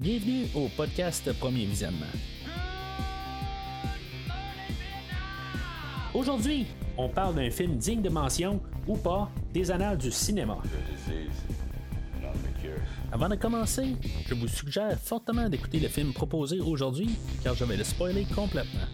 Bienvenue au podcast Premier Visionnement. Aujourd'hui, on parle d'un film digne de mention ou pas des annales du cinéma. Avant de commencer, je vous suggère fortement d'écouter le film proposé aujourd'hui car je vais le spoiler complètement.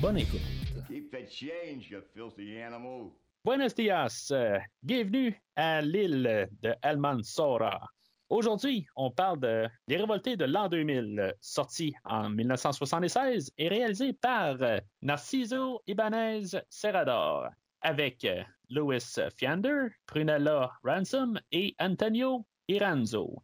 Bonne écoute. Keep the change, you filthy animal. Buenos dias, euh, bienvenue à l'île de Almansora. Aujourd'hui, on parle de Révoltés de l'an 2000, euh, sorti en 1976 et réalisé par euh, Narciso Ibanez Serrador, avec euh, Louis Fiander, Prunella Ransom et Antonio Iranzo.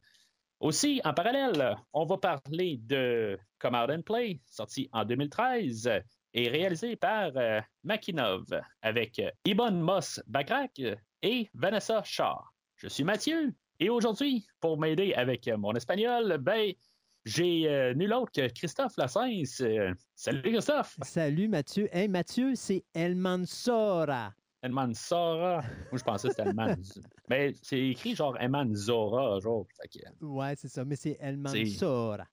Aussi, en parallèle, on va parler de Come Out and Play, sorti en 2013 et réalisé par euh, Makinov, avec euh, Ibon Moss Bakrak et Vanessa Shaw. Je suis Mathieu, et aujourd'hui, pour m'aider avec euh, mon espagnol, ben, j'ai euh, nul autre que Christophe Lassens. Euh, salut Christophe! Salut Mathieu. Hey Mathieu, c'est El Mansora. Elman Sora. Moi, je pensais que c'était Elman. Mais c'est écrit genre Elman Zora, genre. Que, Ouais, c'est ça, mais c'est El Mansora.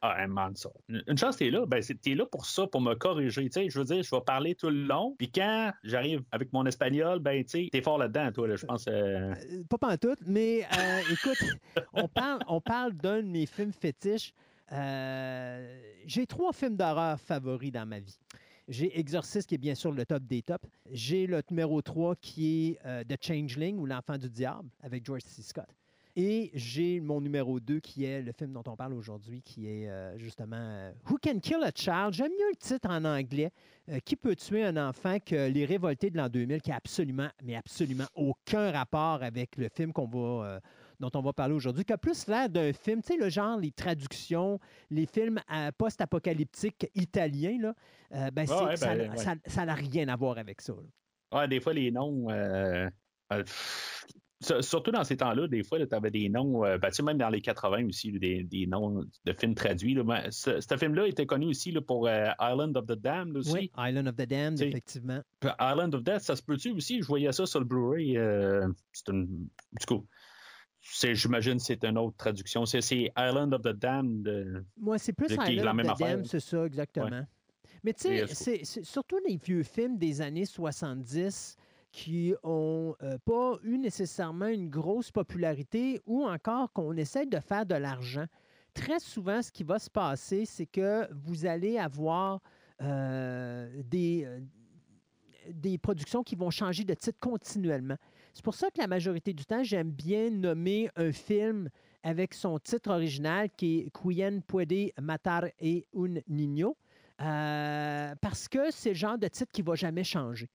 Ah, Elman Sora. Une une chance t'es là, ben, t'es là pour ça, pour me corriger. Tu sais, je veux dire, je vais parler tout le long. Puis quand j'arrive avec mon espagnol, ben, tu sais, t'es fort là-dedans, toi, là, je pense. euh, Euh, Pas pantoute, mais euh, écoute, on parle, on parle d'un de mes films fétiches. J'ai trois films d'horreur favoris dans ma vie. J'ai Exorcist qui est bien sûr le top des tops. J'ai le numéro 3 qui est The Changeling ou L'Enfant du Diable avec George C. Scott. Et j'ai mon numéro 2 qui est le film dont on parle aujourd'hui, qui est euh, justement euh, Who Can Kill a Child? J'aime mieux le titre en anglais. Euh, qui peut tuer un enfant que Les Révoltés de l'an 2000, qui a absolument, mais absolument aucun rapport avec le film qu'on va, dont on va parler aujourd'hui, qui a plus l'air d'un film, tu sais, le genre, les traductions, les films post-apocalyptiques italiens, là, euh, ben, Ouais, ça ben, n'a ouais. ça- n'a rien à voir avec ça. là. Des fois, les noms. euh, euh, surtout dans ces temps-là, des fois, tu avais des noms, euh, ben, tu sais, même dans les 80 aussi, des, des noms de films traduits. là. Ben, ce, ce film-là était connu aussi là, pour euh, Island of the Damned aussi. Oui, Island of the Damned, effectivement. Island of Death, ça se peut-tu aussi? Je voyais ça sur le Blu-ray. euh, c'est une. Du coup, j'imagine que c'est une autre traduction. C'est, Island of the Damned. Moi, c'est plus Qui la of même the affaire. Damned, c'est ça, exactement. Mais tu sais, c'est surtout les vieux films des années 70 qui ont euh, pas eu nécessairement une grosse popularité ou encore qu'on essaie de faire de l'argent. Très souvent, ce qui va se passer, c'est que vous allez avoir euh, des, euh, des productions qui vont changer de titre continuellement. C'est pour ça que la majorité du temps, j'aime bien nommer un film avec son titre original qui est Quien puede matar e un niño, parce que c'est le genre de titre qui ne va jamais changer.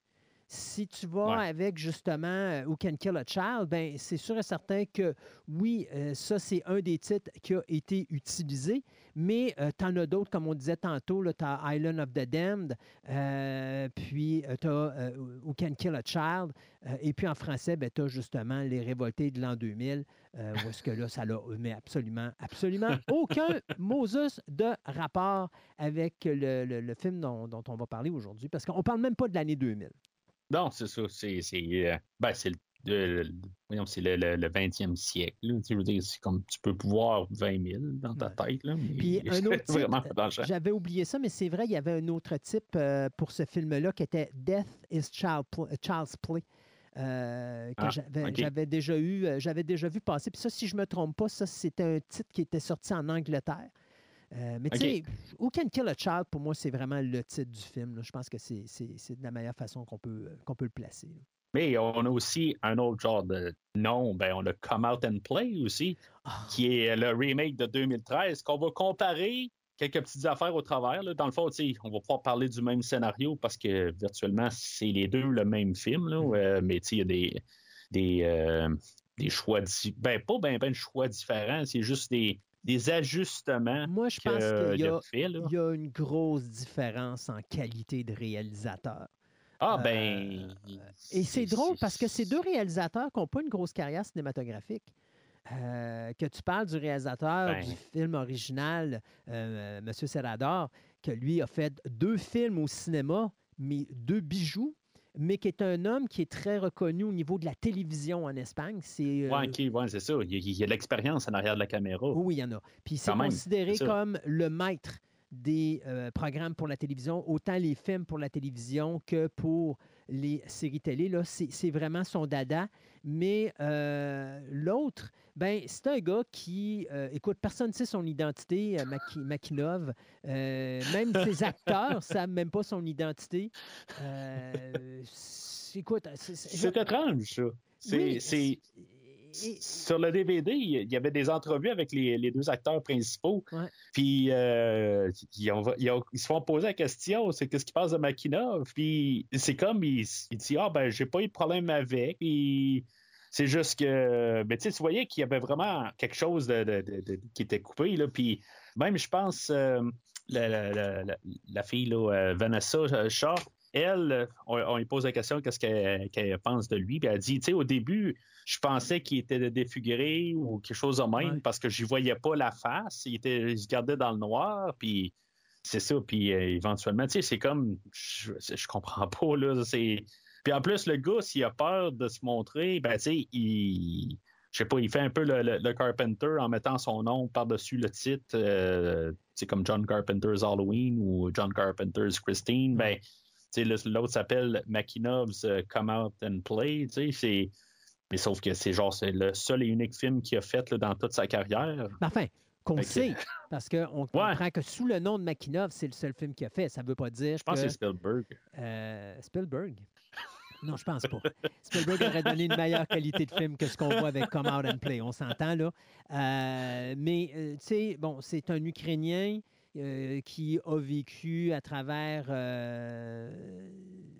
Si tu vas Ouais. avec justement euh, Who Can Kill a Child, ben, c'est sûr et certain que oui, euh, ça c'est un des titres qui a été utilisé, mais tu en as d'autres, comme on disait tantôt, tu as Island of the Damned, euh, puis tu as Who Can Kill a Child, euh, et puis en français, tu as justement Les Révoltés de l'an 2000, euh, où est-ce que là, ça n'a absolument, absolument aucun Moses de rapport avec le, le- le film dont, dont on va parler aujourd'hui, parce qu'on ne parle même pas de l'année 2000. Non, c'est ça. C'est, c'est, euh, ben, c'est, le, le- c'est le, le- le 20e siècle. là. Tu veux dire, c'est comme tu peux pouvoir 20 000 dans ta Ouais. tête. Là, mais Puis un autre type. J'avais oublié ça, mais c'est vrai, il y avait un autre type euh, pour ce film-là qui était Death is Child Pl- euh, Child's Play. euh, que Ah, j'avais j'avais déjà eu, j'avais déjà vu passer. Puis ça, si je me trompe pas, ça c'était un titre qui était sorti en Angleterre. Euh, mais tu sais, Who Can Kill a Child, pour moi, c'est vraiment le titre du film. là. Je pense que c'est de la meilleure façon qu'on peut, euh, qu'on peut le placer. là. Mais on a aussi un autre genre de nom. Ben, on a Come Out and Play aussi, Ah. qui est le remake de 2013, qu'on va comparer quelques petites affaires au travers. là. Dans le fond, tu sais, on va pouvoir parler du même scénario parce que virtuellement, c'est les deux le même film. là. Mm. Euh, mais tu sais, il y a des, des, euh, des choix, ben pas ben, ben de choix différents, c'est juste des, des ajustements Moi, je pense qu'il qu'il y a, y une grosse différence en qualité de réalisateur. Ah ben. Et c'est drôle parce que ces deux réalisateurs qui n'ont pas une grosse carrière cinématographique. Euh, que tu parles du réalisateur Ben. du film original, euh, M. Serrador, que lui a fait deux films au cinéma, mais deux bijoux. Mais qui est un homme qui est très reconnu au niveau de la télévision en Espagne. C'est, ouais, ok, ouais, c'est ça. Il y a, de l'expérience en arrière de la caméra. Oui, il y en a. Puis c'est considéré c'est comme le maître des euh, programmes pour la télévision, autant les films pour la télévision que pour les séries télé. Là, c'est, vraiment son dada. Mais euh, l'autre, ben, c'est un gars qui, euh, écoute, personne ne sait son identité, euh, Maki- Makinov. Euh, même ses acteurs ne savent même pas son identité. C'est- écoute, c'est- étrange, ça. C'est, Oui, c'est- et- Sur le DVD, il y avait des entrevues avec les, les deux acteurs principaux. Ouais. Puis euh, ils, ont- ils ont- ils se font poser la question, c'est qu'est-ce qui passe de Makinov? Puis c'est comme, il, il dit, ah ben j'ai pas eu de problème avec. Puis c'est juste que, ben, tu sais, tu voyais qu'il y avait vraiment quelque chose de, de- de- de- qui était coupé. Là. Puis même, je pense, euh, la, la- la- la- la fille, là, euh, Vanessa Shaw, elle, euh, on, on lui pose la question qu'est-ce qu'elle pense de lui. Puis elle dit, tu sais, au début, je pensais qu'il était défiguré ou quelque chose de même Ouais. parce que je voyais pas la face. Il, était, il se gardait dans le noir. Puis c'est ça. Puis euh, éventuellement, tu sais, c'est comme, je, je comprends pas, là. C'est... Puis en plus, le gars, s'il a peur de se montrer, ben, tu sais, il. Je sais pas, il fait un peu le, le- le Carpenter en mettant son nom par-dessus le titre. euh, c'est comme John Carpenter's Halloween ou John Carpenter's Christine. Ben, l'autre s'appelle Makinov's Come Out and Play. C'est. Mais sauf que c'est genre, c'est le seul et unique film qu'il a fait là, dans toute sa carrière. Enfin, qu'on que- sait, parce qu'on comprend que sous le nom de Makinov, c'est le seul film qu'il a fait. Ça ne veut pas dire Je pense que... que c'est Spielberg. Euh, Spielberg? Non, je pense pas. Spielberg aurait donné une meilleure qualité de film que ce qu'on voit avec Come Out and Play. On s'entend, là. Euh, mais, euh, tu sais, bon, c'est un Ukrainien euh, qui a vécu à travers, euh,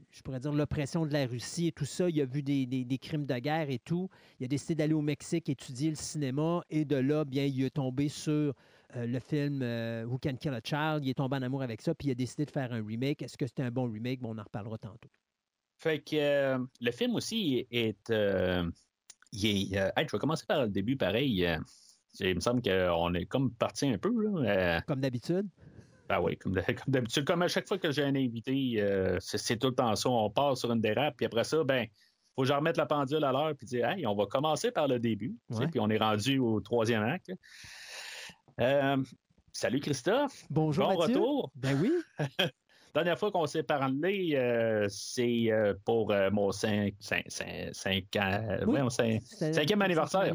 je pourrais dire, l'oppression de la Russie et tout ça. Il a vu des, crimes de guerre et tout. Il a décidé d'aller au Mexique étudier le cinéma et de là, bien, il est tombé sur euh, le film Who Can Kill a Child? Il est tombé en amour avec ça, puis il a décidé de faire un remake. Est-ce que c'était un bon remake? Bon, on en reparlera tantôt. Fait que le film aussi est. est hey, je vais commencer par le début, pareil. Il me semble qu'on est comme parti un peu. Là, euh, Comme d'habitude. Ben oui, comme, de- comme d'habitude. Comme à chaque fois que j'ai un invité, euh, c'est, tout le temps ça. On part sur une dérape, puis après ça, ben, faut que je remette la pendule à l'heure, puis dire, hey, on va commencer par le début. tu sais, Ouais. Puis on est rendu au troisième acte. Euh, salut Christophe. Bonjour bon Mathieu. retour. Ben oui. Dernière fois qu'on s'est parlé, euh, c'est pour mon 5 cinq, cinq- cinq ans. Oui. ouais, cinq- C'était- Cinquième anniversaire.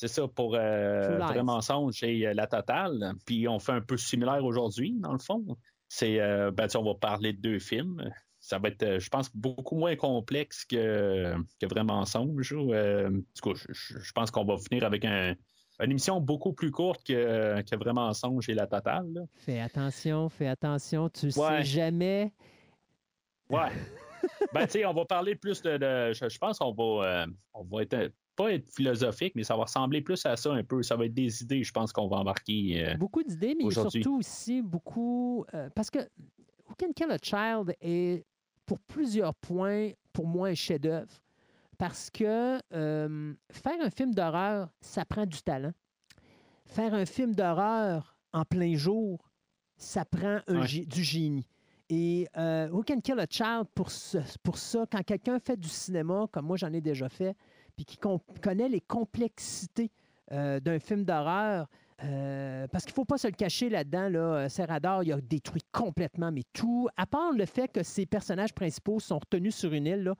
C'est ça, pour euh. Vrai Mensonge et euh, La Totale. Puis on fait un peu similaire aujourd'hui, dans le fond. C'est, euh, ben, tu sais, on va parler de deux films. Ça va être, euh, je pense, beaucoup moins complexe que, que Vrai Mensonge. Euh, tout cas, je, pense qu'on va finir avec un- une émission beaucoup plus courte que, que Vrai Mensonge et La Totale. là. Fais attention, fais attention. Tu Ouais. sais jamais. Ouais. ben, tu sais, on va parler plus de. de- je, je pense qu'on va, euh, on va être, pas être philosophique, mais ça va ressembler plus à ça un peu. Ça va être des idées, je pense qu'on va embarquer. euh, Beaucoup d'idées, mais surtout aussi beaucoup. euh, parce que Who Can Kill a Child est, pour plusieurs points, pour moi, un chef-d'œuvre. Parce que euh, faire un film d'horreur, ça prend du talent. Faire un film d'horreur en plein jour, ça prend un Ouais. gé- du génie. Et Who Can Kill a Child, pour, ce- pour ça, quand quelqu'un fait du cinéma, comme moi j'en ai déjà fait, puis qui connaît les complexités euh, d'un film d'horreur, euh, parce qu'il ne faut pas se le cacher là-dedans, là, euh, Serrador, il a détruit complètement, mais tout, à part le fait que ses personnages principaux sont retenus sur une île,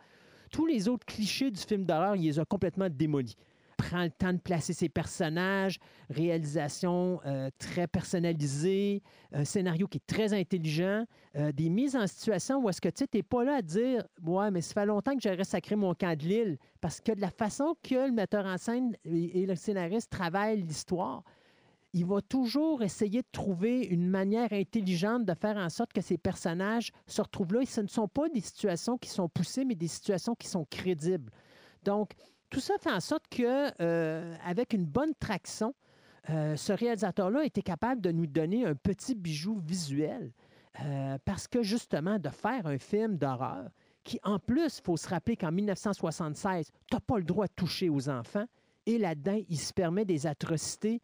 tous les autres clichés du film d'horreur, il les a complètement démolis. Prend le temps de placer ses personnages, réalisation euh, très personnalisée, un scénario qui est très intelligent, euh, des mises en situation où est-ce que tu n'es pas là à dire Ouais, mais ça fait longtemps que j'aurais sacré mon camp de l'île. Parce que de la façon que le metteur en scène et, et le scénariste travaillent l'histoire, il va toujours essayer de trouver une manière intelligente de faire en sorte que ces personnages se retrouvent là. Et ce ne sont pas des situations qui sont poussées, mais des situations qui sont crédibles. Donc, tout ça fait en sorte que, euh, avec une bonne traction, euh, ce réalisateur-là était capable de nous donner un petit bijou visuel. euh, parce que justement, de faire un film d'horreur, qui en plus, il faut se rappeler qu'en 1976, tu n'as pas le droit de toucher aux enfants, et là-dedans, il se permet des atrocités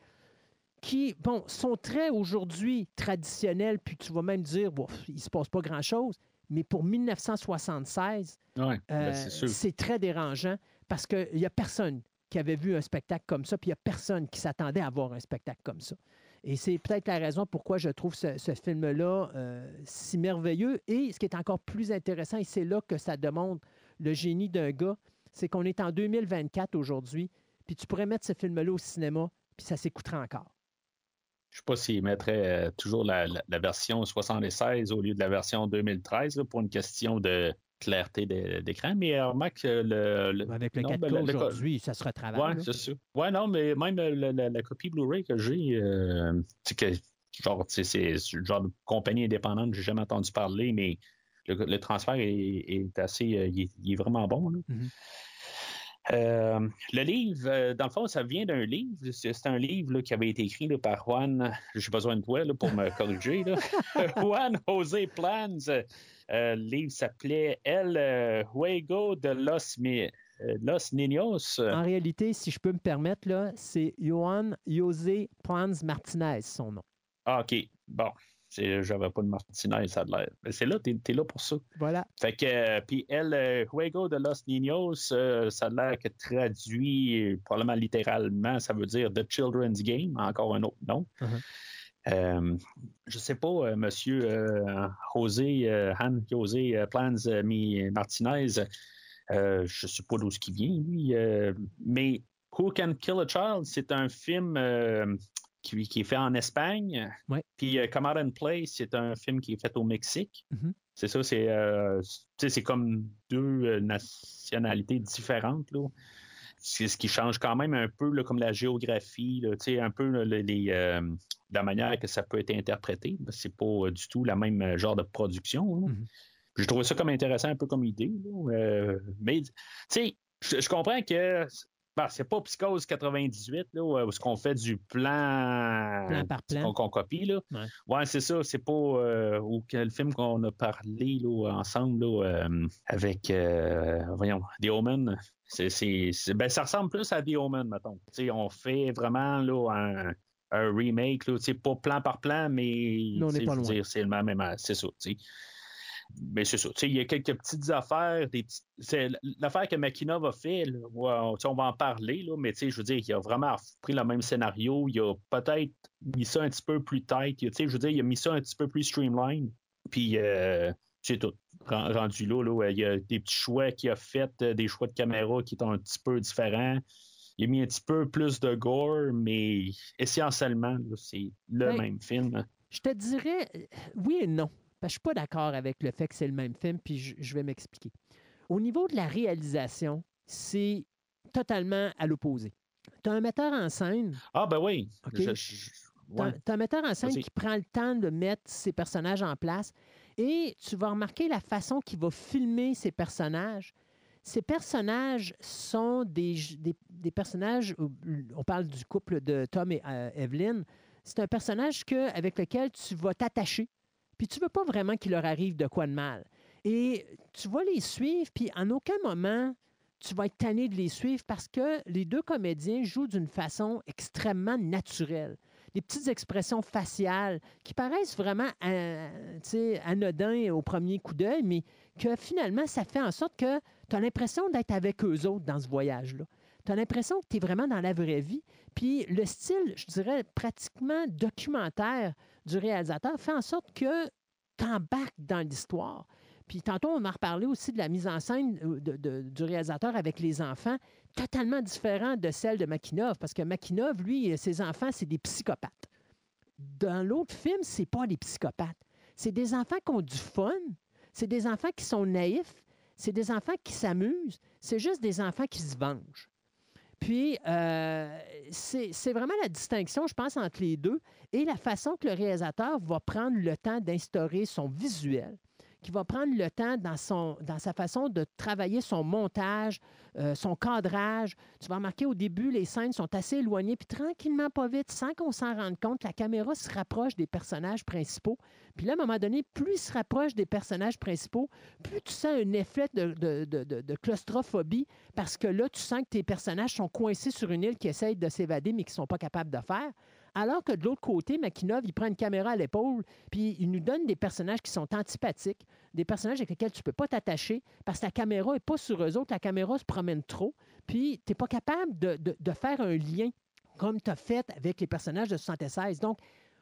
qui, bon, sont très aujourd'hui traditionnelles, puis tu vas même dire, bon, il ne se passe pas grand-chose, mais pour 1976, Ouais, ben, euh, c'est très dérangeant parce qu'il n'y a personne qui avait vu un spectacle comme ça, puis il n'y a personne qui s'attendait à voir un spectacle comme ça. Et c'est peut-être la raison pourquoi je trouve ce, film-là euh, si merveilleux. Et ce qui est encore plus intéressant, et c'est là que ça démontre le génie d'un gars, c'est qu'on est en 2024 aujourd'hui, puis tu pourrais mettre ce film-là au cinéma, puis ça s'écouterait encore. Je ne sais pas s'ils mettraient euh, toujours la, version 76 au lieu de la version 2013 là, pour une question de clarté d'écran, mais euh, remarque que le, le- Avec le non, 4K ben, aujourd'hui, ça se retravaille. Là. c'est ça. Ouais, non, mais même euh, la, la- la copie Blu-ray que j'ai, euh, que genre, c'est genre de compagnie indépendante, j'ai jamais entendu parler, mais le, le transfert est, est assez, euh, il, est, il est vraiment bon. là. Mhm. Euh, le livre, euh, dans le fond, ça vient d'un livre. C'est un livre là, qui avait été écrit là, par Juan. J'ai besoin de toi là, pour me corriger. là. Juan José Plans. Euh, le livre s'appelait El euh, Juego de los, Mi- euh, los Niños. En réalité, si je peux me permettre, là, c'est Johan José Plans Martinez, son nom. Ah, OK. Bon. J'avais pas de Martinez, ça a l'air. Mais c'est là, t'es es là pour ça. Voilà. Fait que, euh, puis El euh, Juego de los Niños, euh, ça a l'air que traduit probablement littéralement, ça veut dire The Children's Game, encore un autre nom. Mhm. Euh, je sais pas, euh, monsieur euh, José, euh, Han José euh, Plans euh, Mi- Martinez, euh, je sais pas d'où ce qui vient, lui, euh, mais Who Can Kill a Child, c'est un film euh, qui, qui est fait en Espagne. Ouais. Puis euh, Come Out and Play, c'est un film qui est fait au Mexique. Mhm. C'est ça, c'est euh, comme deux nationalités différentes. Là. C'est ce qui change quand même un peu là, comme la géographie, là, un peu là, les, les, euh, la manière que ça peut être interprété. C'est pas euh, du tout la même euh, genre de production. là. Mhm. J'ai trouvé ça comme intéressant, un peu comme idée. Euh, mais, tu sais, je, je comprends que ben, c'est pas Psychose 98, là, où ce qu'on fait du plan, Plan par plan. qu'on copie. Là. Ouais. c'est ça. C'est pas euh, ou le film qu'on a parlé là, ensemble là, euh, avec, euh, voyons, The Omen. C'est, ben, ça ressemble plus à The Omen, mettons. On fait vraiment là, un, un remake, là, pas plan par plan, mais c'est le même, c'est ça. Mais c'est ça. Il y a quelques petites affaires. Des petits- c'est l'affaire que Makinov a fait, là, sais, on va en parler, là, mais je veux dire, il a vraiment pris le même scénario. Il a peut-être mis ça un petit peu plus tight. Je veux dire, il a mis ça un petit peu plus streamline. Puis, euh, c'est tout. Ren- Rendu là, là, il y a des petits choix qu'il a fait, euh, des choix de caméra qui sont un petit peu différents. Il a mis un petit peu plus de gore, mais essentiellement, c'est le Ben, même film. Je te dirais euh, oui et non. Parce que je suis pas d'accord avec le fait que c'est le même film, puis je, je vais m'expliquer. Au niveau de la réalisation, c'est totalement à l'opposé. Tu as un metteur en scène, Ah, ben oui. OK? Je- je- tu ouais. un metteur en scène qui prend le temps de mettre ses personnages en place et tu vas remarquer la façon qu'il va filmer ses personnages. Ces personnages sont des, des- des personnages, on parle du couple de Tom et euh, Evelyn, c'est un personnage que, avec lequel tu vas t'attacher, puis tu veux pas vraiment qu'il leur arrive de quoi de mal. Et tu vas les suivre, puis en aucun moment, tu vas être tanné de les suivre parce que les deux comédiens jouent d'une façon extrêmement naturelle. Des petites expressions faciales qui paraissent vraiment euh, anodins au premier coup d'œil, mais que finalement, ça fait en sorte que tu as l'impression d'être avec eux autres dans ce voyage-là. Tu as l'impression que tu es vraiment dans la vraie vie. Puis le style, je dirais, pratiquement documentaire du réalisateur fait en sorte que tu embarques dans l'histoire. Puis tantôt, on a reparlé aussi de la mise en scène euh, du réalisateur avec les enfants, totalement différent de celle de Makinov, parce que Makinov, lui, ses enfants, c'est des psychopathes. Dans l'autre film, c'est pas des psychopathes. C'est des enfants qui ont du fun, c'est des enfants qui sont naïfs, c'est des enfants qui s'amusent, c'est juste des enfants qui se vengent. Puis, euh, c'est vraiment la distinction, je pense, entre les deux et la façon que le réalisateur va prendre le temps d'instaurer son visuel, qui va prendre le temps dans, son, dans sa façon de travailler son montage, euh, son cadrage. Tu vas remarquer au début, les scènes sont assez éloignées, puis tranquillement, pas vite, sans qu'on s'en rende compte, la caméra se rapproche des personnages principaux. Puis là, à un moment donné, plus il se rapproche des personnages principaux, plus tu sens un effet de, de- de- de- claustrophobie, parce que là, tu sens que tes personnages sont coincés sur une île qui essayent de s'évader, mais qui ne sont pas capables de faire. Alors que de l'autre côté, Makinov, il prend une caméra à l'épaule, puis il nous donne des personnages qui sont antipathiques, des personnages avec lesquels tu ne peux pas t'attacher parce que la caméra n'est pas sur eux autres, la caméra se promène trop, puis tu n'es pas capable de, de, faire un lien comme tu as fait avec les personnages de 76. Donc,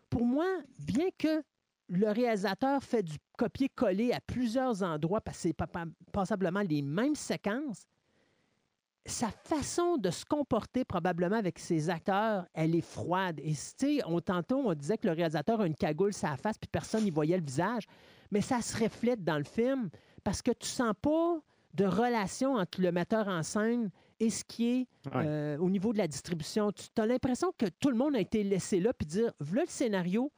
pour moi, bien que le réalisateur fait du copier-coller à plusieurs endroits parce que c'est passablement les mêmes séquences, sa façon de se comporter probablement avec ses acteurs, elle est froide. Et tu on, tantôt, on disait que le réalisateur a une cagoule sur la face puis personne n'y voyait le visage. Mais ça se reflète dans le film parce que tu sens pas de relation entre le metteur en scène et ce qui est euh, au niveau de la distribution. Tu as l'impression que tout le monde a été laissé là puis dire voilà le scénario,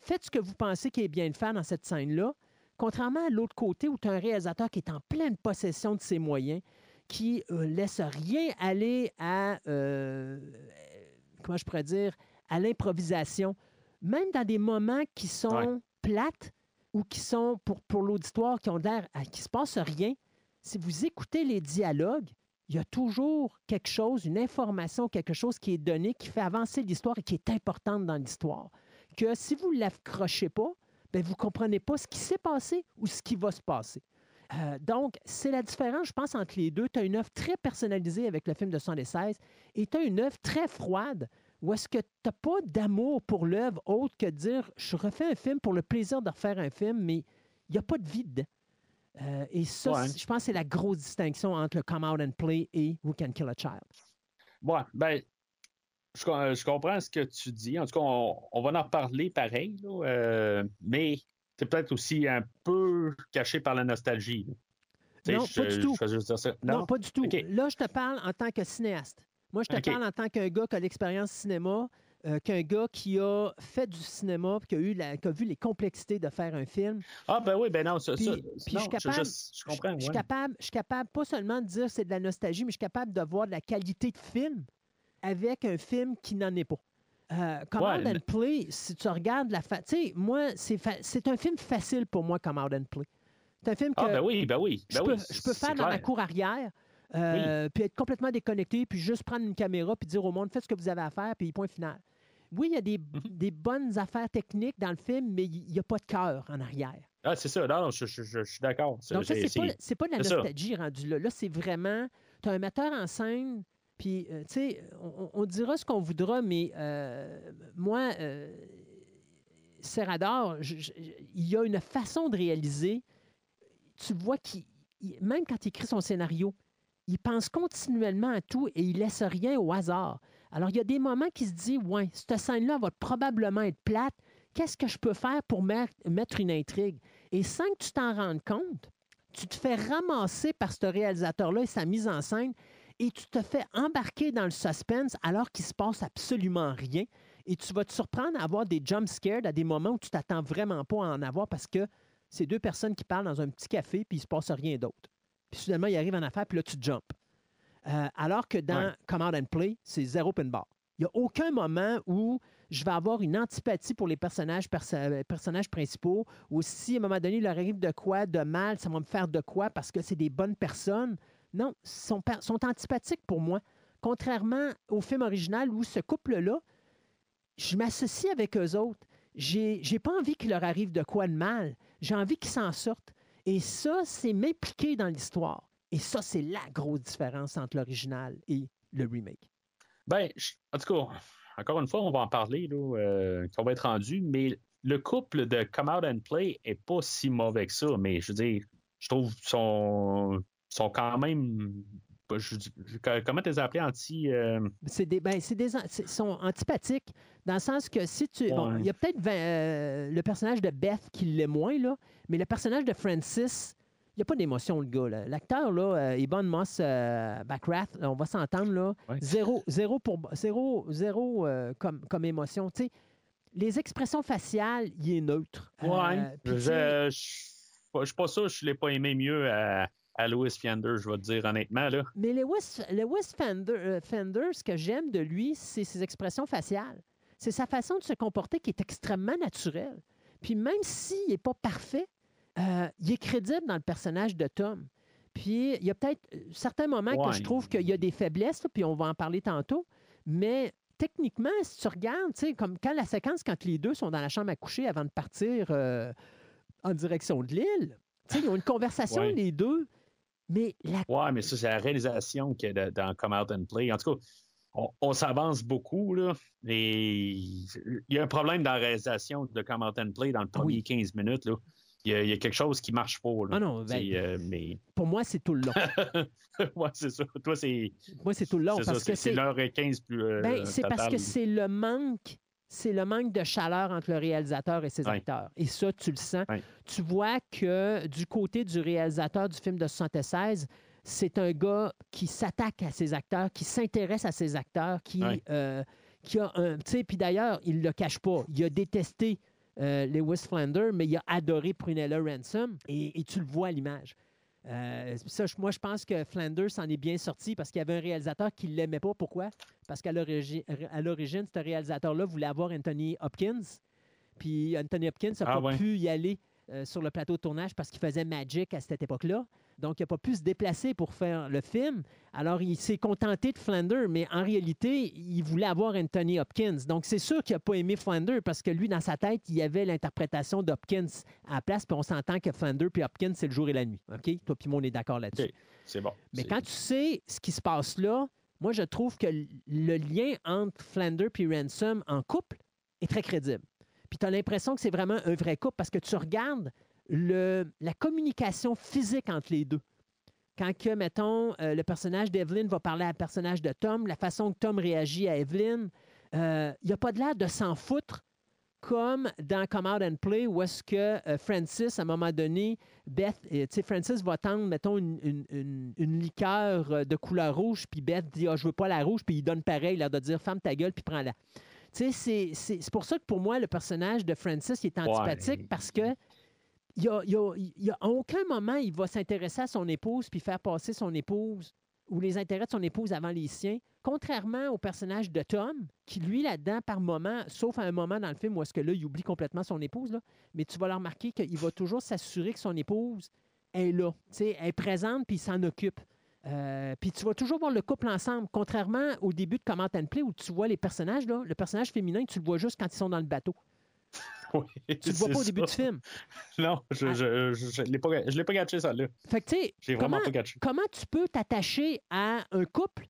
faites ce que vous pensez qui est bien de faire dans cette scène-là. Contrairement à l'autre côté où tu as un réalisateur qui est en pleine possession de ses moyens, qui ne euh, laisse rien aller à, euh, comment je pourrais dire, à l'improvisation. Même dans des moments qui sont plates ou qui sont pour, pour l'auditoire, qui ont l'air, qui se passe rien, si vous écoutez les dialogues, il y a toujours quelque chose, une information, quelque chose qui est donné, qui fait avancer l'histoire et qui est importante dans l'histoire. Que si vous ne l'accrochez pas, ben vous ne comprenez pas ce qui s'est passé ou ce qui va se passer. Euh, donc, c'est la différence, je pense, entre les deux. Tu as une œuvre très personnalisée avec le film de 76 et tu as une œuvre très froide où est-ce que tu n'as pas d'amour pour l'œuvre autre que de dire je refais un film pour le plaisir de refaire un film, mais il n'y a pas de vide. Euh, et ça, je pense que c'est la grosse distinction entre le Come Out and Play et We Can Kill a Child. Ouais, ben, je, comprends ce que tu dis. En tout cas, on, va en reparler pareil, euh, mais c'est peut-être aussi un peu caché par la nostalgie. Non, pas du tout. Non? pas du tout. Là, je te parle en tant que cinéaste. Moi, je te parle en tant qu'un gars qui a l'expérience cinéma, euh, qu'un gars qui a fait du cinéma, qui a, eu la, qui a vu les complexités de faire un film. Ah, ben oui, ben non, ça, puis, je, suis capable, je, comprends. Je, suis capable, je suis capable pas seulement de dire que c'est de la nostalgie, mais je suis capable de voir de la qualité de film avec un film qui n'en est pas. Euh, Command and Play, si tu regardes la... Tu sais, moi, c'est un film facile pour moi, Command and Play. C'est un film ah, que... Ah, ben oui, ben oui. je, ben peux, je peux faire dans ma cour arrière, euh, puis être complètement déconnecté, puis juste prendre une caméra, puis dire au monde, faites ce que vous avez à faire, puis point final. Oui, il y a des, mhm. des bonnes affaires techniques dans le film, mais il n'y a pas de cœur en arrière. Ah, c'est ça. Non, je, je, je, suis d'accord. Donc, ça, c'est pas, pas de la nostalgie rendue là. Là, c'est vraiment. Tu as un metteur en scène puis, euh, tu sais, on, dira ce qu'on voudra, mais euh, moi, euh, Serrador, il y a une façon de réaliser. Tu vois qu'il, même quand il écrit son scénario, il pense continuellement à tout et il laisse rien au hasard. Alors, il y a des moments qui se dit, ouais, cette scène-là va probablement être plate. Qu'est-ce que je peux faire pour mettre une intrigue? Et sans que tu t'en rendes compte, tu te fais ramasser par ce réalisateur-là et sa mise en scène et tu te fais embarquer dans le suspense alors qu'il se passe absolument rien. Et tu vas te surprendre à avoir des jump scares à des moments où tu t'attends vraiment pas à en avoir parce que c'est deux personnes qui parlent dans un petit café puis il se passe rien d'autre. Puis soudainement, il arrive en affaire puis là, tu jumps. Euh, alors que dans Command and Play, c'est zéro pin bar. Il n'y a aucun moment où je vais avoir une antipathie pour les personnages, personnages principaux, ou si à un moment donné, il leur arrive de quoi, de mal, ça va me faire de quoi parce que c'est des bonnes personnes. Non, sont, sont antipathiques pour moi. Contrairement au film original où ce couple-là, je m'associe avec eux autres. J'ai, j'ai pas envie qu'il leur arrive de quoi de mal. J'ai envie qu'ils s'en sortent. Et ça, c'est m'impliquer dans l'histoire. Et ça, c'est la grosse différence entre l'original et le remake. Ben, en tout cas, encore une fois, on va en parler, là, euh, va être rendu, mais le couple de Come Out and Play est pas si mauvais que ça, mais je veux dire, je trouve son sont quand même. comment tu les as appelés anti. Euh, c'est des, ben, c'est des, sont antipathiques, dans le sens que si tu. Bon, il y a peut-être euh, le personnage de Beth qui l'est moins, là, mais le personnage de Francis, il n'y a pas d'émotion, le gars. L'acteur, là, euh, Ibon Moss Backrath, on va s'entendre, là. Zéro, zéro, pour, zéro, zéro comme, comme émotion. Tu sais, les expressions faciales, il est neutre. Ouais. je ne suis pas sûr, je ne l'ai pas aimé mieux à à Louis Fender, je vais te dire honnêtement. Là. Mais Louis, Lewis Fender, euh, Fender, ce que j'aime de lui, c'est ses expressions faciales. C'est sa façon de se comporter qui est extrêmement naturelle. Puis même s'il n'est pas parfait, euh, il est crédible dans le personnage de Tom. Puis il y a peut-être certains moments que je trouve qu'il y a des faiblesses, puis on va en parler tantôt, mais techniquement, si tu regardes, comme quand la séquence, quand les deux sont dans la chambre à coucher avant de partir euh, en direction de l'île, ils ont une conversation, Ouais. les deux, mais la Ouais, mais ça, c'est la réalisation qui est de- dans Come Out and Play. En tout cas, on, on s'avance beaucoup, là. Et il y a un problème dans la réalisation de Come Out and Play dans le premier Oui. 15 minutes, là. Il y, a, il y a quelque chose qui marche pas, là. Ah non, ben- euh, mais. pour moi, c'est tout le long. ouais, c'est ça. Toi, c'est. moi, c'est tout le long ça, que c'est l'heure et 15 plus. euh, Ben, c'est parce que c'est le manque, c'est le manque de chaleur entre le réalisateur et ses acteurs. Et ça, tu le sens. Tu vois que du côté du réalisateur du film de 76, c'est un gars qui s'attaque à ses acteurs, qui s'intéresse à ses acteurs, qui, euh, qui a un. Tu sais, puis d'ailleurs, il ne le cache pas. Il a détesté euh, Lewis Flanders, mais il a adoré Prunella Ransom et, et tu le vois à l'image. Euh, ça, moi, je pense que Flanders s'en est bien sorti parce qu'il y avait un réalisateur qui ne l'aimait pas. Pourquoi? Parce qu'à l'origine, ce réalisateur-là voulait avoir Anthony Hopkins. Puis Anthony Hopkins n'a Ah pas ouais. pu y aller euh, sur le plateau de tournage parce qu'il faisait Magic à cette époque-là. Donc, il n'a pas pu se déplacer pour faire le film. Alors, il s'est contenté de Flanders, mais en réalité, il voulait avoir Anthony Hopkins. Donc, c'est sûr qu'il n'a pas aimé Flanders parce que lui, dans sa tête, il y avait l'interprétation d'Hopkins à la place. Puis on s'entend que Flanders puis Hopkins, c'est le jour et la nuit. OK? Toi puis moi, on est d'accord là-dessus. C'est bon. Mais quand tu sais ce qui se passe là, moi, je trouve que le lien entre Flanders et Ransom en couple est très crédible. Puis tu as l'impression que c'est vraiment un vrai couple parce que tu regardes le, la communication physique entre les deux. Quand que, mettons, euh, le personnage d'Evelyn va parler à un personnage de Tom, la façon que Tom réagit à Evelyn, euh, il n'y a pas de l'air de s'en foutre comme dans Come Out and Play, où est-ce que euh, Francis, à un moment donné, Beth, euh, tu sais, Francis va tendre, mettons, une, une- une- une liqueur euh, de couleur rouge, puis Beth dit, ah, je veux pas la rouge, puis il donne pareil, l'air de dire, ferme ta gueule, puis prends-la. Tu sais, c'est- pour ça que pour moi, le personnage de Francis, il est antipathique Ouais. parce que il a, a- aucun moment, il va s'intéresser à son épouse puis faire passer son épouse ou les intérêts de son épouse avant les siens, contrairement au personnage de Tom, qui lui, là-dedans, par moment, sauf à un moment dans le film où est-ce que là, il oublie complètement son épouse, mais tu vas le remarquer qu'il va toujours s'assurer que son épouse est là, sais, est présente puis il s'en occupe. Euh, puis tu vas toujours voir le couple ensemble, contrairement au début de Comment and Play où tu vois les personnages, là, le personnage féminin, tu le vois juste quand ils sont dans le bateau. Oui, Tu le vois pas au début du film. Non, je Ah. je, je, je l'ai pas, pas gâché, ça, là. Fait que, tu sais, J'ai vraiment comment, pas gâché. comment tu peux t'attacher à un couple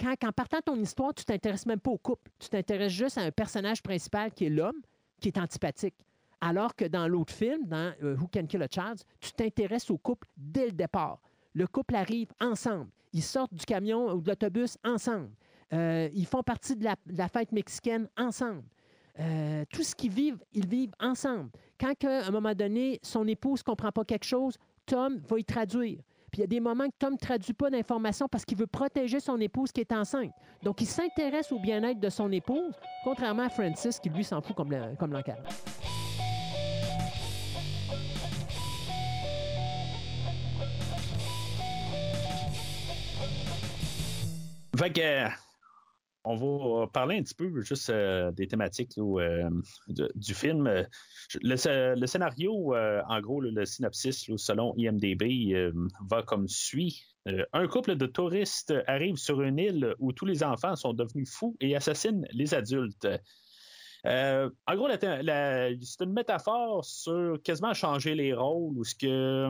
quand, qu'en partant de ton histoire, tu t'intéresses même pas au couple? Tu t'intéresses juste à un personnage principal qui est l'homme, qui est antipathique. Alors que dans l'autre film, dans euh, Who Can Kill a Child, tu t'intéresses au couple dès le départ. Le couple arrive ensemble. Ils sortent du camion ou de l'autobus ensemble. Euh, ils font partie de la, de la fête mexicaine ensemble. Euh, tout ce qu'ils vivent, ils vivent ensemble. Quand, à un moment donné, son épouse ne comprend pas quelque chose, Tom va y traduire. Puis il y a des moments que Tom ne traduit pas d'informations parce qu'il veut protéger son épouse qui est enceinte. Donc, il s'intéresse au bien-être de son épouse, contrairement à Francis qui, lui, s'en fout comme le- comme l'encarne. Fait on va parler un petit peu juste euh, des thématiques euh, du film. Euh, Le, sc- le scénario, euh, en gros, le, synopsis, selon IMDB, euh, va comme suit. Euh, un couple de touristes arrive sur une île où tous les enfants sont devenus fous et assassinent les adultes. Euh, en gros, c'est une métaphore sur quasiment changer les rôles ou ce que.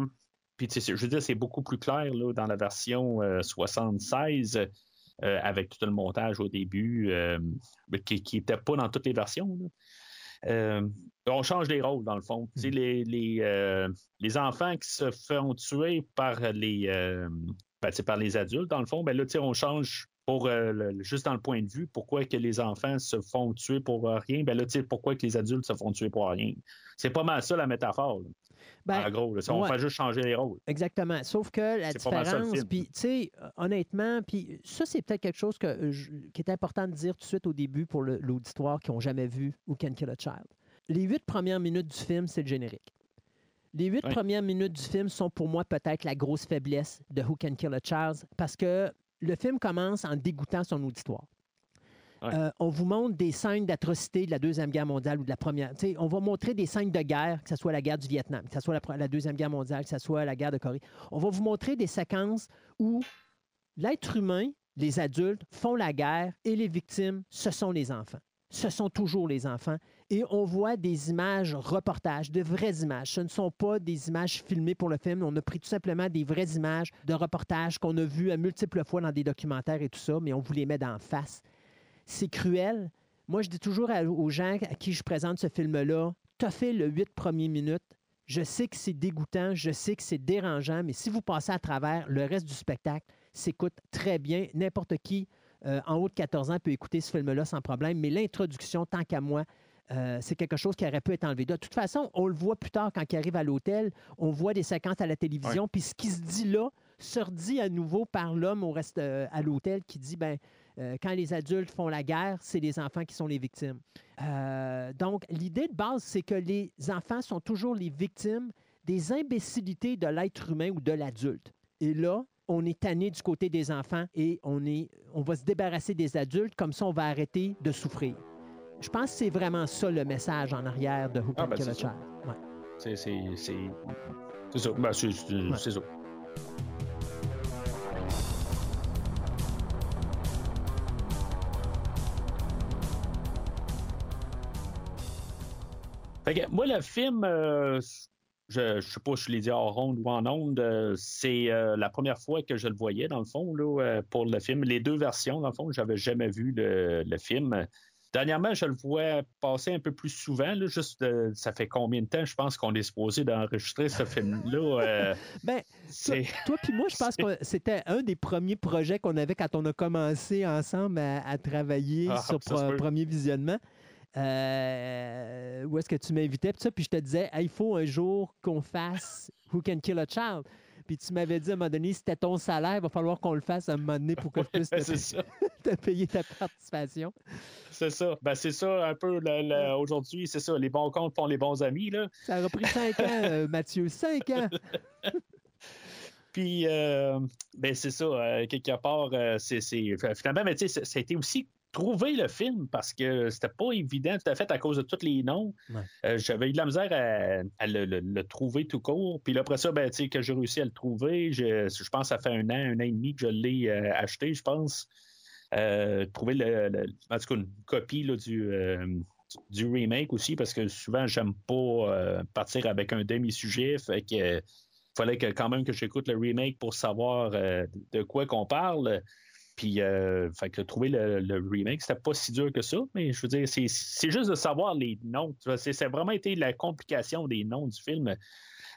Puis, je veux dire, c'est beaucoup plus clair dans la version euh, 76 euh, avec tout le montage au début, euh, qui n'était pas dans toutes les versions. Euh, on change les rôles, dans le fond. Les, enfants qui se font tuer par les, ben, adultes, dans le fond, ben là, on change pour juste dans le point de vue, pourquoi que les enfants se font tuer pour rien, ben là, pourquoi que les adultes se font tuer pour rien? C'est pas mal ça la métaphore. Ben, en gros, là. on ouais. fait juste changer les rôles. Exactement. Sauf que la différence, puis tu sais, euh, honnêtement, puis ça, c'est peut-être quelque chose que, je- qui est important de dire tout de suite au début pour l'auditoire qui n'ont jamais vu Who Can Kill a Child. Les huit premières minutes du film, c'est le générique. Les huit Oui. premières minutes du film sont pour moi peut-être la grosse faiblesse de Who Can Kill a Child parce que le film commence en dégoûtant son auditoire. Euh, on vous montre des scènes d'atrocité de la Deuxième Guerre mondiale ou de la Première. On va montrer des scènes de guerre, que ce soit la guerre du Vietnam, que ce soit la, Deuxième Guerre mondiale, que ce soit la guerre de Corée. On va vous montrer des séquences où l'être humain les adultes font la guerre et les victimes, ce sont les enfants. Ce sont toujours les enfants. Et on voit des images reportages, de vraies images. Ce ne sont pas des images filmées pour le film. On a pris tout simplement des vraies images de reportages qu'on a vues à multiples fois dans des documentaires et tout ça, mais on vous les met d'en face. C'est cruel. Moi, je dis toujours aux gens à qui je présente ce film-là, t'as fait le huit premières minutes. Je sais que c'est dégoûtant, je sais que c'est dérangeant, mais si vous passez à travers le reste du spectacle, s'écoute très bien. N'importe qui euh, en haut de 14 ans peut écouter ce film-là sans problème, mais l'introduction, tant qu'à moi, euh, c'est quelque chose qui aurait pu être enlevé. De toute façon, on le voit plus tard quand il arrive à l'hôtel, on voit des séquences à la télévision, puis ce qui se dit là se redit à nouveau par l'homme au reste euh, à l'hôtel qui dit ben quand les adultes font la guerre, c'est les enfants qui sont les victimes. donc, l'idée de base, c'est que les enfants sont toujours les victimes des imbécilités de l'être humain ou de l'adulte. Et là, on est tanné du côté des enfants et on, est, on va se débarrasser des adultes, comme ça on va arrêter de souffrir. Je pense que c'est vraiment ça le message en arrière de Who Ah, ben, c'est ça. Child. Ouais. C'est ça. Ben, c'est ça. Fait que, moi, le film, euh, je ne sais pas si je l'ai dit en ronde ou en onde, euh, c'est euh, la première fois que je le voyais, dans le fond, là, pour le film. Les deux versions, dans le fond, j'avais jamais vu le, le film. Dernièrement, je le vois passer un peu plus souvent. Là, juste, ça fait combien de temps, je pense, qu'on est supposé d'enregistrer ce film-là? Ben, toi puis moi, je pense que c'était un des premiers projets qu'on avait quand on a commencé ensemble à, à travailler Ah, sur peut. premier visionnement. Euh, où est-ce que tu m'invitais? Puis ça, puis je te disais, Hey, il faut un jour qu'on fasse Who Can Kill a Child. Puis tu m'avais dit à un moment donné, c'était ton salaire, il va falloir qu'on le fasse à un moment donné pour que je puisse te, payer ta participation? C'est ça. Ben, c'est ça un peu aujourd'hui, c'est ça. Les bons comptes font les bons amis. Là. Ça a repris cinq ans, euh, Mathieu, cinq ans. Puis, euh, ben, c'est ça. euh, quelque part, euh, c'est, finalement, mais tu sais, ça a été aussi trouver le film parce que c'était pas évident tout à fait à cause de tous les noms. Ouais. Euh, j'avais eu de la misère à, à le, le- le trouver tout court. Puis là, après ça, ben, tu sais, que j'ai réussi à le trouver, je, je pense que ça fait un an, un an et demi que je l'ai euh, acheté, je pense. Euh, trouver le, le- en tout cas une copie là, du, du remake aussi, parce que souvent, j'aime pas partir avec un demi-sujet. Fait que fallait que, quand même que j'écoute le remake pour savoir de quoi qu'on parle. Puis, euh, fait que trouver le, le remake, c'était pas si dur que ça, mais je veux dire, c'est, c'est juste de savoir les noms. C'est, c'est vraiment été la complication des noms du film.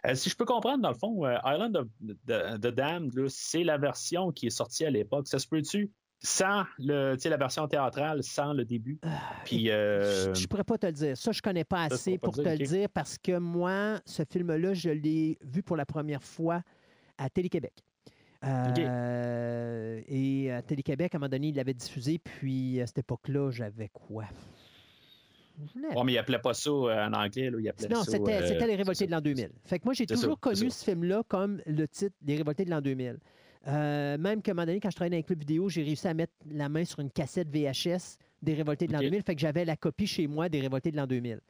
Euh, si je peux comprendre, dans le fond, euh, Island of the, the Damned, là, c'est la version qui est sortie à l'époque. Ça se peut-tu? Sans le, la version théâtrale, sans le début? Puis, euh, Je ne pourrais pas te le dire. Ça, je connais pas Ça, assez pour te le dire parce que moi, ce film-là, je l'ai vu pour la première fois à Télé-Québec. Euh, Et à Télé-Québec, à un moment donné, il l'avait diffusé, puis à cette époque-là, j'avais quoi? Ouais, mais il appelait pas ça euh, en anglais. Là, il appelait Non, c'était euh, Les Révoltés de l'an 2000. Fait que moi, j'ai ça, toujours connu ce film-là comme le titre Les Révoltés de l'an 2000. Euh, même qu'à un moment donné, quand je travaillais dans un club vidéo, j'ai réussi à mettre la main sur une cassette VHS des Révoltés de l'an Ok. 2000. Fait que j'avais la copie chez moi des Révoltés de l'an 2000.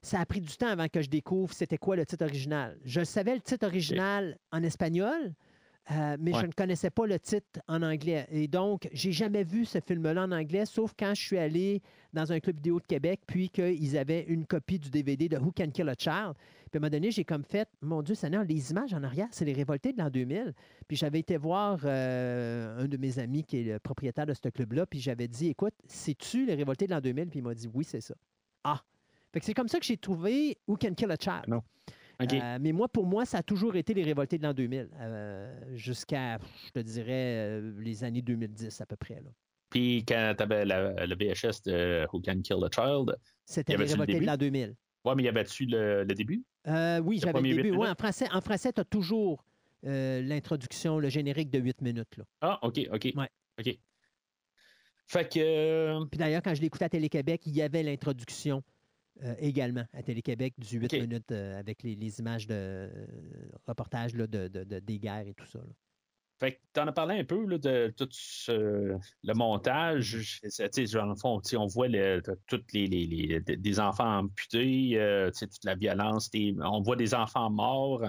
Ça a pris du temps avant que je découvre c'était quoi le titre original. Je savais le titre original en espagnol, euh, mais je ne connaissais pas le titre en anglais. Et donc, j'ai jamais vu ce film-là en anglais, sauf quand je suis allé dans un club vidéo de Québec, puis qu'ils avaient une copie du DVD de Who Can Kill a Child. Puis à un moment donné, j'ai comme fait, mon Dieu Seigneur, les images en arrière, c'est les révoltés de l'an 2000. Puis j'avais été voir euh, un de mes amis qui est le propriétaire de ce club-là, puis j'avais dit, écoute, c'est-tu les révoltés de l'an 2000? Puis il m'a dit, oui, c'est ça. Ah! Fait que c'est comme ça que j'ai trouvé Who Can Kill a Child. Non. Euh, mais moi, pour moi, ça a toujours été les révoltés de l'an 2000, euh, jusqu'à, je te dirais, euh, les années 2010 à peu près. là. Puis quand tu avais le VHS de Who Can Kill a Child, C'était les le révoltés de l'an 2000. ouais, mais y avait-tu le, le début? Euh, oui, j'avais le début. Ouais, en français, en français tu as toujours l'introduction, le générique de 8 minutes. Là. Ah, OK, OK. Ouais. OK. Fait que. Puis d'ailleurs, quand je l'écoutais à Télé-Québec, il y avait l'introduction euh, également à Télé-Québec du 8 OK. minutes euh, avec les, les images de euh, reportage là, de, de- de- des guerres et tout ça. là. Fait que t'en as parlé un peu là, de tout ce- le montage. Mm-hmm. Sais, dans le fond, on voit le, toutes les, les- les- des enfants amputés, euh, tu sais, toute la violence, des- on voit des enfants morts.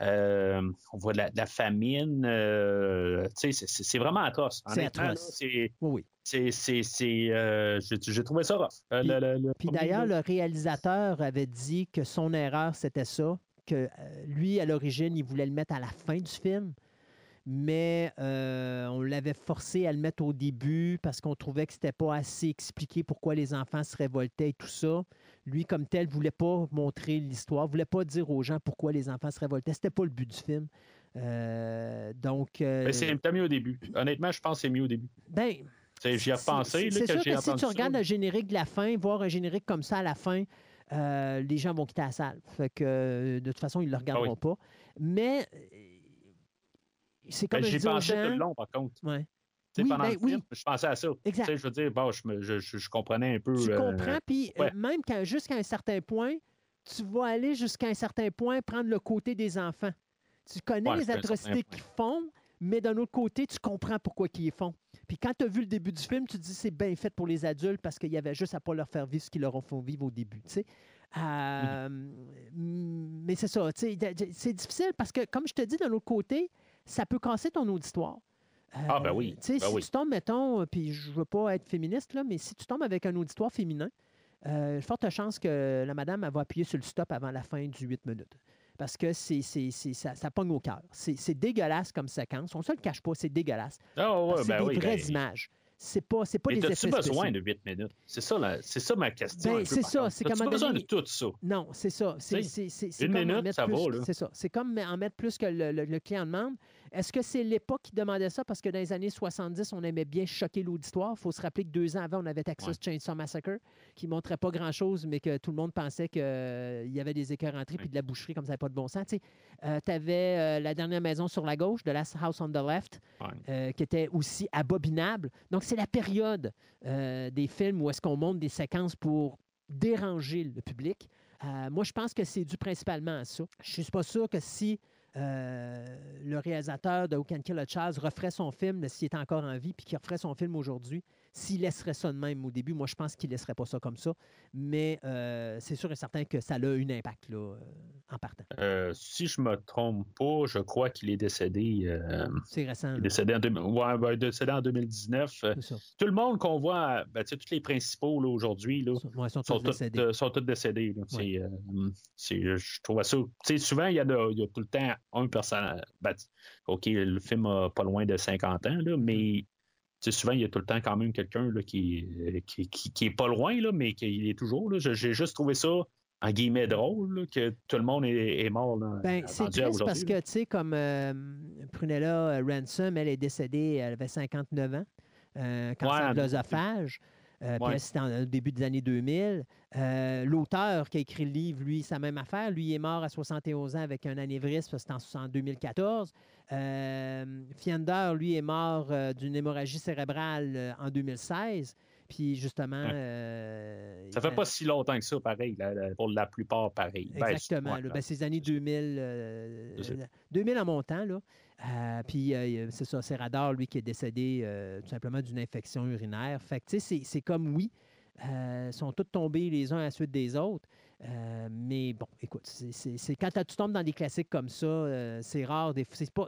Euh, on voit de la, de la famine. euh, c'est- vraiment atroce. C'est atroce. c'est- Oui, oui. c'est- c'est- c'est, euh, J'ai trouvé ça rough. Puis- d'ailleurs, le réalisateur avait dit que son erreur, c'était ça, que lui, à l'origine, il voulait le mettre à la fin du film, mais euh, on l'avait forcé à le mettre au début parce qu'on trouvait que c'était pas assez expliqué pourquoi les enfants se révoltaient et tout ça. Lui, comme tel, voulait pas montrer l'histoire, voulait pas dire aux gens pourquoi les enfants se révoltaient. C'était pas le but du film. Euh, donc, euh, Mais c'est mieux au début. Honnêtement, je pense que c'est mieux au début. ben, J'y ai c'est- repensé. C'est sûr que si tu ça. regardes le générique de la fin, voir un générique comme ça à la fin, euh, les gens vont quitter la salle. Fait que euh, de toute façon, ils ne le regarderont pas. Mais c'est comme Ben, J'y pensais tout gens. le long, par contre. Ouais. Oui, pendant ben le oui. je pensais à ça. Exact. Tu sais, je veux dire, bon, je, je- je- je comprenais un peu. Tu euh, comprends, puis euh, ouais. même quand- jusqu'à un certain point, tu vas aller jusqu'à un certain point prendre le côté des enfants. Tu connais Ouais, les atrocités qu'ils font, mais d'un autre côté, tu comprends pourquoi ils les font. Puis quand tu as vu le début du film, tu te dis c'est bien fait pour les adultes parce qu'il y avait juste à pas leur faire vivre ce qu'ils leur ont fait vivre au début. tu sais. Euh, Mais c'est ça, c'est difficile parce que, comme je te dis, d'un autre côté, ça peut casser ton auditoire. Ah, ben oui, Tu sais, ben si oui. tu tombes, mettons, euh, puis je veux pas être féministe, là, mais si tu tombes avec un auditoire féminin, euh, forte chance que la madame elle va appuyer sur le stop avant la fin du 8 minutes. Parce que c'est, c'est, c'est- ça, ça pogne au cœur. C'est, dégueulasse comme séquence. On ne se le cache pas, c'est dégueulasse. Ah, ouais, c'est ben des oui. vraies ben, images. C'est pas, c'est pas Mais des effets t'as-tu besoin spéciaux. de 8 minutes? C'est ça, la- c'est ça ma question. Ben, c'est ça, c'est moment besoin donné- de tout ça? Non, c'est ça. C'est, Tu une comme minute, ça va, là. C'est ça. C'est comme en mettre plus que le, le- le client demande. Est-ce que c'est l'époque qui demandait ça? Parce que dans les années 70, on aimait bien choquer l'auditoire. Il faut se rappeler que deux ans avant, on avait Texas Ouais. Chainsaw Massacre, qui ne montrait pas grand-chose, mais que tout le monde pensait qu'il y avait des écœurs entrés puis de la boucherie comme ça n'avait pas de bon sens. tu avais La dernière maison sur la gauche, The Last House on the Left, Ouais. euh, qui était aussi abominable. Donc, c'est la période euh, des films où est-ce qu'on monte des séquences pour déranger le public. Euh, moi, je pense que c'est dû principalement à ça. Je suis pas sûr que si euh, le réalisateur de Who Can Kill a Child referait son film, s'il est encore en vie, puis qu'il referait son film aujourd'hui, s'il laisserait ça de même au début, moi, je pense qu'il laisserait pas ça comme ça. Mais euh, c'est sûr et certain que ça a un impact là, euh, en partant. Euh, si je me trompe pas, je crois qu'il est décédé. euh, C'est récent. il est décédé en, deux- ouais, ben, décédé en 2019. Euh, C'est ça. tout le monde qu'on voit, ben, tu sais, tous les principaux aujourd'hui, Ouais, sont sont, tous décédés. sont tous décédés. là. C'est, c'est- je trouve ça. Tu sais, souvent, il y, a de- il y a tout le temps un personnage. Ben, OK, le film a pas loin de 50 ans, là, mais souvent, il y a tout le temps quand même quelqu'un qui, euh, qui, qui, qui est pas loin, là, mais qui est toujours. J'ai juste trouvé ça, en guillemets, drôle, là, que tout le monde est, est mort. Ben, c'est rendu à triste parce que, tu sais, comme euh, Prunella euh, Ransom, elle est décédée, elle avait 59 ans, euh, cancer Ouais. de l'œsophage. Euh, Ouais. c'était au début des années 2000. Euh, L'auteur qui a écrit le livre, lui, c'est la même affaire. Lui, il est mort à 71 ans avec un anévrisme, c'était en, en 2014. Euh, Fiender, lui, est mort euh, d'une hémorragie cérébrale euh, en 2016. Puis justement... Ouais. euh, Ça fait pas si longtemps que ça, pareil, là, là, pour la plupart, pareil. Ben, Exactement. Ben, c'est les années 2000, euh, C'est ça. 2000 en montant. Là. Puis, c'est ça, c'est Radar, lui, qui est décédé tout simplement d'une infection urinaire. Fait que, tu sais, c'est- comme oui, sont tous tombés les uns à la suite des autres. Euh, mais bon, écoute, c'est- quand tu tombes dans des classiques comme ça, euh, c'est rare.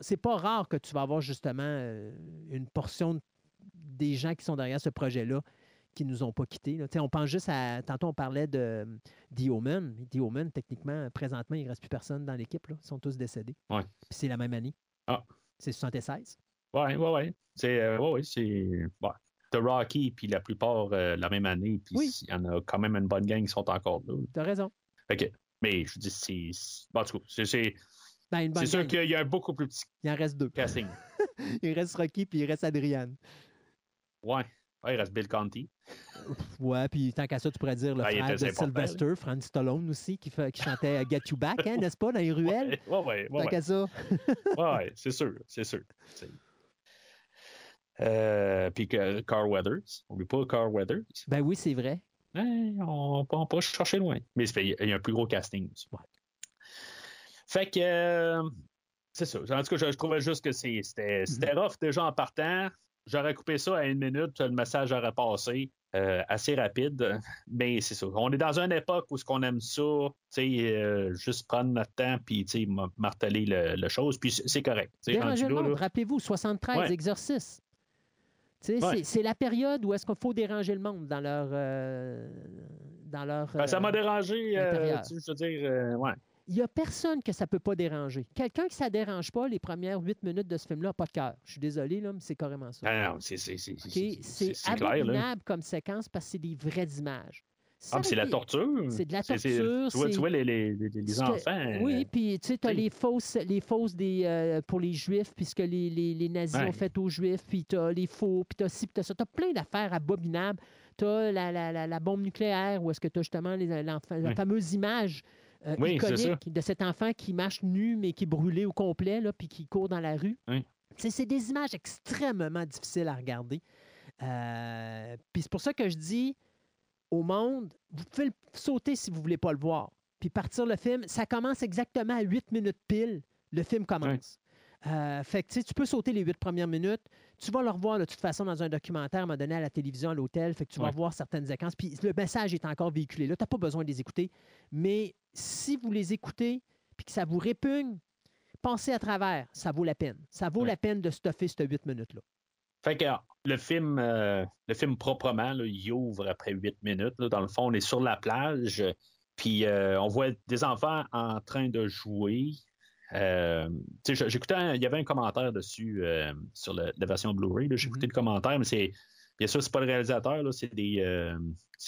C'est pas, rare que tu vas avoir justement euh, une portion de- des gens qui sont derrière ce projet-là qui nous ont pas quittés. là. On pense juste à. Tantôt, on parlait de The Omen. The Omen, techniquement, présentement, il ne reste plus personne dans l'équipe. Ils sont tous décédés. Ouais. Puis c'est la même année. Ah. C'est 76. Oui, oui, oui. C'est, euh, ouais, ouais, c'est. ouais. The Rocky, puis la plupart euh, la même année, puis Oui. il y en a quand même une bonne gang qui sont encore là. Tu as raison. Que- mais je dis, c'est. c'est- bon, en tout cas, c'est, c'est, Ben, sûr qu'il y a un beaucoup plus petit Il en reste deux. casting. Il reste Rocky puis il reste Adrian. Ouais. Ouais, il reste Bill Conti. Ouais, puis tant qu'à ça, tu pourrais dire le il frère de Sylvester, Franz Stallone aussi, qui, fait, qui chantait euh, Get You Back, hein, n'est-ce pas, dans les ruelles? Ouais, ouais, ouais, Tant ouais, qu'à ça. ouais, c'est sûr, c'est sûr. Euh, puis que Carl Weathers. Oublie pas Carl Weathers. Ben oui, c'est vrai. On peut pas chercher loin. Mais il y a un plus gros casting. Fait que euh, c'est ça. En tout cas, je, je trouvais juste que c'était c'était rough déjà en partant. J'aurais coupé ça à une minute, le message aurait passé. euh, assez rapide. Mais c'est ça. On est dans une époque où ce qu'on aime ça, euh, juste prendre notre temps puis marteler le, le chose, puis c'est correct. Rappelez-vous, 73 exercices. C'est la période où est-ce qu'il faut déranger le monde dans leur. Euh, dans leur ben, ça m'a dérangé, je veux dire, ouais il n'y a personne que ça ne peut pas déranger. Quelqu'un qui ça ne dérange pas les premières huit minutes de ce film-là n'a pas de cœur. Je suis désolé, là, mais c'est carrément ça. Ah c'est C'est abominable comme séquence parce que c'est des vraies images. Ah, c'est la torture. C'est de la torture. Tu vois, tu vois les, les, les, enfants. Oui, puis tu sais, tu as les fausses, les fausses des, euh, pour les Juifs, puisque les, les, nazis ont fait aux Juifs, puis tu as les faux, puis tu as ci, puis tu as ça. Tu as plein d'affaires abominables. Tu as la, la, la, bombe nucléaire, où est-ce que tu as justement la fameuse image euh, iconique de cet enfant qui marche nu, mais qui est brûlé au complet, là, puis qui court dans la rue. C'est des images extrêmement difficiles à regarder. Euh, puis c'est pour ça que je dis au monde, vous pouvez le sauter si vous ne voulez pas le voir. Puis partir le film, ça commence exactement à 8 minutes pile. Le film commence. Euh, fait que tu peux sauter les huit premières minutes. Tu vas le revoir de toute façon dans un documentaire, m'a donné à la télévision, à l'hôtel. Fait que tu vas voir certaines séquences. Puis le message est encore véhiculé. Là, tu n'as pas besoin de les écouter. Mais si vous les écoutez puis que ça vous répugne, pensez à travers. Ça vaut la peine. Ça vaut la peine de stuffer ces huit minutes-là. Fait que le film, euh, le film proprement, il ouvre après huit minutes. Dans le fond, on est sur la plage, puis euh, on voit des enfants en train de jouer. Euh, j'écoutais, il y avait un commentaire dessus sur la, version Blu-ray. J'écoutais mm-hmm. le commentaire, mais c'est bien sûr, c'est pas le réalisateur, c'est des,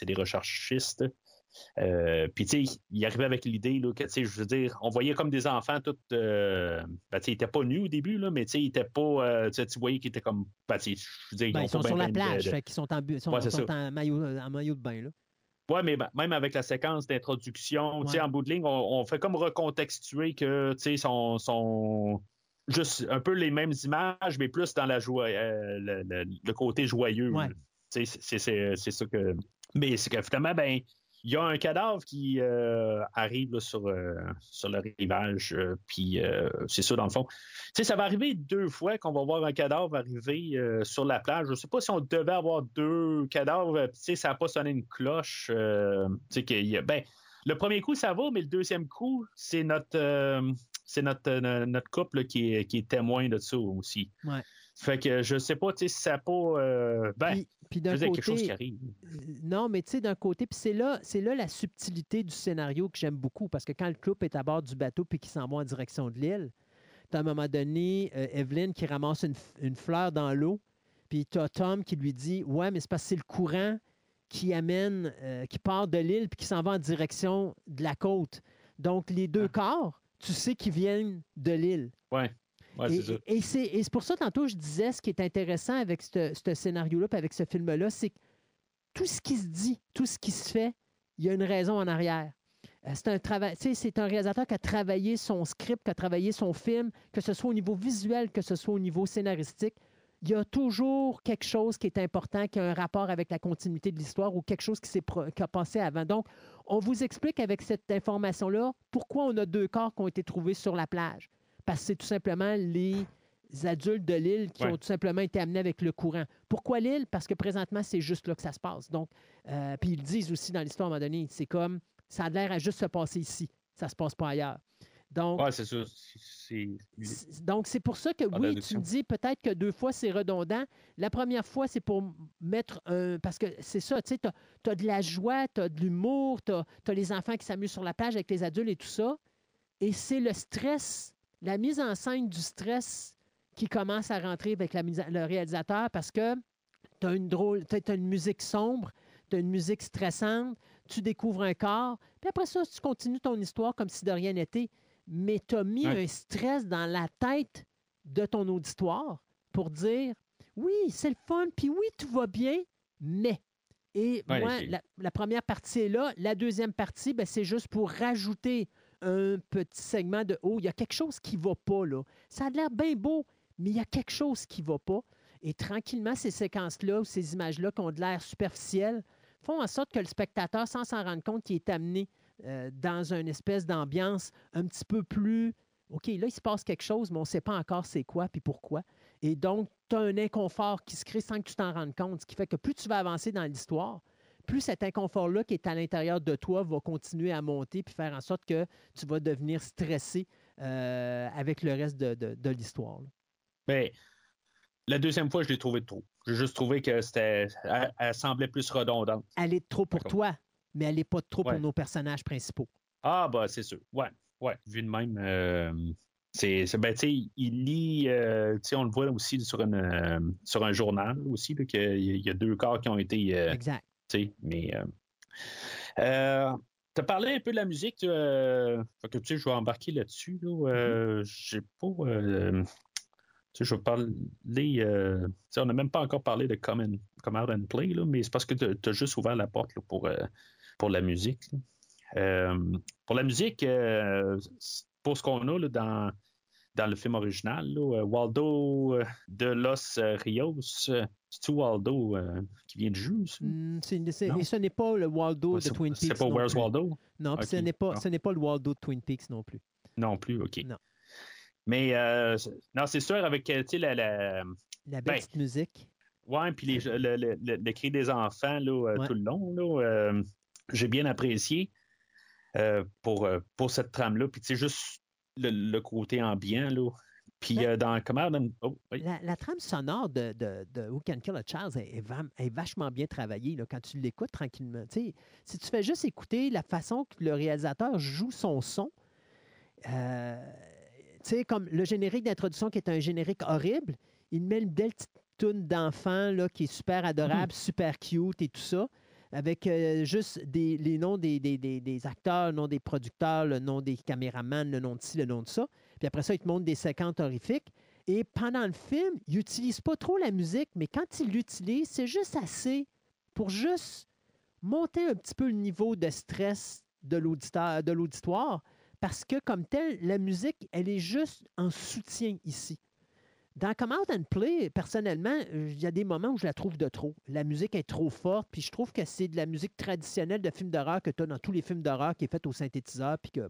des recherchistes. Puis, tu sais, il arrivait avec l'idée, que, tu sais, je veux dire, on voyait comme des enfants tout. ben, tu sais, ils n'étaient pas nus au début, là, mais tu sais, ils étaient pas. tu voyais qu'ils étaient comme. Ben, je veux dire, ils, ben, sont sur la plage, ils sont, en, sont, en, maillot, en maillot de bain, là. Oui, mais même avec la séquence d'introduction, sais, en bout de ligne, on, fait comme recontextuer que sont, sont juste un peu les mêmes images, mais plus dans la joie, euh, le, côté joyeux. C'est ça que. Mais c'est que finalement, ben, il y a un cadavre qui euh, arrive sur, euh, sur le rivage, euh, puis c'est ça dans le fond. Ça va arriver deux fois qu'on va voir un cadavre arriver sur la plage. Je ne sais pas si on devait avoir deux cadavres, tu sais, ça n'a pas sonné une cloche. sais, ben, le premier coup, ça va, mais le deuxième coup, c'est notre, notre, notre couple qui est, qui est témoin de ça aussi. Ouais. Fait que je sais pas, tu sais, si ça pas. Euh, ben, puis, d'un côté, quelque chose qui arrive. Euh, non, mais tu sais, d'un côté, puis c'est là, c'est là la subtilité du scénario que j'aime beaucoup, parce que quand le couple est à bord du bateau puis qu'il s'en va en direction de l'île, tu à un moment donné euh, Evelyn qui ramasse une, fleur dans l'eau, puis tu as Tom qui lui dit Ouais, mais c'est parce que c'est le courant qui amène, qui part de l'île puis qui s'en va en direction de la côte. Donc, les deux ah. corps, tu sais qu'ils viennent de l'île. Ouais et, c'est pour ça, tantôt, je disais, ce qui est intéressant avec ce, scénario-là, avec ce film-là, c'est que tout ce qui se dit, tout ce qui se fait, il y a une raison en arrière. Euh, c'est un, travail, c'est un réalisateur qui a travaillé son script, qui a travaillé son film, que ce soit au niveau visuel, que ce soit au niveau scénaristique. Il y a toujours quelque chose qui est important, qui a un rapport avec la continuité de l'histoire ou quelque chose qui, s'est qui a passé avant. Donc, on vous explique avec cette information-là pourquoi on a deux corps qui ont été trouvés sur la plage parce que c'est tout simplement les adultes de l'île qui ont tout simplement été amenés avec le courant. Pourquoi l'île? Parce que présentement, c'est juste là que ça se passe. Donc, euh, puis ils disent aussi dans l'histoire à un moment donné, c'est comme ça a l'air à juste se passer ici. Ça ne se passe pas ailleurs. Donc, c'est donc, c'est pour ça que oui, tu me dis peut-être que deux fois, c'est redondant. La première fois, c'est pour mettre un. Parce que c'est ça, tu sais, tu as, de la joie, tu as de l'humour, tu as, as, les enfants qui s'amusent sur la plage avec les adultes et tout ça. Et c'est le stress la mise en scène du stress qui commence à rentrer avec le réalisateur parce que tu as une drôle, as une musique sombre, tu as une musique stressante, tu découvres un corps, puis après ça, tu continues ton histoire comme si de rien n'était. Mais tu as mis un stress dans la tête de ton auditoire pour dire oui, c'est le fun, puis oui, tout va bien, mais. Et moi, la, première partie est là. La deuxième partie, ben, c'est juste pour rajouter un petit segment de oh, il y a quelque chose qui ne va pas là. Ça a l'air bien beau, mais il y a quelque chose qui ne va pas. Et tranquillement, ces séquences-là ou ces images-là qui ont de l'air superficiel font en sorte que le spectateur, sans s'en rendre compte, qui est amené euh, dans une espèce d'ambiance un petit peu plus OK, là, il se passe quelque chose, mais on ne sait pas encore c'est quoi puis pourquoi. Et donc, tu as un inconfort qui se crée sans que tu t'en rendes compte, ce qui fait que plus tu vas avancer dans l'histoire, plus cet inconfort-là qui est à l'intérieur de toi va continuer à monter puis faire en sorte que tu vas devenir stressé euh, avec le reste de, de, de l'histoire. Mais la deuxième fois, je l'ai trouvé trop. J'ai juste trouvé que c'était. Elle, elle, semblait plus redondante. Elle est trop pour toi, mais elle n'est pas trop Ouais. pour nos personnages principaux. Ah, bah, c'est sûr. Ouais, ouais. Vu de même, euh, c'est. Ben, tu sais, il lit. euh, tu sais, on le voit aussi sur, une, euh, sur un journal aussi, qu'il y y a deux corps qui ont été. euh, Exact. Tu mais. Euh, euh, T'as parlé un peu de la musique, tu, euh, que tu sais, je vais embarquer là-dessus. Là, euh, J'ai pas. euh, tu sais, je vais parler. tu sais, on n'a même pas encore parlé de Come, and- Come Out and Play, là, mais c'est parce que tu as juste ouvert la porte là, pour, pour la musique. pour la musique, pour ce qu'on a là, dans, dans le film original, là, Waldo de Los Rios, c'est-tu Waldo euh, qui vient de jeu, Non? et ce n'est pas le Waldo de Twin Peaks. C'est pas non Where's. Waldo? Non, puis ce n'est pas, pas le Waldo de Twin Peaks non plus. Non plus, OK. Non. Mais euh, c'est- non, c'est sûr, avec euh, la, la- La belle Ben, petite musique. Ouais, puis les, le, le- le- le cri des enfants là, Ouais. tout le long, euh, j'ai bien apprécié pour, pour cette trame-là. Puis tu sais, juste le, le côté ambiant. Là. Puis Ben- euh, dans comment oh, oui. La, la trame sonore de, de, de Who Can Kill a Child est, est vam- est vachement bien travaillée là, quand tu l'écoutes tranquillement. Si tu fais juste écouter la façon que le réalisateur joue son son, euh, comme le générique d'introduction qui est un générique horrible, il met une belle petite toune d'enfant qui est super adorable, super cute et tout ça, avec euh, juste des, les noms des, des, des- des acteurs, le nom des producteurs, le nom des caméramans, le nom de ci, le nom de ça. Puis après ça, il te montre des séquences horrifiques. Et pendant le film, il n'utilise pas trop la musique, mais quand il l'utilise, c'est juste assez pour juste monter un petit peu le niveau de stress de l'auditoire, parce que comme tel, la musique, elle est juste en soutien ici. Dans Come Out and Play, personnellement, il y a des moments où je la trouve de trop. La musique est trop forte, puis je trouve que c'est de la musique traditionnelle de film d'horreur que tu as dans tous les films d'horreur qui est faite au synthétiseur, puis que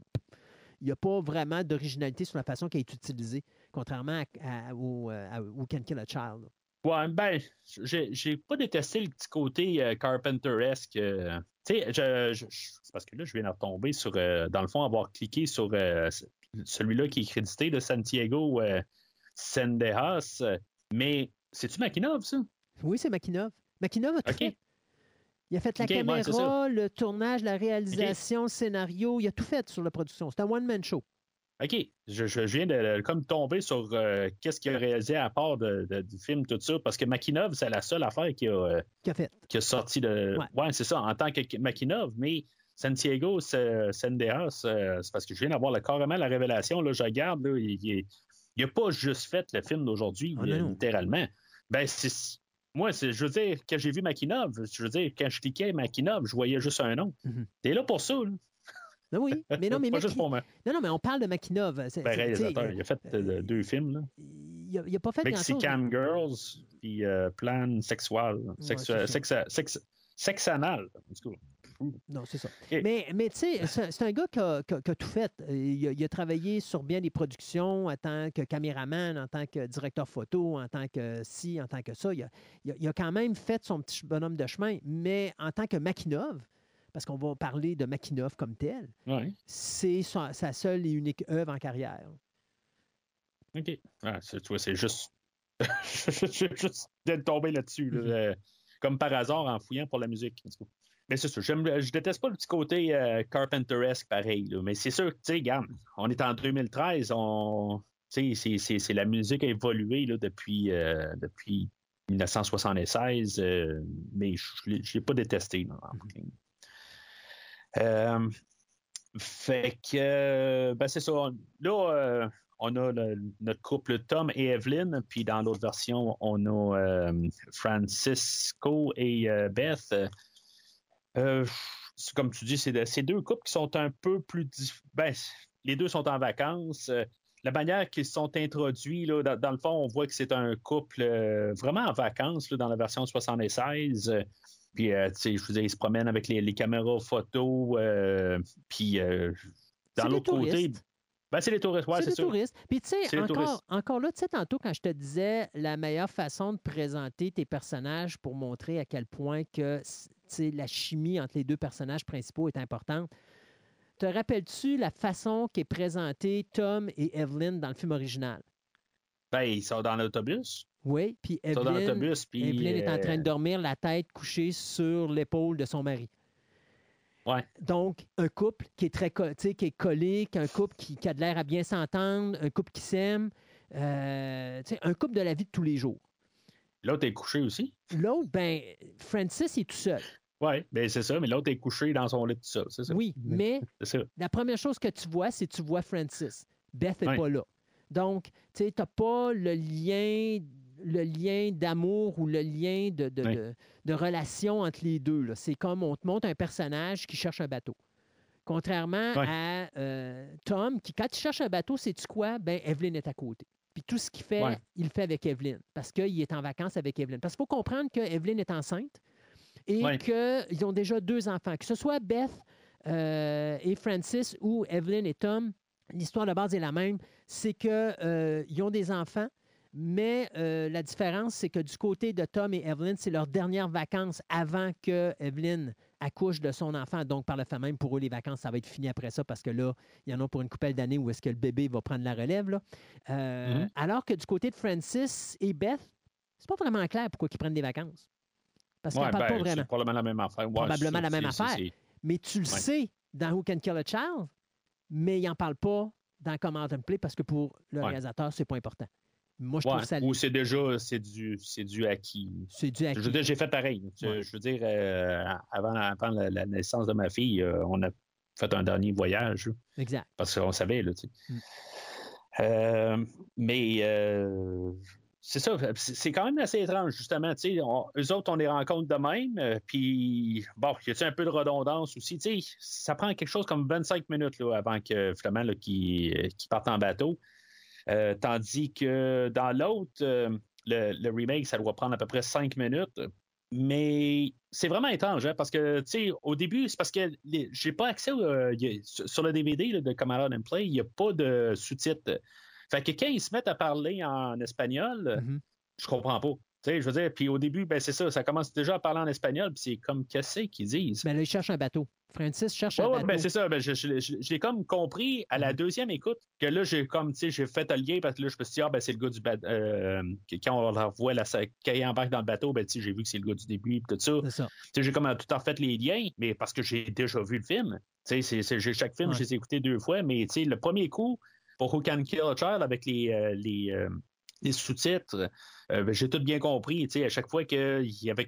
il n'y a pas vraiment d'originalité sur la façon qu'elle est utilisée, contrairement à, à- au, euh, à Can Kill a Child. Ouais, ben, j'ai pas détesté le petit côté euh, Carpenter-esque. euh, tu sais, je, je- parce que là, je viens de retomber sur, euh, dans le fond, avoir cliqué sur euh, celui-là qui est crédité de Santiago euh, Sendejas. euh, Mais c'est-tu Makinov, ça? Oui, c'est Makinov. Makinov a tout OK. fait. Il a fait la ouais, caméra, le tournage, la réalisation, le scénario. Il a tout fait sur la production. C'est un one-man show. OK. Je, je viens de comme tomber sur euh, qu'est-ce qu'il a réalisé à part de- de- du film, tout ça, parce que Makinov, c'est la seule affaire qui a, euh, Qu'il a fait. qui a sorti de. Ouais. Ouais, c'est ça, en tant que Makinov, mais Santiago Sendejas, euh, c'est parce que je viens d'avoir carrément la révélation. Là, je regarde, là, il n'a pas juste fait le film d'aujourd'hui, Ah, littéralement. Ben, c'est. Moi, c'est, je veux dire, quand j'ai vu Makinov, je veux dire, quand je cliquais Makinov, je voyais juste un nom. Mhm. T'es là pour ça, là. Ben oui, mais non, mais pas Maki- juste pour moi. non, non, mais on parle de Makinov. C'est- Ben, réalisateur, il a fait euh, deux films, là. Il n'a pas fait. Mexican Girls, puis euh, Plan Sexual, sexe, c'est ça. sexe, sexe, sexe anal. en tout cas. Non, c'est ça. Et- Mais, mais tu sais, c'est un gars qui a, qui a- qui a tout fait. Il a, il a travaillé sur bien des productions en tant que caméraman, en tant que directeur photo, en tant que ci, en tant que ça. Il a, il a- quand même fait son petit bonhomme de chemin, mais en tant que Makinov, parce qu'on va parler de Makinov comme tel, Ouais. c'est sa, sa seule et unique œuvre en carrière. OK. Ah, c'est, tu vois, c'est juste. J'ai juste d'être tombé là-dessus, là, Mhm. euh, comme par hasard en fouillant pour la musique. Mais c'est sûr, je déteste pas le petit côté euh, Carpenteresque pareil, là, mais c'est sûr, tu sais, regarde, on est en 2013, on. c'est, c'est, c'est la musique a évolué là, depuis, euh, depuis 1976, euh, mais je ne l'ai pas détesté. ligne. Euh, fait que, ben c'est ça. Là, on a le- notre couple Tom et Evelyn, puis dans l'autre version, on a Francisco et Beth. Euh, c'est comme tu dis, c'est de- c'est deux couples qui sont un peu plus. Ben, les deux sont en vacances. Euh, la manière qu'ils sont introduits, là, dans, dans le fond, on voit que c'est un couple euh, vraiment en vacances là, dans la version 76. Euh, puis, euh, tu sais, je veux dire, ils se promènent avec les, les caméras photo. euh, puis, dans l'autre côté. Ben, c'est les touristes, ouais, c'est sûr. touristes. Puis, tu sais, encore, encore là, tu sais, tantôt, quand je te disais la meilleure façon de présenter tes personnages pour montrer à quel point que, la chimie entre les deux personnages principaux est importante, te rappelles-tu la façon qu'est présenté Tom et Evelyn dans le film original? Ben, ils sont dans l'autobus. Oui, puis Evelyn, Evelyn est en train de euh, dormir, la tête couchée sur l'épaule de son mari. Ouais. Donc, un couple qui est très qui est collé, qui- un couple qui, qui a de l'air à bien s'entendre, un couple qui s'aime, euh, un couple de la vie de tous les jours. L'autre est couché aussi. L'autre, ben, Francis est tout seul. Oui, ben c'est ça, mais l'autre est couché dans son lit tout seul, ça. Oui, mais ça. la première chose que tu vois, c'est que tu vois Francis. Beth n'est pas là. Donc, tu sais, tu n'as pas le lien, le lien d'amour ou le lien de, de, Ouais. de- de relation entre les deux. C'est comme on te montre un personnage qui cherche un bateau. Contrairement à euh, Tom, qui, quand il cherche un bateau, sais-tu quoi? Ben, Evelyn est à côté. Puis tout ce qu'il fait, il le fait avec Evelyn, parce qu'il est en vacances avec Evelyn. Parce qu'il faut comprendre que Evelyn est enceinte et Ouais. qu'ils ont déjà deux enfants. Que ce soit Beth euh, et Francis ou Evelyn et Tom, l'histoire de base est la même. C'est qu'ils ont des enfants, mais euh, la différence, c'est que du côté de Tom et Evelyn, c'est leurs dernières vacances avant que Evelyn accouche de son enfant. Donc, par le fait même, pour eux, les vacances, ça va être fini après ça parce que là, il y en a pour une coupelle d'années où est-ce que le bébé va prendre la relève. Là. Euh, Mhm. Alors que du côté de Francis et Beth, c'est pas vraiment clair pourquoi ils prennent des vacances. Parce Ouais, n'en parlent ben, pas vraiment. C'est probablement la même affaire. Ouais, Probablement la même affaire. Mais tu le Ouais. sais dans Who Can Kill a Child, mais il n'en parle pas dans Command and Play parce que pour le réalisateur, c'est pas important. Moi, je trouve ça. Ou c'est déjà c'est du, c'est du acquis. C'est dû à Je qui? veux dire, j'ai fait pareil. Je, veux dire, euh, avant, avant la, la naissance de ma fille, euh, on a fait un dernier voyage Exact. parce qu'on savait, là, tu sais. Mm. Euh, mais euh, c'est ça, c'est quand même assez étrange, justement. On- eux autres, on les rencontre de même, euh, puis bon, il y a un peu de redondance aussi? Tu sais, ça prend quelque chose comme 25 minutes là, avant que, finalement, qu'ils euh, qu'ils partent en bateau. Euh, tandis que dans l'autre, le, remake, ça doit prendre à peu près 5 minutes. Mais c'est vraiment étrange, hein, parce que, tu sais, au début, c'est parce que j'ai pas accès sur le DVD de Camarade and Play, il n'y a pas de sous-titres. Fait que quand ils se mettent à parler en espagnol, Mhm. je comprends pas. Tu sais, je veux dire, puis au début, ben c'est ça, ça commence déjà à parler en espagnol, puis c'est comme qu'est-ce qu'ils disent? Ben là, il cherche un bateau. Francis cherche Ouais, un ouais, bateau. ben c'est ça. Ben, je, je- je- je l'ai comme compris à la Mhm. deuxième écoute que là, j'ai comme, tu sais, j'ai fait le lien parce que là, je me suis dit, ah, ben c'est le gars du bateau. quand on la revoit, la, quand il embarque dans le bateau, ben, tu sais, j'ai vu que c'est le gars du début, puis tout ça. C'est ça. Tu sais, j'ai comme tout en fait les liens, mais parce que j'ai déjà vu le film. Tu sais, c'est- c'est- j'ai- chaque film, Ouais. je les ai écoutés deux fois, mais tu sais, le premier coup, pour Who Can Kill a Child avec les, euh, les, euh, les sous-titres, euh, ben, j'ai tout bien compris. À chaque fois qu'il y avait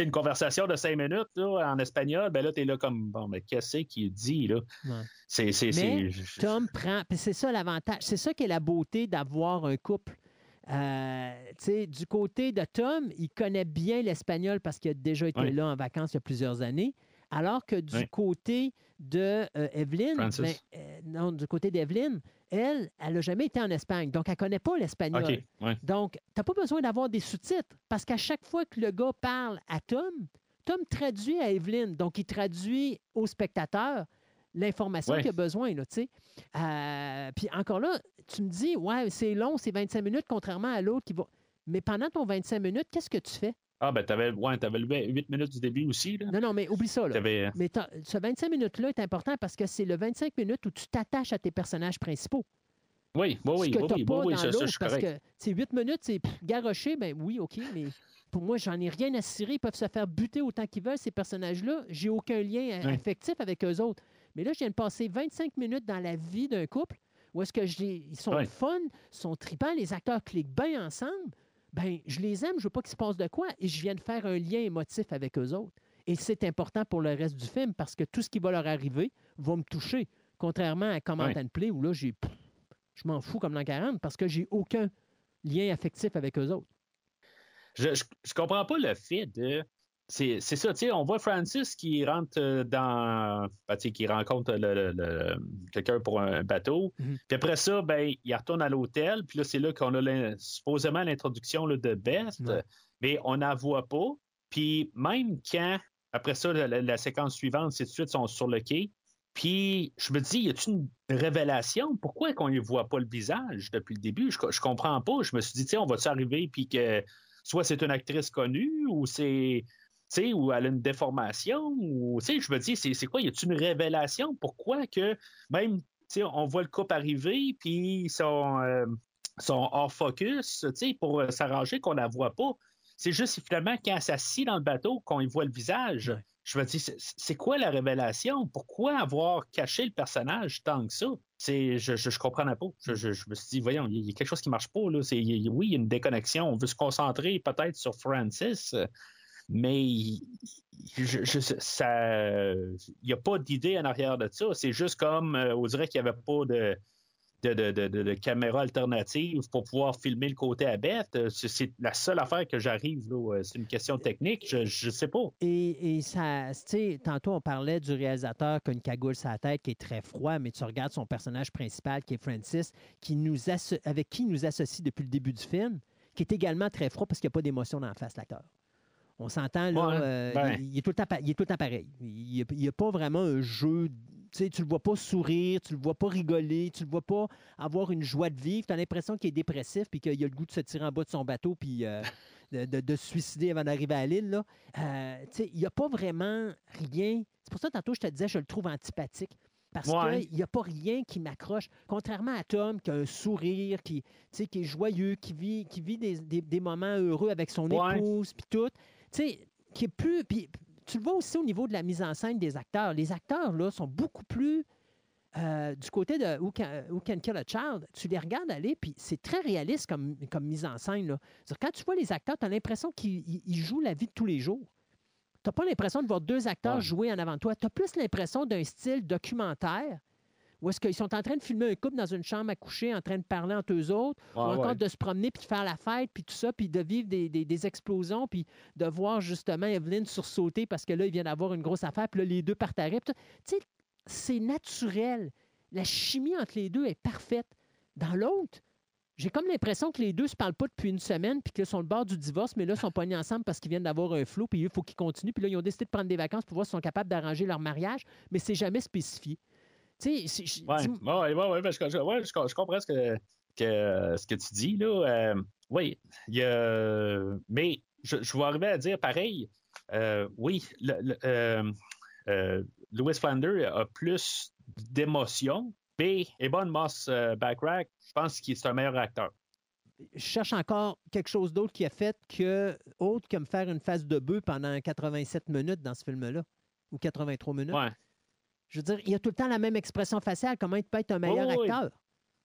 une conversation de cinq minutes là, en espagnol, ben là, t'es là comme, bon, mais qu'est-ce qu'il dit, là? Ouais. C'est, c'est, Mais c'est- Tom prend. c'est ça l'avantage. C'est ça qui est la beauté d'avoir un couple. Euh, du côté de Tom, il connaît bien l'espagnol parce qu'il a déjà été là en vacances il y a plusieurs années. Alors que du Oui. côté de euh, Evelyn, ben, euh, non, du côté d'Evelyn, elle, elle n'a jamais été en Espagne, donc elle ne connaît pas l'espagnol. Ouais. Donc, tu n'as pas besoin d'avoir des sous-titres parce qu'à chaque fois que le gars parle à Tom, Tom traduit à Evelyn. Donc, il traduit au spectateur l'information Ouais. qu'il a besoin. Là. Euh, puis encore là, tu me dis, ouais, c'est long, c'est 25 minutes, contrairement à l'autre qui va. Mais pendant ton 25 minutes, qu'est-ce que tu fais? Ah, ben, t'avais, ouais, t'avais le 8 minutes du début aussi, là. Non, non, mais oublie ça. Là. T'avais, Mais ce 25 minutes-là est important parce que c'est le 25 minutes où tu t'attaches à tes personnages principaux. oui, oui, oui, oui, oui, ça, je suis parce que c'est 8 minutes, c'est garoché, ben oui, OK, mais pour moi, j'en ai rien à cirer. Ils peuvent se faire buter autant qu'ils veulent, ces personnages-là. J'ai aucun lien affectif avec eux autres. Mais là, je viens de passer 25 minutes dans la vie d'un couple où est-ce que ils sont fun, sont tripants, les acteurs cliquent bien ensemble. Ben, je les aime, je veux pas qu'il se passe de quoi, et je viens de faire un lien émotif avec eux autres. Et c'est important pour le reste du film parce que tout ce qui va leur arriver va me toucher. Contrairement à Command Oui. and Play où là, j'ai pff, je m'en fous comme l'an 40 parce que j'ai aucun lien affectif avec eux autres. Je, je, je comprends pas le fait de. C'est c'est ça, tu sais, on voit Francis qui rentre euh, dans. ben, tu sais, qui rencontre le, le- le- quelqu'un pour un bateau. Mhm. Puis après ça, ben, il retourne à l'hôtel. Puis là, c'est là qu'on a l'in- supposément l'introduction là, de Beth. Ouais. Mais on n'en voit pas. Puis même quand, après ça, la, la- la séquence suivante, c'est tout de suite, ils sont sur le quai. Puis je me dis, y a-t-il une révélation? Pourquoi qu'on ne voit pas le visage depuis le début? Je, je comprends pas. Je me suis dit, tiens, on va-tu arriver puis que soit c'est une actrice connue ou c'est. Ou elle a une déformation, ou je me dis, c'est quoi, y a-t-il une révélation? Pourquoi que même on voit le couple arriver, puis ils sont, euh, hors focus pour s'arranger qu'on la voit pas? C'est juste finalement quand elle s'assit dans le bateau qu'on y voit le visage. Je me dis, c'est quoi la révélation? Pourquoi avoir caché le personnage tant que ça? C'est, je, je, comprenais pas. Je, me suis dit, voyons, il y, a quelque chose qui marche pas. Là. oui, il y a une déconnexion. On veut se concentrer peut-être sur Francis, mais ça, il n'y a pas d'idée en arrière de ça. C'est juste comme, euh, on dirait qu'il n'y avait pas de, de, caméra alternative pour pouvoir filmer le côté à bête. Euh, c'est la seule affaire que j'arrive. Euh, c'est une question technique. Je ne sais pas. Et, et ça, tantôt, on parlait du réalisateur qui a une cagoule sur la tête qui est très froid, mais tu regardes son personnage principal qui est Francis, qui nous avec qui il nous associe depuis le début du film, qui est également très froid parce qu'il n'y a pas d'émotion dans la face, l'acteur. On s'entend, là, euh, ben. il, est tout le temps, il est tout le temps pareil. Il n'y a, pas vraiment un jeu tu ne le vois pas sourire, tu le vois pas rigoler, tu le vois pas avoir une joie de vivre. Tu as l'impression qu'il est dépressif puis qu'il a le goût de se tirer en bas de son bateau puis euh, de, se suicider avant d'arriver à l'île. Euh, il n'y a pas vraiment rien. C'est pour ça, tantôt, je te disais, je le trouve antipathique. Parce qu'il n'y a pas rien qui m'accroche. Contrairement à Tom, qui a un sourire, qui, qui est joyeux, qui vit, qui vit des, moments heureux avec son épouse, puis tout. Qui est plus tu le vois aussi au niveau de la mise en scène des acteurs. Les acteurs, là, sont beaucoup plus euh, du côté de Who Can, Kill a Child. Tu les regardes aller, puis c'est très réaliste comme, comme mise en scène. Là. Quand tu vois les acteurs, tu as l'impression qu'ils jouent la vie de tous les jours. Tu n'as pas l'impression de voir deux acteurs jouer en avant de toi. Tu as plus l'impression d'un style documentaire ou est-ce qu'ils sont en train de filmer un couple dans une chambre à coucher, en train de parler entre eux autres, ou encore de se promener, puis de faire la fête, puis tout ça, puis de vivre des, explosions, puis de voir justement Evelyn sursauter parce que là, il vient d'avoir une grosse affaire, puis là, les deux partiraient. Tu sais, c'est naturel. La chimie entre les deux est parfaite. Dans l'autre, j'ai comme l'impression que les deux ne se parlent pas depuis une semaine, puis qu'ils sont au bord du divorce, mais là, ils sont pognés ensemble parce qu'ils viennent d'avoir un flot, puis il faut qu'ils continuent. Puis là, ils ont décidé de prendre des vacances pour voir s'ils sont capables d'arranger leur mariage, mais c'est jamais spécifié. Oui, ouais, ouais, ouais, je, comprends ce que, ce que tu dis. Là. Euh, oui, y a, mais je, vais arriver à dire pareil. Euh, oui, le, euh, Louis Flander a plus d'émotion, mais Ebon Moss Backrack, je pense qu'il est un meilleur acteur. Je cherche encore quelque chose d'autre qui a fait que, autre que me faire une phase de bœuf pendant 87 minutes dans ce film-là, ou 83 minutes. Ouais. Je veux dire, il y a tout le temps la même expression faciale. Comment il peut être un meilleur acteur?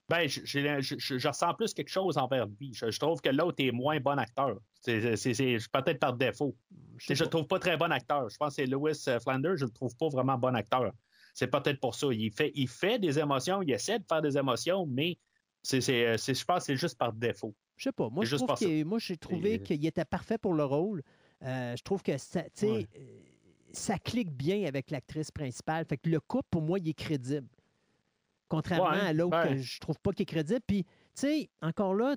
Ben, je, je, ressens plus quelque chose envers lui. Je, trouve que l'autre est moins bon acteur. C'est peut-être par défaut. Je ne le trouve pas très bon acteur. Je pense que c'est Lewis euh, Flanders, je ne le trouve pas vraiment bon acteur. C'est peut-être pour ça. Il fait, il fait des émotions, il essaie de faire des émotions, mais c'est, je pense que c'est juste par défaut. Je sais pas. Moi, moi j'ai trouvé qu'il était parfait pour le rôle. Euh, je trouve que ça, euh, ça clique bien avec l'actrice principale. Fait que le couple, pour moi, il est crédible. Contrairement à l'autre que je trouve pas qu'il est crédible. Puis, tu sais, encore là,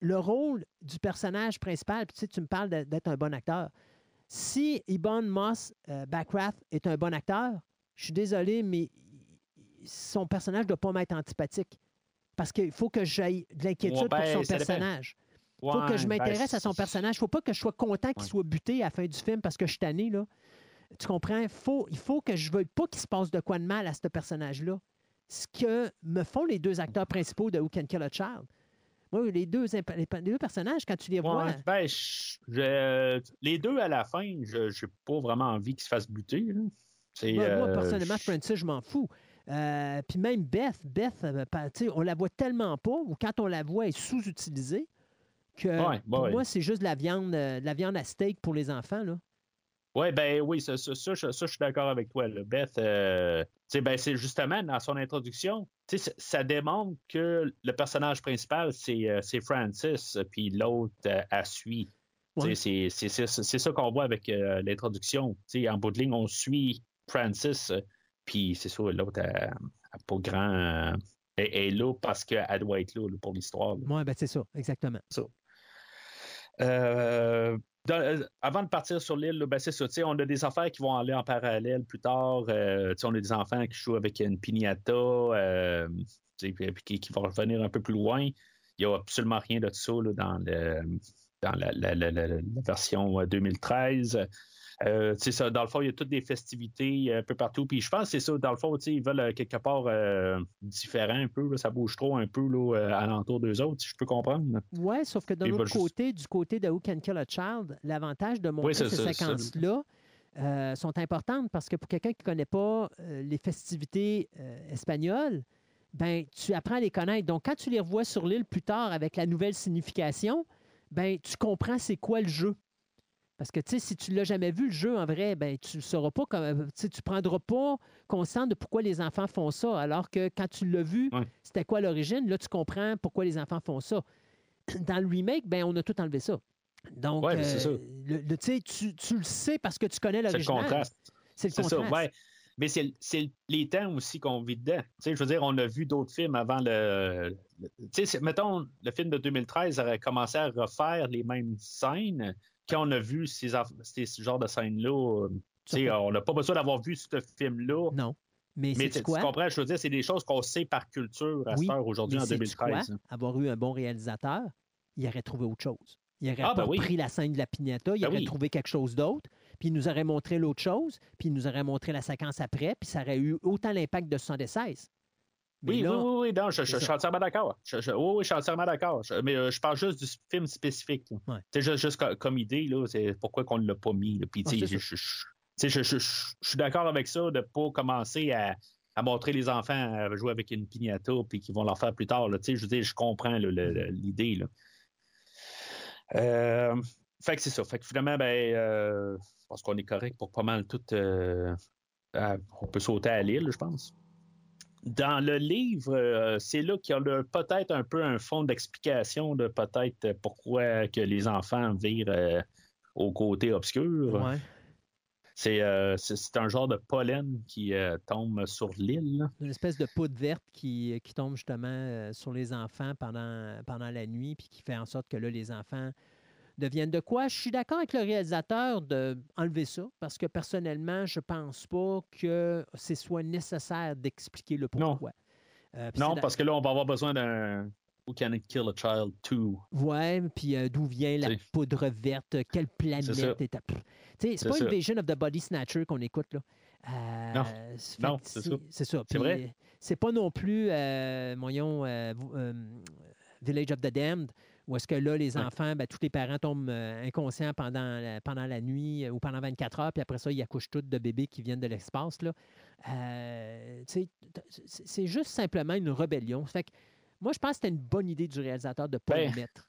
le rôle du personnage principal, puis tu me parles d'être un bon acteur. Si Ibon Moss euh, Backraft est un bon acteur, je suis désolé, mais son personnage ne doit pas m'être antipathique. Parce qu'il faut que j'aille de l'inquiétude pour son personnage. Il faut que je ben, m'intéresse à son personnage. Il ne faut pas que je sois content qu'il soit buté à la fin du film parce que je suis tanné. Là. Tu comprends? il faut que je ne veuille pas qu'il se passe de quoi de mal à ce personnage-là. Ce que me font les deux acteurs principaux de Who Can Kill a Child. Moi, les deux, les deux personnages, quand tu les vois. Ben, les deux à la fin, je n'ai pas vraiment envie qu'ils se fassent buter. moi, euh, personnellement, Francis, je m'en fous. Euh, puis même Beth, Beth, euh, on la voit tellement pas, ou quand on la voit, elle est sous-utilisée, que pour moi, c'est juste de la viande, de la viande à steak pour les enfants. Là. Ouais, ben oui, ça, ça, ça, je suis d'accord avec toi. Beth, euh, ben, c'est justement dans son introduction, ça démontre que le personnage principal, c'est euh, Francis, puis l'autre euh, a suit. C'est ça qu'on voit avec l'introduction. En bout de ligne, on suit Francis, puis c'est ça, l'autre n'a pas grand. est, là parce qu'elle doit être là, pour l'histoire. Oui, ben c'est ça, exactement. Ça. Avant de partir sur l'île, ben c'est ça. On a des affaires qui vont aller en parallèle plus tard. on a des enfants qui jouent avec une piñata, puis, qui, vont revenir un peu plus loin. Il n'y a absolument rien de ça le, dans la, version 2013. Euh, ça, dans le fond, il y a toutes des festivités un peu partout. Puis je pense que c'est ça, dans le fond, ils veulent quelque part différent un peu. ça bouge trop un peu là, alentour d'eux autres, si je peux comprendre. Oui, sauf que d'un autre côté, du côté de Who Can Kill a Child, l'avantage de montrer ces séquences-là sont importantes parce que pour quelqu'un qui ne connaît pas les festivités espagnoles, ben, tu apprends à les connaître. Donc, quand tu les revois sur l'île plus tard avec la nouvelle signification, ben, tu comprends c'est quoi le jeu. Parce que, tu sais, si tu ne l'as jamais vu, le jeu, en vrai, ben, tu ne sauras pas, comme, tu ne prendras pas conscience de pourquoi les enfants font ça. Alors que quand tu l'as vu, c'était quoi l'origine, là, tu comprends pourquoi les enfants font ça. Dans le remake, ben, on a tout enlevé ça. Donc, ouais, euh, le, tu, tu, le sais parce que tu connais l'original. C'est le contraste. C'est le contraste. Ça, ouais. Mais c'est les temps aussi qu'on vit dedans. je veux dire, on a vu d'autres films avant le. mettons, le film de 2013 aurait commencé à refaire les mêmes scènes. Quand on a vu ces, ces genres de scènes-là, on n'a pas besoin d'avoir vu ce film-là. Non. Mais, mais tu comprends, je veux dire, c'est des choses qu'on sait par culture à oui, aujourd'hui en 2013. Quoi? Avoir eu un bon réalisateur, il aurait trouvé autre chose. Il aurait ah, ben pris la scène de la pignata, il ben aurait trouvé quelque chose d'autre puis il nous aurait montré l'autre chose, puis il nous aurait montré la séquence après, puis ça aurait eu autant l'impact de 76. Oui, oui, oui, oui, je, suis entièrement d'accord. oui, je suis entièrement d'accord. Mais euh, je parle juste du film spécifique. C'est juste, comme idée, c'est pourquoi qu'on ne l'a pas mis. Puis, je, suis d'accord avec ça de ne pas commencer à, montrer les enfants à jouer avec une pignata puis qu'ils vont leur faire plus tard. Je veux dire, je comprends l'idée. Euh, fait que c'est ça. Fait que finalement, ben, euh, je pense qu'on est correct pour pas mal tout. Euh, on peut sauter à l'île, je pense. Dans le livre, euh, c'est là qu'il y a peut-être un peu un fond d'explication de peut-être pourquoi que les enfants virent euh, au côté obscur. C'est, un genre de pollen qui tombe sur l'île. Une espèce de poudre verte qui, qui tombe justement sur les enfants pendant, pendant la nuit, puis qui fait en sorte que là, les enfants deviennent de quoi? Je suis d'accord avec le réalisateur d'enlever ça parce que personnellement, je pense pas que ce soit nécessaire d'expliquer le pourquoi. Euh, non, parce que là, on va avoir besoin d'un Who Can It Kill a Child 2? Ouais, puis euh, d'où vient la poudre verte, quelle planète est à... C'est pas une Vision of the Body Snatcher qu'on écoute, là. Euh, non, c'est ça. C'est ça. C'est vrai. C'est pas non plus, voyons, Village of the Damned, ou est-ce que là, les enfants, ben, tous les parents tombent euh, inconscients pendant la, pendant la nuit euh, ou pendant 24 heures, puis après ça, ils accouchent tous de bébés qui viennent de l'espace. Euh, c'est juste simplement une rébellion. Fait que, moi, je pense que c'était une bonne idée du réalisateur de ne pas ben. le mettre.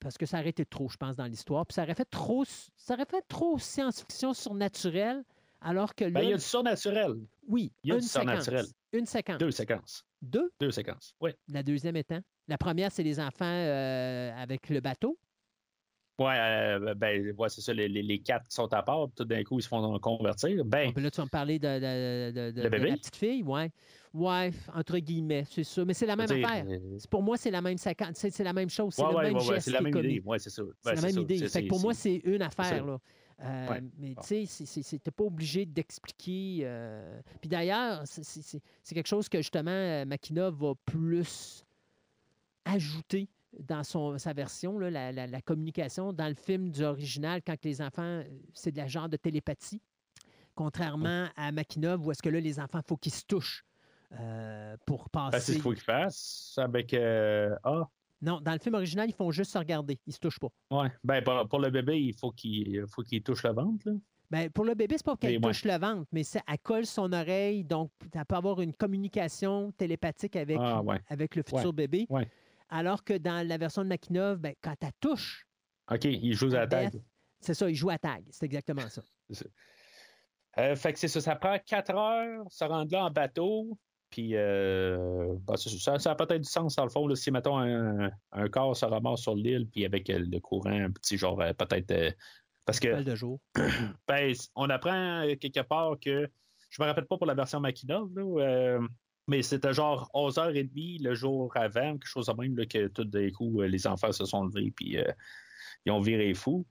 parce que ça aurait été trop, je pense, dans l'histoire. Puis ça aurait fait trop, ça aurait fait trop science-fiction surnaturelle, alors que ben, là. il y a du surnaturel. Oui, il y a du surnaturel. Une séquence. Deux séquences. Deux? Deux séquences, oui. La deuxième étant? La première, c'est les enfants euh, avec le bateau. Oui, euh, ben, ouais, c'est ça. Les, quatre qui sont à part, tout d'un coup, ils se font convertir. Ben, là, tu vas me parler de, de, la petite fille, ouais. Ouais, entre guillemets, c'est ça. Mais c'est la même affaire. Euh, pour moi, c'est la même c'est la même chose. C'est le même geste. C'est la même idée. Ouais, c'est ça. c'est la même idée. Fait pour moi, c'est une affaire. Là. Mais tu sais, t'es pas obligé d'expliquer. Puis d'ailleurs, c'est quelque chose que justement Makina va plus ajouter dans son, sa version, la, la, communication. Dans le film du original, quand les enfants, c'est de la genre de télépathie, contrairement à Makinov, où est-ce que là, les enfants, il faut qu'ils se touchent euh, pour passer. c'est ce qu'il faut qu'ils fassent avec euh, A. Non, dans le film original, ils font juste se regarder. Ils se touchent pas. Oui. Ben, pour, le bébé, il faut qu'il faut qu'il touche le ventre. Là. Ben, pour le bébé, c'est pas qu'elle touche le ventre, mais elle colle son oreille, donc elle peut avoir une communication télépathique avec, ah, avec le futur bébé. Alors que dans la version de Makinov, ben, quand elle touche. OK, il joue à la tag. C'est ça, il joue à tag. C'est exactement ça. Euh, fait que c'est ça. Ça prend quatre heures, se rendre là en bateau. Puis, euh, ben, ça, a peut-être du sens, dans le fond, si, mettons, un, corps se ramasse sur l'île, puis avec euh, le courant, un petit genre, peut-être. parce que. De jour. ben, on apprend quelque part que. Je me rappelle pas pour la version Makinov, là, mais c'était genre 11h30 le jour avant, quelque chose de même, que tout d'un coup, euh, les enfants se sont levés puis euh, ils ont viré fou.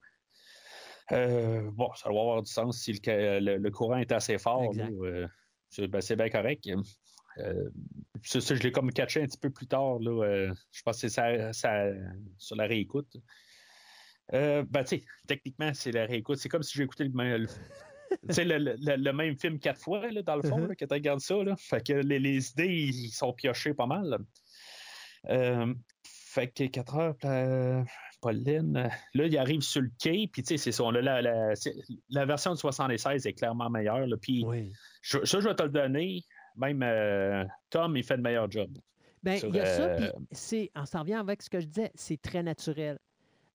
Euh, bon, ça doit avoir du sens si le, le, le courant est assez fort. Euh, c'est ben, c'est bien correct. Ça, ça, je l'ai comme catché un petit peu plus tard. Là, je pense que c'est ça, ça- sur la réécoute. Euh, ben, tu sais, techniquement, c'est la réécoute. C'est comme si écouté le, le- sais, le, le- le même film quatre fois, là, dans le fond, Mhm. là, quand tu regardes ça. Là. Fait que les, les idées, ils sont piochés pas mal. Euh, fait que 4 heures, euh, Pauline, euh, là, il arrive sur le quai, puis tu sais, c'est ça. là, la, la- c'est- la version de 76 est clairement meilleure. là, Puis Oui. je- ça, je vais te le donner. Même euh, Tom, il fait le meilleur job. Ben, Sur, il y a ça, euh, puis c'est, on s'en revient avec ce que je disais, c'est très naturel.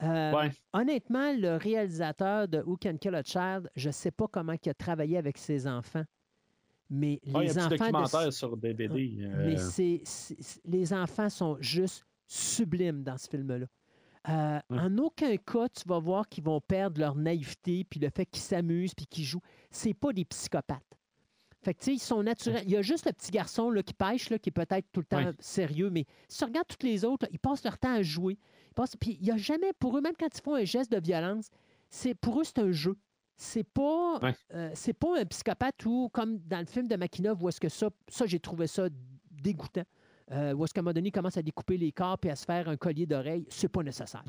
Euh, Ouais. Honnêtement, le réalisateur de Who Can Kill a Child, je ne sais pas comment il a travaillé avec ses enfants, mais Ouais, il y a les un petit enfants de- documentaire sur DVD. euh, mais les enfants sont juste sublimes dans ce film-là. Euh, Ouais. En aucun cas, tu vas voir qu'ils vont perdre leur naïveté, puis le fait qu'ils s'amusent, puis qu'ils jouent. C'est pas des psychopathes. Fait que, tu sais, ils sont naturels. Il y a juste le petit garçon là, qui pêche, là, qui est peut-être tout le temps Ouais. sérieux, mais si tu regardes tous les autres, là, ils passent leur temps à jouer. Puis il n'y a jamais, pour eux, même quand ils font un geste de violence, c'est pour eux, c'est un jeu. C'est pas, Ouais. euh, c'est pas un psychopathe ou comme dans le film de Makinov où est-ce que ça, ça j'ai trouvé ça dégoûtant. Euh, où est-ce qu'à un moment donné, il commence à découper les corps et à se faire un collier d'oreille. C'est pas nécessaire.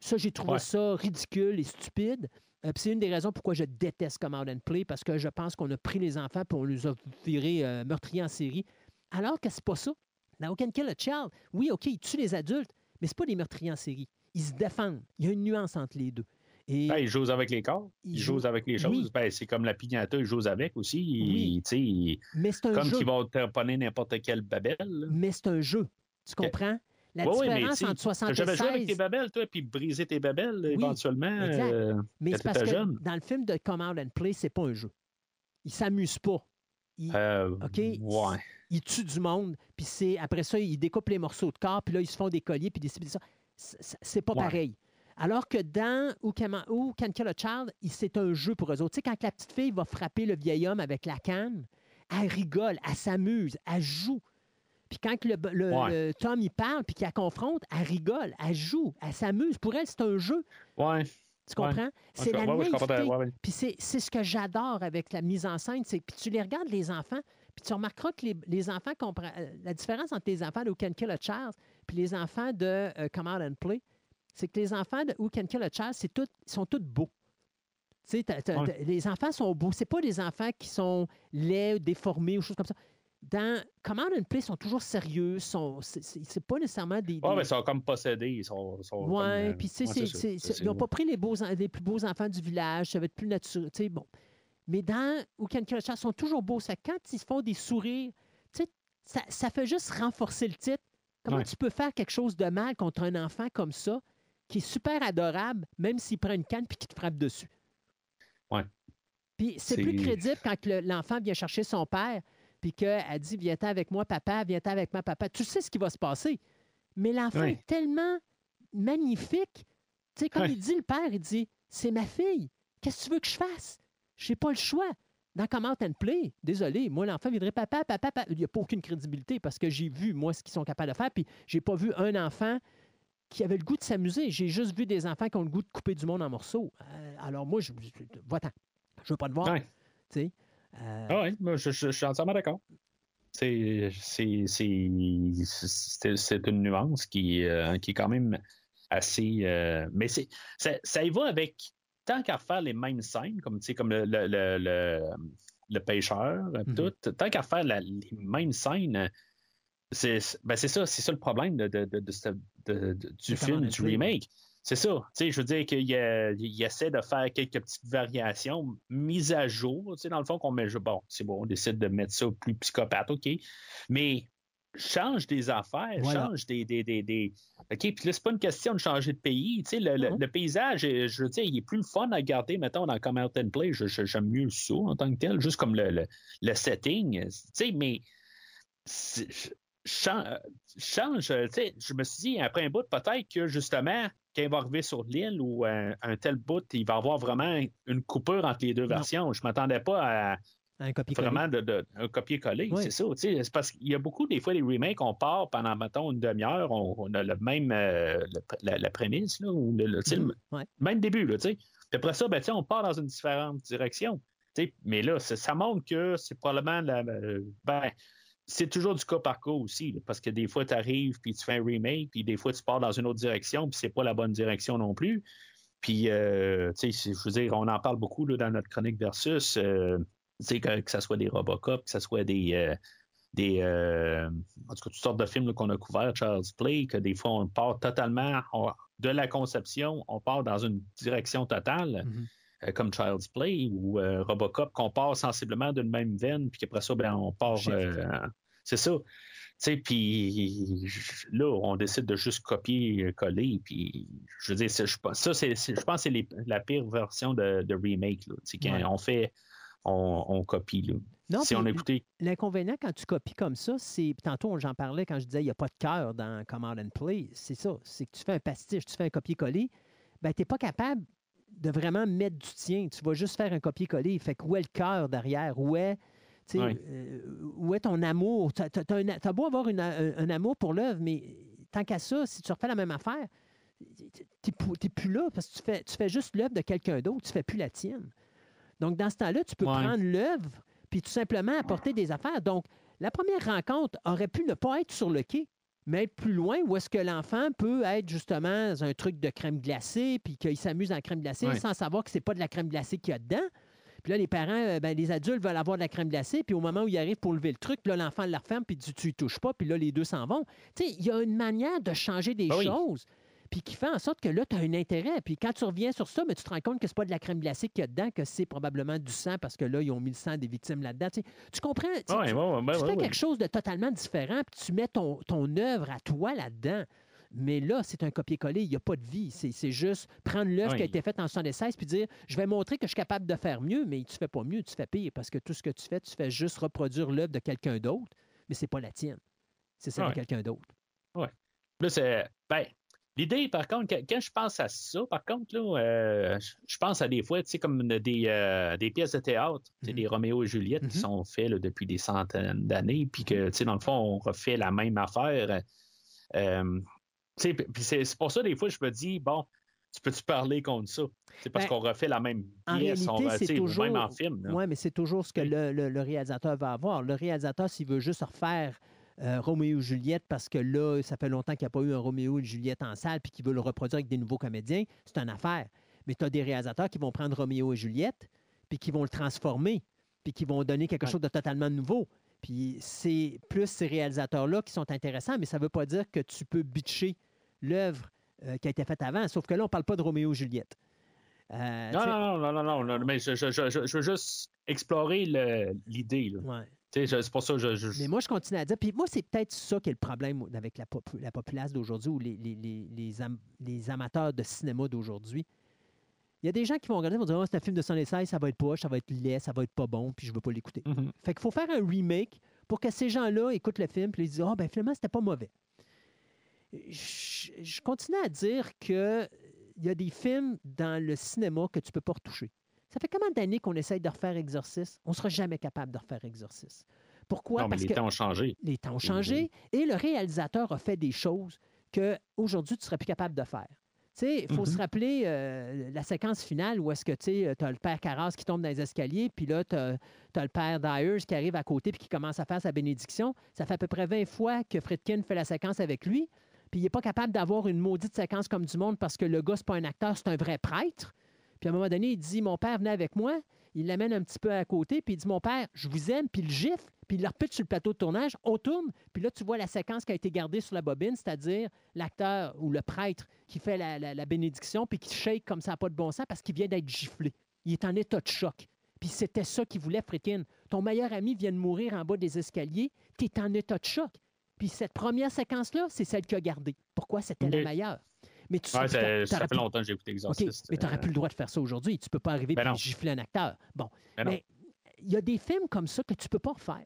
Ça, j'ai trouvé Ouais. ça ridicule et stupide. Euh, puis c'est une des raisons pourquoi je déteste Out and Play, parce que je pense qu'on a pris les enfants et on les a virés euh, meurtriers en série. Alors que c'est pas ça. Dans Can Kill a Child, oui, OK, ils tuent les adultes, mais c'est pas des meurtriers en série. Ils se défendent. Il y a une nuance entre les deux. Et ben, il joue avec les corps, Il joue- avec les choses. oui. Ben, c'est comme la pignata, il joue avec aussi. Oui. il- mais c'est un comme jeu. qu'ils vont tamponner n'importe quelle babelle. là. Mais c'est un jeu. Tu comprends? La mais différence tu sais, entre T'as 76 jamais joué avec tes babelles, toi, puis briser tes babelles, Oui, éventuellement. exact. euh, Mais quand c'est parce t'étais que jeune. dans le film de Come Out and Play, c'est pas un jeu. Ils s'amusent pas. Ils, euh, OK? Ouais. Ils tuent du monde, puis c'est après ça, ils découpent les morceaux de corps, puis là, ils se font des colliers, puis des ci, puis des ça. C'est- pas Ouais. pareil. Alors que dans Who Can, Who Can Kill a Child, il- c'est un jeu pour eux autres. Tu sais, quand la petite fille va frapper le vieil homme avec la canne, elle rigole, elle s'amuse, elle joue. Puis quand le, le- Ouais. le Tom, il parle, puis qu'il la confronte, elle rigole, elle joue, elle s'amuse. Pour elle, c'est un jeu. Ouais. Tu comprends? C'est la naïveté. Puis c'est ce que j'adore avec la mise en scène. c'est Puis tu les regardes, les enfants, puis tu remarqueras que les, les enfants comprennent. euh, La différence entre les enfants de Who Can Kill a Child puis les enfants de euh, Come Out and Play, c'est que les enfants de Who Can Kill a Child, c'est tout, ils sont tous beaux. Tu sais, t'as- t'as- Ouais. t'as- les enfants sont beaux. C'est pas des enfants qui sont laids, déformés ou choses comme ça. Dans Out and Play, ils sont toujours sérieux. Sont, c'est- c'est c'est pas nécessairement des. Ouais, des- mais ils sont comme possédés. Ils sont, sont oui, comme, euh, puis tu sais, ouais, ils n'ont pas pris les, beaux, les plus beaux enfants du village, ça va être plus naturel. Tu sais, bon. Mais dans Child, ils sont toujours beaux. Ça, quand ils font des sourires, ça, ça fait juste renforcer le titre. Comment Ouais. tu peux faire quelque chose de mal contre un enfant comme ça, qui est super adorable, même s'il prend une canne puis qu'il te frappe dessus? Ouais. Puis c'est plus crédible quand le- l'enfant vient chercher son père, puis qu'elle dit Viens-t'en avec moi, papa, viens-t'en avec moi, papa. Tu sais ce qui va se passer. Mais l'enfant Ouais. est tellement magnifique. Tu sais, comme Ouais. il dit, le père, il dit C'est ma fille. Qu'est-ce que tu veux que je fasse? J'ai pas le choix. Dans Comment and Play, désolé, moi, l'enfant viendrait papa, papa, papa. Il n'y a pas aucune crédibilité parce que j'ai vu, moi, ce qu'ils sont capables de faire, puis j'ai pas vu un enfant qui avait le goût de s'amuser. J'ai juste vu des enfants qui ont le goût de couper du monde en morceaux. Euh, alors, moi, je, je, va-t'en. Je veux pas te voir. Ouais. Tu sais. Euh, Ah moi, je, je- je suis entièrement d'accord. C'est, c'est, c'est, c'est, c'est une nuance qui, euh, qui est quand même assez. euh, mais c'est, ça, ça y va avec. Tant qu'à faire les mêmes scènes, comme, comme le, le, le, le, le pêcheur, Mhm. tout, tant qu'à faire la- les mêmes scènes, c'est, ben c'est ça, c'est ça le problème de, de, de, du film, du remake. C'est ça. Je veux dire qu'il il essaie de faire quelques petites variations, mises à jour. Dans le fond, qu'on met. Bon, c'est bon, on décide de mettre ça plus psychopathe, OK. Mais change des affaires, Voilà. change des. des, des, des- OK, puis là, c'est pas une question de changer de pays. Tu sais, le, le- le paysage, euh, je veux dire, il est plus le fun à regarder, mettons, dans Come Out and Play. J'aime mieux ça en tant que tel, juste comme le, le, le setting. Tu sais, mais. change, tu sais, je me suis dit, après un bout, peut-être que justement, quand il va arriver sur l'île ou un, un tel bout, il va avoir vraiment une coupure entre les deux Non. versions. Je ne m'attendais pas à un copier vraiment de, de- un copier-coller, Oui. c'est ça. C'est parce qu'il y a beaucoup, des fois, les remakes, on part pendant, mettons, une demi-heure, on, on a le même, euh, le- la, la prémisse, là, ou le, le- Ouais. même début, là, tu sais. Puis après ça, ben, on part dans une différente direction. mais là, ça montre que c'est probablement la, ben, c'est toujours du cas par cas aussi, parce que des fois, tu arrives, puis tu fais un remake, puis des fois, tu pars dans une autre direction, puis c'est pas la bonne direction non plus. Puis, euh, tu sais, je veux dire, on en parle beaucoup là, dans notre chronique versus, euh, que, que ce soit des Robocop, que ce soit des, euh, des euh, en tout cas, toutes sortes de films qu'on a couverts, Charles Play, que des fois, on part totalement de la conception, on part dans une direction totale. Mm-hmm. Euh, comme Child's Play ou euh, Robocop, qu'on part sensiblement d'une même veine, puis qu'après ça, ben, on part. Euh, c'est ça. Puis là, on décide de juste copier-coller. Puis je veux dire, ça, c'est, je pense que c'est la pire version de, remake. Là, quand on fait, on, copie. Là. Non, si on L'inconvénient quand tu copies comme ça, c'est. Tantôt, j'en parlais quand je disais il n'y a pas de cœur dans Command and Play. C'est ça. C'est que tu fais un pastiche, tu fais un copier-coller. Ben, tu n'es pas capable de vraiment mettre du tien. Tu vas juste faire un copier-coller. Fait que où est le cœur derrière? Où est, euh, où est ton amour? Tu as, beau avoir un, amour pour l'œuvre, mais tant qu'à ça, si tu refais la même affaire, tu n'es plus là parce que tu fais, tu fais juste l'œuvre de quelqu'un d'autre, tu ne fais plus la tienne. Donc, dans ce temps-là, tu peux prendre l'œuvre puis tout simplement apporter des affaires. Donc, la première rencontre aurait pu ne pas être sur le quai mais être plus loin où est-ce que l'enfant peut être justement dans un truc de crème glacée, puis qu'il s'amuse en crème glacée sans savoir que c'est pas de la crème glacée qu'il y a dedans. Puis là, les parents, euh, ben, les adultes veulent avoir de la crème glacée, puis au moment où ils arrivent pour lever le truc, là, l'enfant la referme, puis tu, tu y touches pas, puis là, les deux s'en vont. Tu sais, il y a une manière de changer des ah choses puis qui fait en sorte que là, tu as un intérêt. Puis quand tu reviens sur ça, mais tu te rends compte que c'est pas de la crème glacée qu'il y a dedans, que c'est probablement du sang parce que là, ils ont mis le sang des victimes là-dedans. Tu, comprends? Tu, ben fais quelque chose de totalement différent, puis tu mets ton, ton œuvre à toi là-dedans. Mais là, c'est un copier-coller, il n'y a pas de vie. C'est juste prendre l'œuvre qui a été faite en 76 puis dire je vais montrer que je suis capable de faire mieux, mais tu fais pas mieux, tu fais pire parce que tout ce que tu fais, tu fais juste reproduire l'œuvre de quelqu'un d'autre, mais c'est pas la tienne. C'est celle de quelqu'un d'autre. Oui. Là, c'est. Ben, L'idée, par contre, quand je pense à ça, par contre, là, euh, je pense à des fois, tu sais, comme des, euh, des pièces de théâtre, mm des Roméo et Juliette qui mm-hmm. sont faits depuis des centaines d'années, puis que, tu sais, dans le fond, on refait la même affaire. Euh, c'est pour ça, des fois, je me dis, bon, tu peux-tu parler contre ça? C'est parce ben, qu'on refait la même pièce, en réalité, on, toujours, même en film. Oui, mais c'est toujours ce que le, le, réalisateur va avoir. Le réalisateur, s'il veut juste refaire euh, Roméo et Juliette parce que là, ça fait longtemps qu'il n'y a pas eu un Roméo et Juliette en salle puis qu'il veut le reproduire avec des nouveaux comédiens, c'est une affaire. Mais tu as des réalisateurs qui vont prendre Roméo et Juliette puis qui vont le transformer puis qui vont donner quelque chose de totalement nouveau. Puis c'est plus ces réalisateurs-là qui sont intéressants, mais ça ne veut pas dire que tu peux bitcher l'œuvre euh, qui a été faite avant. Sauf que là, on ne parle pas de Roméo et Juliette. Euh, non, non, non, non, non, non, mais je, je, je, je veux juste explorer l'idée. Ouais. C'est pour ça je, Mais moi, je continue à dire. Puis moi, c'est peut-être ça qui est le problème avec la, la populace d'aujourd'hui ou les, les, les, amateurs de cinéma d'aujourd'hui. Il y a des gens qui vont regarder et vont dire oh, c'est un film de 116, ça va être poche, ça va être laid, ça va être pas bon, puis je ne veux pas l'écouter. Mm-hmm. Fait qu'il faut faire un remake pour que ces gens-là écoutent le film et ils disent Ah, oh, ben finalement, c'était pas mauvais. Je, je, continue à dire qu'il y a des films dans le cinéma que tu ne peux pas retoucher. Ça fait combien d'années qu'on essaye de refaire Exorciste? On ne sera jamais capable de refaire Exorciste. Pourquoi? Non, mais les temps ont changé. Les temps ont changé et le réalisateur a fait des choses qu'aujourd'hui, tu ne serais plus capable de faire. Il faut se mm-hmm. rappeler euh, la séquence finale où est-ce que tu as le père Carras qui tombe dans les escaliers, puis là, tu as, le père Dyers qui arrive à côté puis qui commence à faire sa bénédiction. Ça fait à peu près 20 fois que Friedkin fait la séquence avec lui, puis il n'est pas capable d'avoir une maudite séquence comme du monde parce que le gars, n'est pas un acteur, c'est un vrai prêtre. Puis à un moment donné, il dit Mon père venait avec moi. Il l'amène un petit peu à côté, puis il dit Mon père, je vous aime, puis il gifle, puis il le repute sur le plateau de tournage. On tourne, puis là, tu vois la séquence qui a été gardée sur la bobine, c'est-à-dire l'acteur ou le prêtre qui fait la, bénédiction, puis qui shake comme ça, pas de bon sens, parce qu'il vient d'être giflé. Il est en état de choc. Puis c'était ça qu'il voulait, Fritin. Ton meilleur ami vient de mourir en bas des escaliers, tu es en état de choc. Puis cette première séquence-là, c'est celle qu'il a gardée. Pourquoi c'était la meilleure? Mais tu ça fait longtemps que j'ai écouté Exorcist. mais tu n'aurais plus le droit de faire ça aujourd'hui. Tu ne peux pas arriver ben et gifler un acteur. Bon. Ben mais il y a des films comme ça que tu ne peux pas refaire.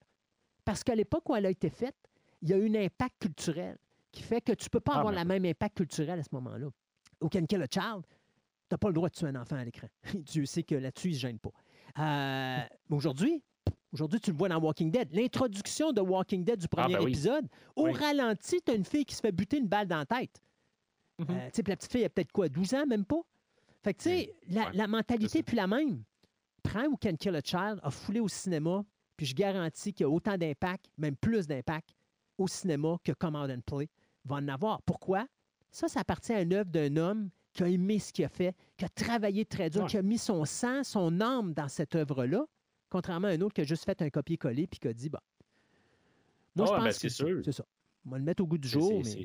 Parce qu'à l'époque où elle a été faite, il y a eu un impact culturel qui fait que tu ne peux pas ah, avoir le même impact culturel à ce moment-là. Au Can Kill a Child, tu n'as pas le droit de tuer un enfant à l'écran. Dieu sait que là-dessus, il ne se gêne pas. Euh, aujourd'hui, Aujourd'hui, tu le vois dans Walking Dead. L'introduction de Walking Dead du ah, premier ben épisode, au ralenti, tu as une fille qui se fait buter une balle dans la tête. Mm-hmm. Euh, la petite fille, a peut-être quoi, 12 ans, même pas? Fait que, tu sais, la, mentalité est plus la même. Prends Who Can Kill a Child, a foulé au cinéma, puis je garantis qu'il y a autant d'impact, même plus d'impact, au cinéma que Command and Play va en avoir. Pourquoi? Ça, ça appartient à une œuvre d'un homme qui a aimé ce qu'il a fait, qui a travaillé très dur, Ouais. qui a mis son sang, son âme dans cette œuvre-là, contrairement à un autre qui a juste fait un copier-coller puis qui a dit, bah, moi, je pense ben, que c'est sûr. C'est ça. On va le mettre au goût du jour, c'est- mais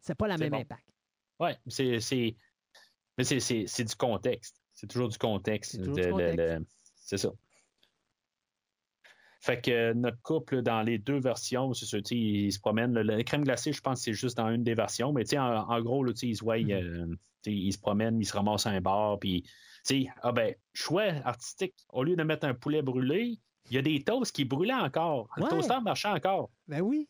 c'est- pas la même bon. impact. Ouais, c'est. c'est- Mais c'est- c'est c'est du contexte. C'est toujours du contexte. C'est le- le- ça. Fait que euh, notre couple, dans les deux versions, c'est ça, tu sais, il se promène. Le, crème glacée, je pense que c'est juste dans une des versions, mais tu sais, en, en gros, là, tu sais, il se voit, Mhm. euh, tu sais, il se promène, il se ramasse à un bar, puis, tu sais, ah ben, choix artistique. Au lieu de mettre un poulet brûlé, il y a des toasts qui brûlaient encore. Le Ouais. toaster marchait encore. Ben oui.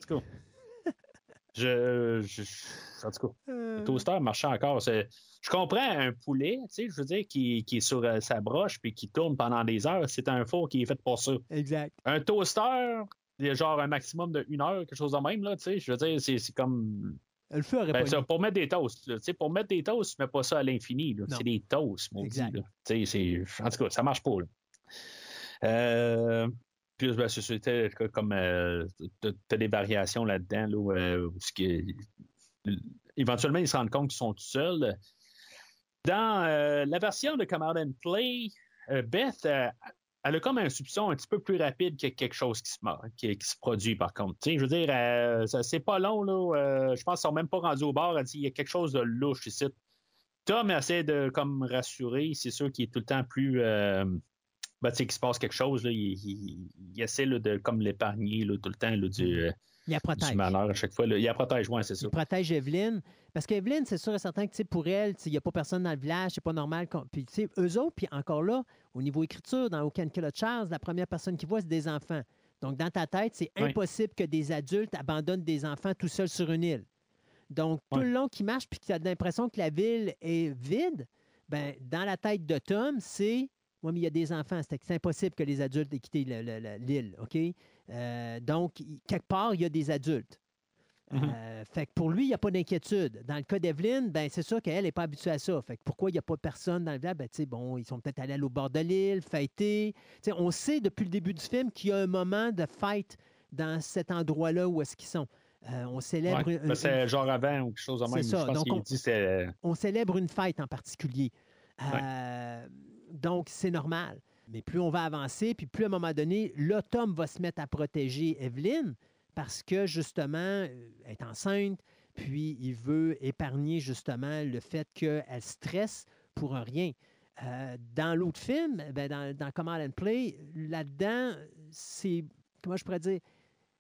Je, je- en tout cas, Euh, le toaster marchait encore. Je comprends un poulet, tu sais, je veux dire, qui, qui est sur euh, sa broche puis qui tourne pendant des heures. C'est un four qui est fait pour ça. Exact. Un toaster, il y a genre un maximum de une heure, quelque chose de même, là, tu sais. Je veux dire, c'est c'est comme. Le feu Ben, ça, pour mettre des toasts, là, tu sais, pour mettre des toasts, tu mets pas ça à l'infini. là. C'est des toasts, mon Exact. là. Tu sais, c'est- En tout cas, ça marche pas. là. Euh, Puis, ben, c'était comme. euh, t'as- des variations là-dedans, là, où, euh, ce qui- éventuellement, ils se rendent compte qu'ils sont tout seuls. Dans euh, la version de Command and Play, euh, Beth, elle a comme un soupçon un petit peu plus rapide que quelque chose qui se, qui, se produit, par contre. Je veux dire, euh, c'est pas long, là. je pense qu'ils sont même pas rendus au bord. Elle dit il y a quelque chose de louche ici. Tom essaie de comme rassurer. C'est sûr qu'il est tout le temps plus. Ben, tu sais, qu'il se passe quelque chose. Là, il, il- il essaie là, de comme l'épargner là, tout le temps là, du, euh, Il la du malheur à chaque fois. là. Il la protège, ouais, c'est ça. Il protège Evelyne. Parce qu'Evelyne, c'est sûr et certain que pour elle, il n'y a pas personne dans le village, c'est pas normal. Puis, tu sais, eux autres, puis encore là, au niveau écriture, dans Aucun Kill a Charles, la première personne qui voit, c'est des enfants. Donc, dans ta tête, c'est Oui. impossible que des adultes abandonnent des enfants tout seuls sur une île. Donc, tout le long qu'ils marchent, puis que tu as l'impression que la ville est vide, ben, dans la tête de Tom, c'est Oui, mais il y a des enfants. C'est impossible que les adultes aient quitté le- le- le- l'île. OK? Euh, donc, quelque part, il y a des adultes. Euh, fait que pour lui, il n'y a pas d'inquiétude. Dans le cas d'Evelyne, ben, c'est sûr qu'elle n'est pas habituée à ça. Fait que pourquoi il n'y a pas personne dans le village? Ben, bon, ils sont peut-être allés l'autre bord de l'île, fêter. On sait depuis le début du film qu'il y a un moment de fête dans cet endroit-là où est-ce qu'ils sont. Euh, on célèbre Ouais, une- ben, c'est genre avant ou quelque chose de même. ça, Je pense donc on- dit c'est. on célèbre une fête en particulier. Euh, Donc, c'est normal. Mais plus on va avancer, puis plus à un moment donné, là, Tom va se mettre à protéger Evelyne parce que, justement, elle est enceinte, puis il veut épargner, justement, le fait qu'elle stresse pour un rien. Euh, dans l'autre film, ben, dans, dans Command and Play, là-dedans, c'est, comment je pourrais dire,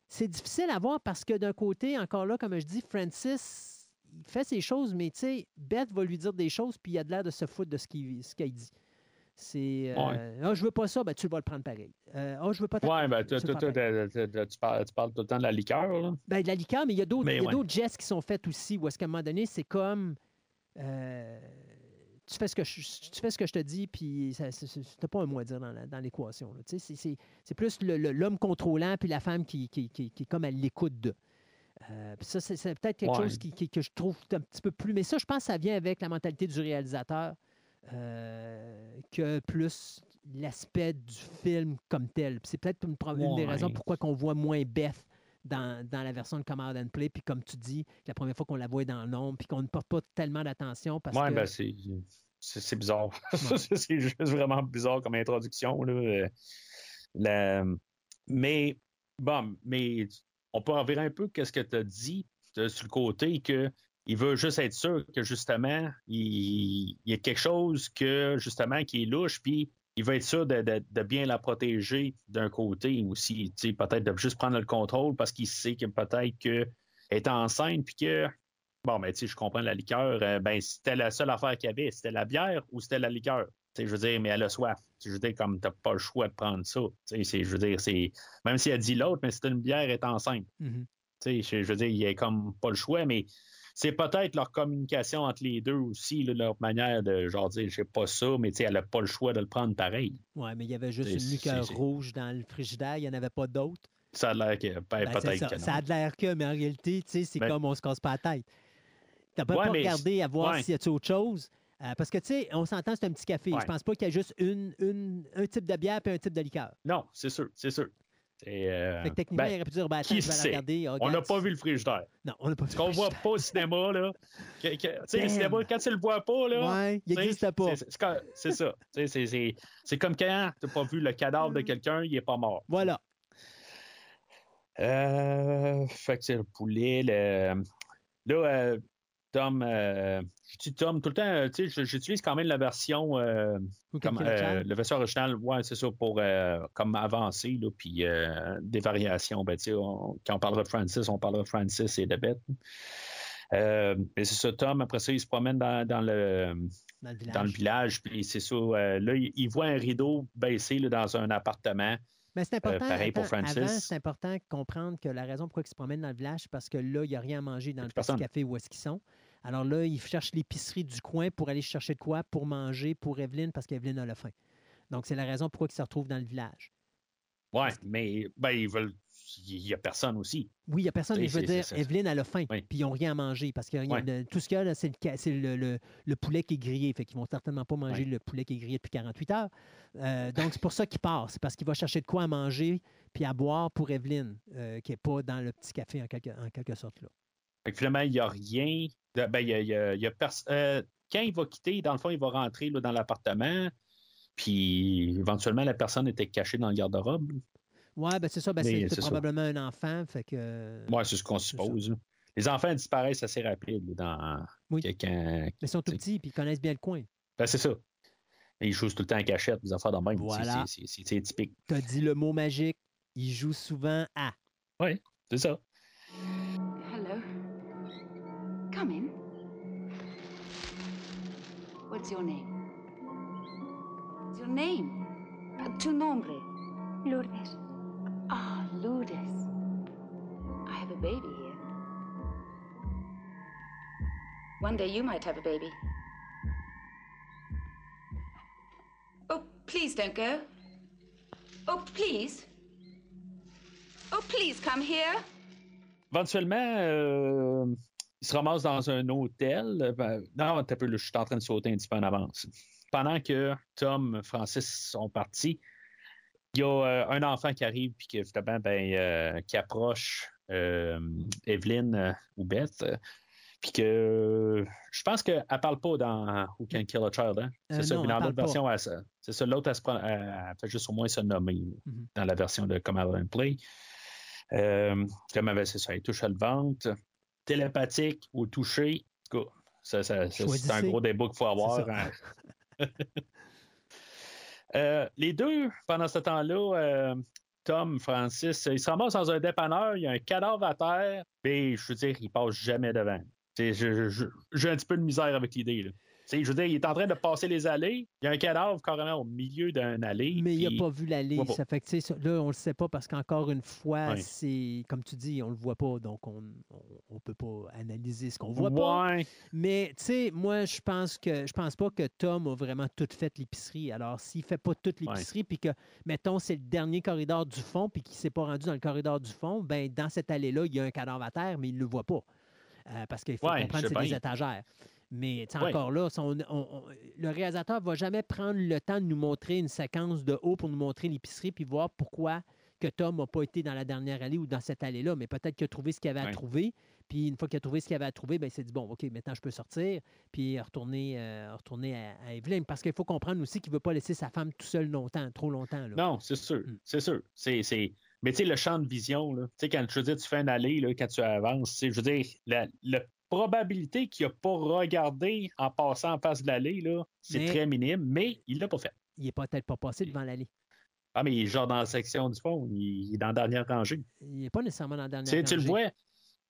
c'est difficile à voir parce que d'un côté, encore là, comme je dis, Francis, il fait ses choses, mais tu sais, Beth va lui dire des choses, puis il a de l'air de se foutre de ce qu'il ce qu'elle dit. C'est. euh, Ah, je veux pas ça, ben tu vas le prendre pareil. Euh, Ah, je veux pas Ouais, ben, tu t'as- tu, parles, tu parles tout le temps de la liqueur, là. Ben, de la liqueur, mais il y a d'autres ouais. gestes qui sont faits aussi, où est-ce qu'à un moment donné, c'est comme. euh, tu, fais ce que je, tu fais ce que je te dis, puis t'as pas un mot à dire dans l'équation. Tu c'est- C'est c'est plus l'homme contrôlant, puis la femme qui, qui, qui- qui est comme à l'écoute de. Euh, ça, c'est c'est peut-être quelque Ouais. chose qui, qui- que je trouve un petit peu plus. Mais ça, je pense que ça vient avec la mentalité du réalisateur euh, que plus l'aspect du film comme tel. C'est peut-être une, des raisons pourquoi qu'on voit moins Beth dans, dans la version de Command and Play. Puis comme tu dis, la première fois qu'on la voit dans l'ombre, puis qu'on ne porte pas tellement d'attention parce Ouais, que. ben, c'est. Bizarre. c'est juste vraiment bizarre comme introduction. Là. Euh, la- Mais, bon, mais on peut en un peu qu'est-ce que tu as dit euh, sur le côté que il veut juste être sûr que justement, il, il y a quelque chose que justement qui est louche, puis il veut être sûr de, de- de bien la protéger d'un côté aussi, peut-être de juste prendre le contrôle parce qu'il sait que peut-être qu'elle est enceinte, puis que Bon, ben, tu sais, je comprends la liqueur. euh, ben, c'était la seule affaire qu'il y avait. C'était la bière ou c'était la liqueur? Tu sais, je veux dire, mais elle a soif. Tu sais, Je veux dire, comme t'as pas le choix de prendre ça. Tu sais, c'est- je veux dire, c'est. Même si elle dit l'autre, mais c'est une bière, elle est enceinte. Tu sais, je, veux dire, il y a comme pas le choix, mais c'est peut-être leur communication entre les deux aussi, là, leur manière de genre dire, je sais pas ça, mais tu sais, elle a pas le choix de le prendre pareil. Ouais, mais il y avait juste une liqueur rouge dans le frigidaire, il n'y en avait pas d'autres. Ça a l'air que. Ben, Ben, peut-être ça, ça a l'air que, mais en réalité, tu sais, c'est Ben- comme on se casse pas la tête. Tu n'as pas, Ouais, pas mais- regardé à voir ouais. s'il y a autre chose. Euh, parce que, tu sais, on s'entend, c'est un petit café. Ouais. Je pense pas qu'il y a juste une, une- un type de bière et un type de liqueur. Non, c'est sûr, c'est sûr. C'est, euh, Fait que techniquement, ben, il aurait pu dire, ben, attends, qui je vais sait? regarder. Ah, on n'a pas vu le frigidaire. Non, on n'a pas vu. Qu'on voit pas au cinéma, là. tu sais, le cinéma, quand tu le vois pas, là. Ouais, il n'existe pas. c'est- ça. C'est c'est- c'est comme quand tu n'as pas vu le cadavre Mm. de quelqu'un, il n'est pas mort. Voilà. Euh, fait que c'est le poulet. Le... Là, euh, Tom, euh, je dis Tom tout le temps, euh, tu sais, j'utilise quand même la version, euh, comme, euh, la version originale, ouais, c'est ça, pour comme avancer, là, puis des variations. Ben, tu sais, on- quand on parlera de Francis, on parlera de Francis et de Beth. Mais c'est ça, Tom, après ça, il se promène dans, dans le, dans le village. dans le village, puis c'est ça, là, il, il voit un rideau baissé là, dans un appartement. Mais c'est important. Euh, pareil pour Francis. Avant, c'est important de comprendre que la raison pourquoi ils se promènent dans le village, c'est parce que là, il n'y a rien à manger dans le petit café où est-ce qu'ils sont. Alors là, ils cherchent l'épicerie du coin pour aller chercher de quoi? Pour manger pour Evelyne parce qu'Evelyne a la faim. Donc, c'est la raison pourquoi ils se retrouvent dans le village. Ouais, mais ben, ils veulent. Il n'y a personne aussi. Oui, il n'y a personne, mais je veux dire, Evelyne, a faim, Oui. puis ils n'ont rien à manger parce que le- tout ce qu'il y a, là, c'est le, poulet qui est grillé. Fait qu'ils vont certainement pas manger le poulet qui est grillé depuis 48 heures. Euh, donc, c'est pour ça qu'il part. C'est parce qu'il va chercher de quoi à manger puis à boire pour Evelyne, euh, qui n'est pas dans le petit café en quelque, en quelque sorte. Là. Fait que finalement, il n'y a rien. De- ben, y a, il y a- il y a pers- euh, quand il va quitter, dans le fond, il va rentrer là, dans l'appartement. Puis éventuellement, la personne était cachée dans le garde-robe. Ouais, ben c'est ça. Ben, c'est ça. probablement un enfant. Fait que. Ouais, c'est ce qu'on suppose. Les enfants disparaissent assez rapide dans Oui. quelqu'un. Mais ils sont tout petits puis ils connaissent bien le coin. Ben, c'est ça. Ils jouent tout le temps en cachette, des affaires même. C'est- Voilà. c'est- typique. Tu as dit le mot magique. Ils jouent souvent à. C'est ça. Come in. What's your name? What's your name? Tu nombre? Lourdes. Ah, Lourdes. I have a baby here. One day you might have a baby. Oh, please don't go. Oh, please. Oh, please come here. Éventuellement, euh, il se ramasse dans un hôtel. Ben, non, t'as peu, je suis en train de sauter un petit peu en avance. Pendant que Tom, Francis sont partis, il y a euh, un enfant qui arrive puis évidemment, ben, euh, qui approche euh, Evelyn euh, ou Beth. euh, puis que euh, je pense qu'elle ne parle pas dans Who Can Kill a Child. Hein? C'est Euh, ça. non, elle dans l'autre version, c'est ça. L'autre, elle, se prend- elle- elle fait juste au moins se nommer Mhm. dans la version de Command and Play. Euh, comme elle, c'est ça, elle touche le ventre. Télépathique tout cas, ça, ça- ça, c'est un gros débat qu'il faut avoir. hein. Euh, les deux, pendant ce temps-là, euh, Tom, Francis, ils se ramassent dans un dépanneur, il y a un cadavre à terre, et je veux dire, ils passent jamais devant. Tu sais, je- je- je- J'ai un petit peu de misère avec l'idée. là. Je veux dire, il est en train de passer les allées, il y a un cadavre carrément au milieu d'un allée. Mais il n'a pas vu l'allée. Ça fait que, là, on le sait pas parce qu'encore une fois, Ouais. c'est comme tu dis, on le voit pas, donc on ne peut pas analyser ce qu'on voit pas. Mais tu sais, moi, je pense que je pense pas que Tom a vraiment tout fait l'épicerie. Alors, s'il fait pas toute l'épicerie, puis que, mettons, c'est le dernier corridor du fond, puis qu'il s'est pas rendu dans le corridor du fond, ben dans cette allée-là, il y a un cadavre à terre, mais il le voit pas. Euh, parce qu'il faut comprendre que c'est des étagères. Mais Ouais. encore là, si on- on- on- le réalisateur va jamais prendre le temps de nous montrer une séquence de haut pour nous montrer l'épicerie, puis voir pourquoi que Tom n'a pas été dans la dernière allée ou dans cette allée-là. Mais peut-être qu'il a trouvé ce qu'il avait à trouver. Puis une fois qu'il a trouvé ce qu'il avait à trouver, ben, il s'est dit, bon, OK, maintenant je peux sortir, puis retourner, euh, retourner à, à Evelyn. Parce qu'il faut comprendre aussi qu'il ne veut pas laisser sa femme tout seul longtemps, trop longtemps. Là. non, c'est sûr, Mm. c'est sûr. C'est, c'est... Mais tu sais, le champ de vision, là, tu sais, quand je veux dire, tu fais une allée, là, quand tu avances, je veux dire, la, la probabilité qu'il n'a pas regardé en passant en face de l'allée, c'est très minime, mais il l'a pas fait. Il n'est peut-être pas passé devant l'allée. Ah, mais il est genre dans la section du fond, il, est dans la dernière rangée. Il n'est pas nécessairement dans la dernière sais, tu le rangée. vois,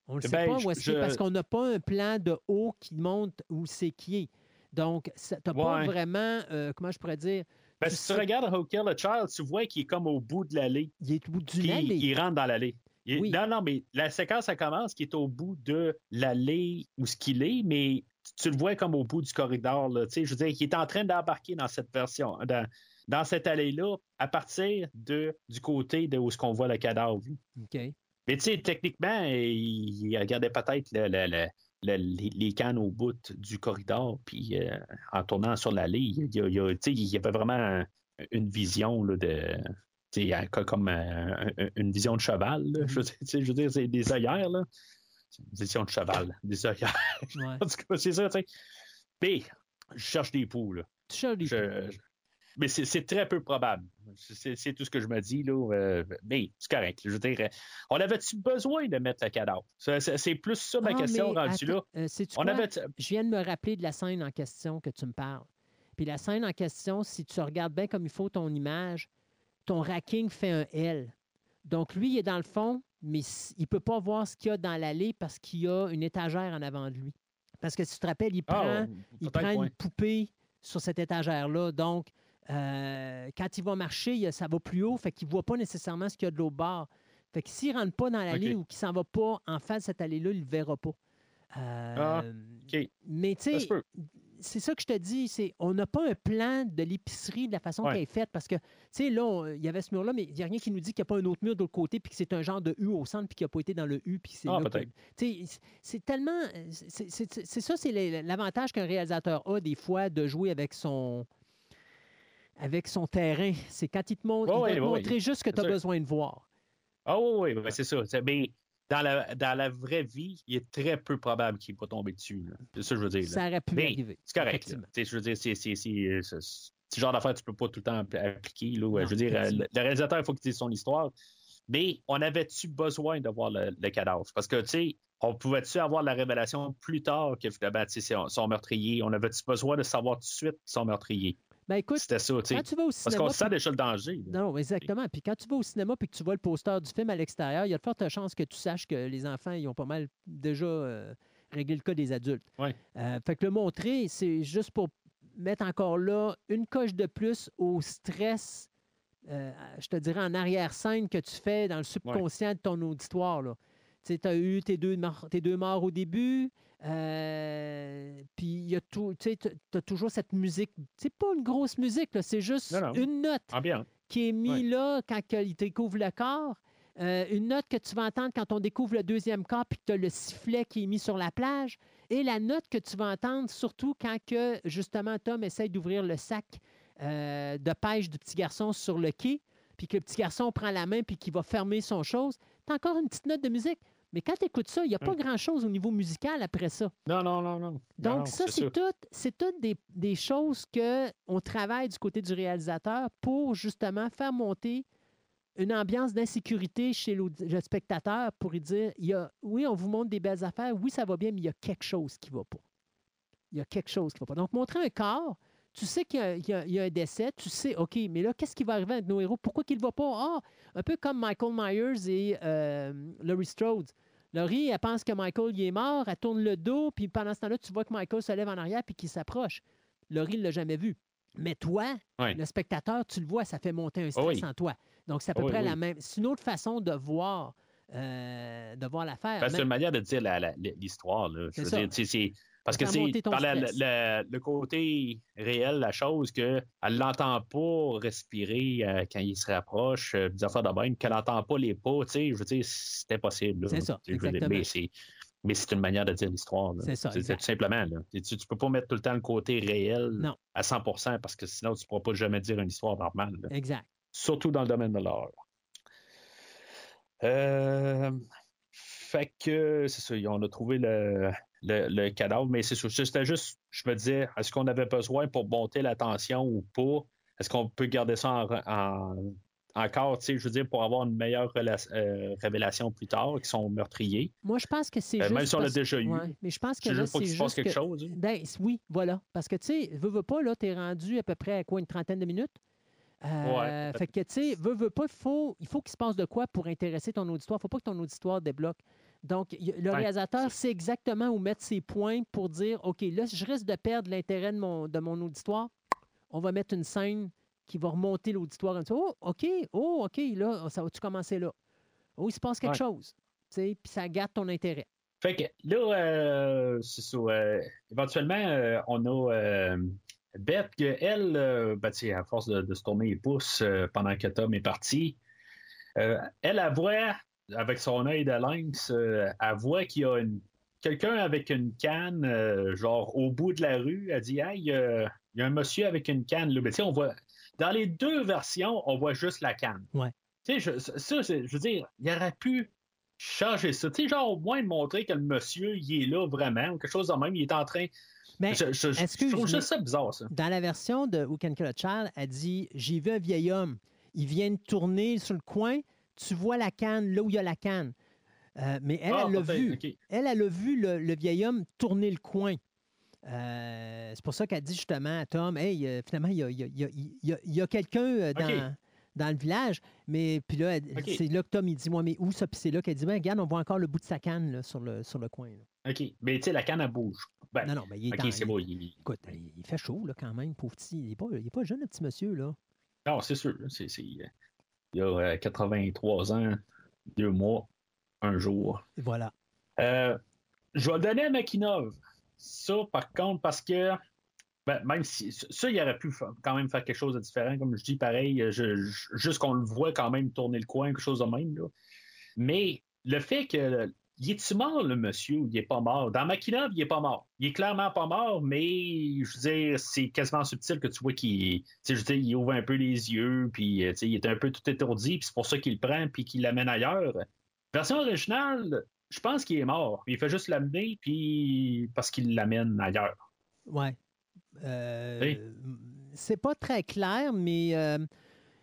On ne le Eh sait ben, pas je- je- parce qu'on n'a pas un plan de haut qui montre où c'est qui est. Donc, tu n'as pas vraiment, euh, comment je pourrais dire, ben, si tu regardes How Kill a Child, tu vois qu'il est comme au bout de l'allée, il est au bout d'une allée. il rentre dans l'allée. Il- Oui. Non, non, mais la séquence, ça commence qui est au bout de l'allée où ce qu'il est, mais tu le vois comme au bout du corridor. Là, tu sais, je veux dire, il est en train d'embarquer dans cette version, dans, dans cette allée-là, à partir de, du côté de où ce qu'on voit le cadavre. OK. Mais tu sais, techniquement, il, il regardait peut-être le, le- le- le- les, les cannes au bout du corridor, puis euh, en tournant sur l'allée, il y, il avait vraiment un- une vision là, de. Un- comme euh, un- une vision de cheval. là. Je, veux dire, tu sais, je veux dire, c'est des œillères. Là. C'est une vision de cheval, des œillères. Ouais. en tout cas, c'est ça, tu sais. Mais je cherche des poux, là. Tu cherches des je- Mais c'est c'est très peu probable. C'est c'est tout ce que je me dis, là. euh, mais c'est correct. Je veux dire, euh, on avait-tu besoin de mettre le cadavre? C'est- C'est c'est plus ça ma Ah, question rendue là. euh, On avait. Je viens de me rappeler de la scène en question que tu me parles. Puis la scène en question, si tu regardes bien comme il faut ton image, ton racking fait un L. Donc lui, il est dans le fond, mais il ne peut pas voir ce qu'il y a dans l'allée parce qu'il y a une étagère en avant de lui. Parce que si tu te rappelles, il prend, Ah, il peut-être, prend ouais. une poupée sur cette étagère-là. Donc, euh, quand il va marcher, ça va plus haut, fait qu'il ne voit pas nécessairement ce qu'il y a de l'autre bord. Fait que s'il ne rentre pas dans l'allée ou qu'il s'en va pas en face de cette allée-là, il ne le verra pas. Ah, Euh, OK. Mais tu sais. C'est ça que je te dis, c'est on n'a pas un plan de l'épicerie de la façon Ouais. qu'elle est faite parce que, tu sais, là, il y avait ce mur-là, mais il n'y a rien qui nous dit qu'il n'y a pas un autre mur de l'autre côté puis que c'est un genre de U au centre puis qu'il n'a pas été dans le U puis c'est Ah, là que- peut-être. Tu sais, c'est- tellement. C'est ça, c'est l'avantage qu'un réalisateur a des fois de jouer avec son avec son terrain. C'est quand il te montre, il va te montrer juste ce que tu as besoin de voir. Ah oui, oui, ben, c'est ça. C'est- Mais dans la, dans la vraie vie, il est très peu probable qu'il va tomber dessus. C'est ça que je veux dire. là. Ça aurait pu Mais arriver. C'est correct. Je veux dire, c'est c'est- c'est- c'est- c'est- ce genre d'affaires, tu ne peux pas tout le temps app- appliquer. Là, Non, je veux dire, euh, le, le réalisateur, il faut qu'il dise son histoire. Mais on avait-tu besoin de voir le, le cadavre? Parce que, tu sais, on pouvait-tu avoir la révélation plus tard que finalement, tu sais, c'est son meurtrier? On avait-tu besoin de savoir tout de suite son meurtrier? Ben écoute, C'était ça, quand tu vas au Parce cinéma. qu'on puis- sent déjà le danger. là. Non, exactement. Puis quand tu vas au cinéma et que tu vois le poster du film à l'extérieur, il y a de fortes chances que tu saches que les enfants, ils ont pas mal déjà euh, réglé le cas des adultes. Ouais. Euh, fait que le montrer, c'est juste pour mettre encore là une coche de plus au stress, euh, je te dirais, en arrière-scène que tu fais dans le subconscient de ton auditoire. Là. Tu as eu tes deux, tes deux morts au début, euh, puis il y a tout, tu as toujours cette musique. C'est pas une grosse musique, c'est juste Non, non. une note Ambiance. qui est mis Ouais. là quand il découvre le corps. Euh, une note que tu vas entendre quand on découvre le deuxième corps puis que tu as le sifflet qui est mis sur la plage. Et la note que tu vas entendre surtout quand que, justement, Tom essaye d'ouvrir le sac euh, de pêche du petit garçon sur le quai, puis que le petit garçon prend la main puis qu'il va fermer son chose. Tu encore une petite note de musique. Mais quand tu écoutes ça, il n'y a pas Mm. grand-chose au niveau musical après ça. Non, non, non, non. Donc, Non, ça, c'est tout, c'est toutes des, des choses qu'on travaille du côté du réalisateur pour justement faire monter une ambiance d'insécurité chez l'audi- le spectateur pour lui dire il y a, oui, on vous montre des belles affaires, oui, ça va bien, mais il y a quelque chose qui ne va pas. Il y a quelque chose qui ne va pas. Donc, montrer un corps, tu sais qu'il y a, y y un décès, tu sais, OK, mais là, qu'est-ce qui va arriver avec nos héros? Pourquoi qu'il ne va pas? Ah, un peu comme Michael Myers et euh, Laurie Strode. Laurie, elle pense que Michael il est mort, elle tourne le dos, puis pendant ce temps-là, tu vois que Michael se lève en arrière puis qu'il s'approche. Laurie ne l'a jamais vu. Mais toi, Ouais. le spectateur, tu le vois, ça fait monter un stress Oh oui. en toi. Donc, c'est à peu oui, près oui. la même. C'est une autre façon de voir, euh, de voir l'affaire. C'est une manière de dire l'histoire. C'est c'est- Parce que c'est par le côté réel, la chose, qu'elle l'entend pas respirer euh, quand il se rapproche, euh, des affaires de même, qu'elle n'entend pas les pas, tu sais, je veux dire, c'est impossible. C'est ça. Mais c'est, mais c'est une manière de dire l'histoire. C'est ça, exact. tout simplement. Là. Tu, tu peux pas mettre tout le temps le côté réel Non. à 100% parce que sinon, tu ne pourras pas jamais dire une histoire normale. là. Exact. Surtout dans le domaine de l'art. Euh, fait que c'est ça, on a trouvé le, le, le cadavre, mais c'est sûr, c'était juste, je me disais, est-ce qu'on avait besoin pour monter la tension ou pas? Est-ce qu'on peut garder ça en, en- encore, tu sais, je veux dire, pour avoir une meilleure euh, révélation plus tard, qui sont meurtriers? Moi, je pense que c'est Euh, juste. même si on l'a déjà eu. Ouais, mais je pense que C'est là, juste pour c'est qu'il se passe quelque que- chose. hein? Ben, oui, voilà. Parce que, tu sais, veux, veux pas, là, t'es rendu à peu près à quoi, une trentaine de minutes? Euh, Ouais, fait que, tu sais, veux, veux pas, il faut, il faut qu'il se passe de quoi pour intéresser ton auditoire. Il faut pas que ton auditoire débloque. Donc, le réalisateur sait exactement où mettre ses points pour dire, OK, là, je risque de perdre l'intérêt de mon, de mon auditoire. On va mettre une scène qui va remonter l'auditoire. Oh, OK, oh, OK, là, ça va-tu commencer là? Oh, il se passe quelque Ouais. chose. Tu sais, Puis ça garde ton intérêt. Fait que là, euh, c'est ça. euh, éventuellement, euh, on a euh, Beth, que elle, ben, à force de, de se tourner les pouces pendant que Tom est parti, elle, elle voit, avec son œil de lynx, euh, elle voit qu'il y a une, quelqu'un avec une canne, euh, genre au bout de la rue, a dit Hey, euh, il y a un monsieur avec une canne. Là. Mais tu sais, on voit. Dans les deux versions, on voit juste la canne. Ouais. Tu sais, je, ça, je veux dire, il aurait pu changer ça. Tu sais, genre, au moins de montrer que le monsieur, il est là vraiment, ou quelque chose de même, il est en train. Mais je, je- je excuse, trouve juste ça bizarre, ça. dans la version de Who Can Kill a Child, elle dit J'ai vu un vieil homme. Il vient de tourner sur le coin. Tu vois la canne, là où il y a la canne. Euh, mais elle, Ah, elle l'a vu. Elle, elle a vu le, le vieil homme tourner le coin. Euh, c'est pour ça qu'elle dit justement à Tom Hey, euh, finalement, il y a, y y y quelqu'un dans, le village. Mais puis là, c'est là que Tom il dit Moi, mais où ça? Puis c'est là qu'elle dit ben, Regarde, on voit encore le bout de sa canne là, sur, le, sur le coin. là. OK. Mais tu sais, la canne, elle bouge. Ben, Non, non, mais il est il- beau. il- Écoute, il, il fait chaud là, quand même, pauvre petit. Il n'est pas, jeune, le petit monsieur. là. Non, c'est sûr. C'est- il y a euh, 83 ans, deux mois, un jour. Voilà. Euh, je vais le donner à Makinov. Ça, par contre, parce que ben, même si ça, il aurait pu quand même faire quelque chose de différent. Comme je dis, pareil, je- je- juste qu'on le voit quand même tourner le coin, quelque chose de même. là. Mais le fait que. Il est-tu mort, le monsieur, ou il est pas mort? Dans Makinov, il est pas mort. Il est clairement pas mort, mais je veux dire, c'est quasiment subtil que tu vois qu'il je veux dire, il ouvre un peu les yeux, puis euh, il est un peu tout étourdi, puis c'est pour ça qu'il le prend, puis qu'il l'amène ailleurs. Version originale, je pense qu'il est mort. Il fait juste l'amener, puis parce qu'il l'amène ailleurs. Ouais. Euh, Oui. C'est pas très clair, mais euh,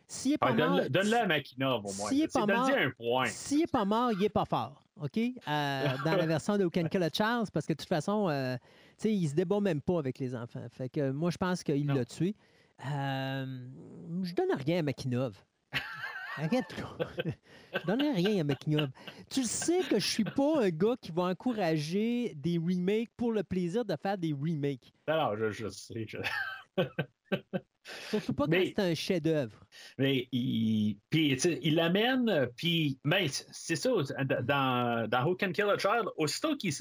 s'il est pas Ah, mort. donne-le à Makinov, au moins. S'il est C'est pas mort- un point. S'il est pas mort, il est pas fort. OK? Euh, dans la version de a Child, parce que de toute façon, euh, tu sais, il se débat même pas avec les enfants. Fait que moi, je pense qu'il l'a tué. Euh, je donne rien à Makinov. Arrête-toi. je donne rien à Makinov. Tu sais que je suis pas un gars qui va encourager des remakes pour le plaisir de faire des remakes. Non, je, je sais. je- Surtout pas quand Mais- c'est un chef-d'œuvre. Mais il, puis, l'amène, puis, mais c'est- c'est ça, dans, dans Who Can Kill a Child, aussitôt qu'il.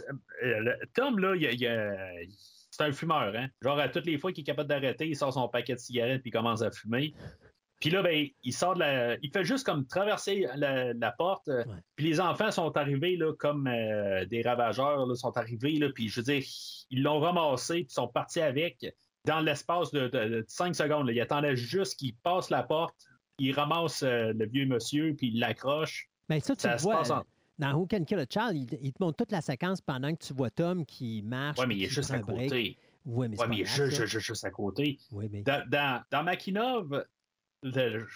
euh, Tom, là, il, il- c'est un fumeur, hein. Genre, à toutes les fois qu'il est capable d'arrêter, il sort son paquet de cigarettes, puis il commence à fumer. Puis là, ben, il sort de la. Il fait juste comme traverser la, la porte. euh, Ouais. Puis les enfants sont arrivés là, comme euh, des ravageurs, là, sont arrivés, là, puis je veux dire, ils l'ont ramassé, puis sont partis avec dans l'espace de, 5 secondes. là. Ils attendaient juste qu'il passe la porte, il ramasse euh, le vieux monsieur, puis il l'accroche. Mais ça, tu Ça vois. en- euh, Dans Who Can Kill a Child, il, il te montre toute la séquence pendant que tu vois Tom qui marche. Ouais, mais il est juste à côté. Ouais, mais c'est Ouais, mais il est juste, ça. juste, juste à côté. Oui, mais... Dans, dans, dans Makinov, le-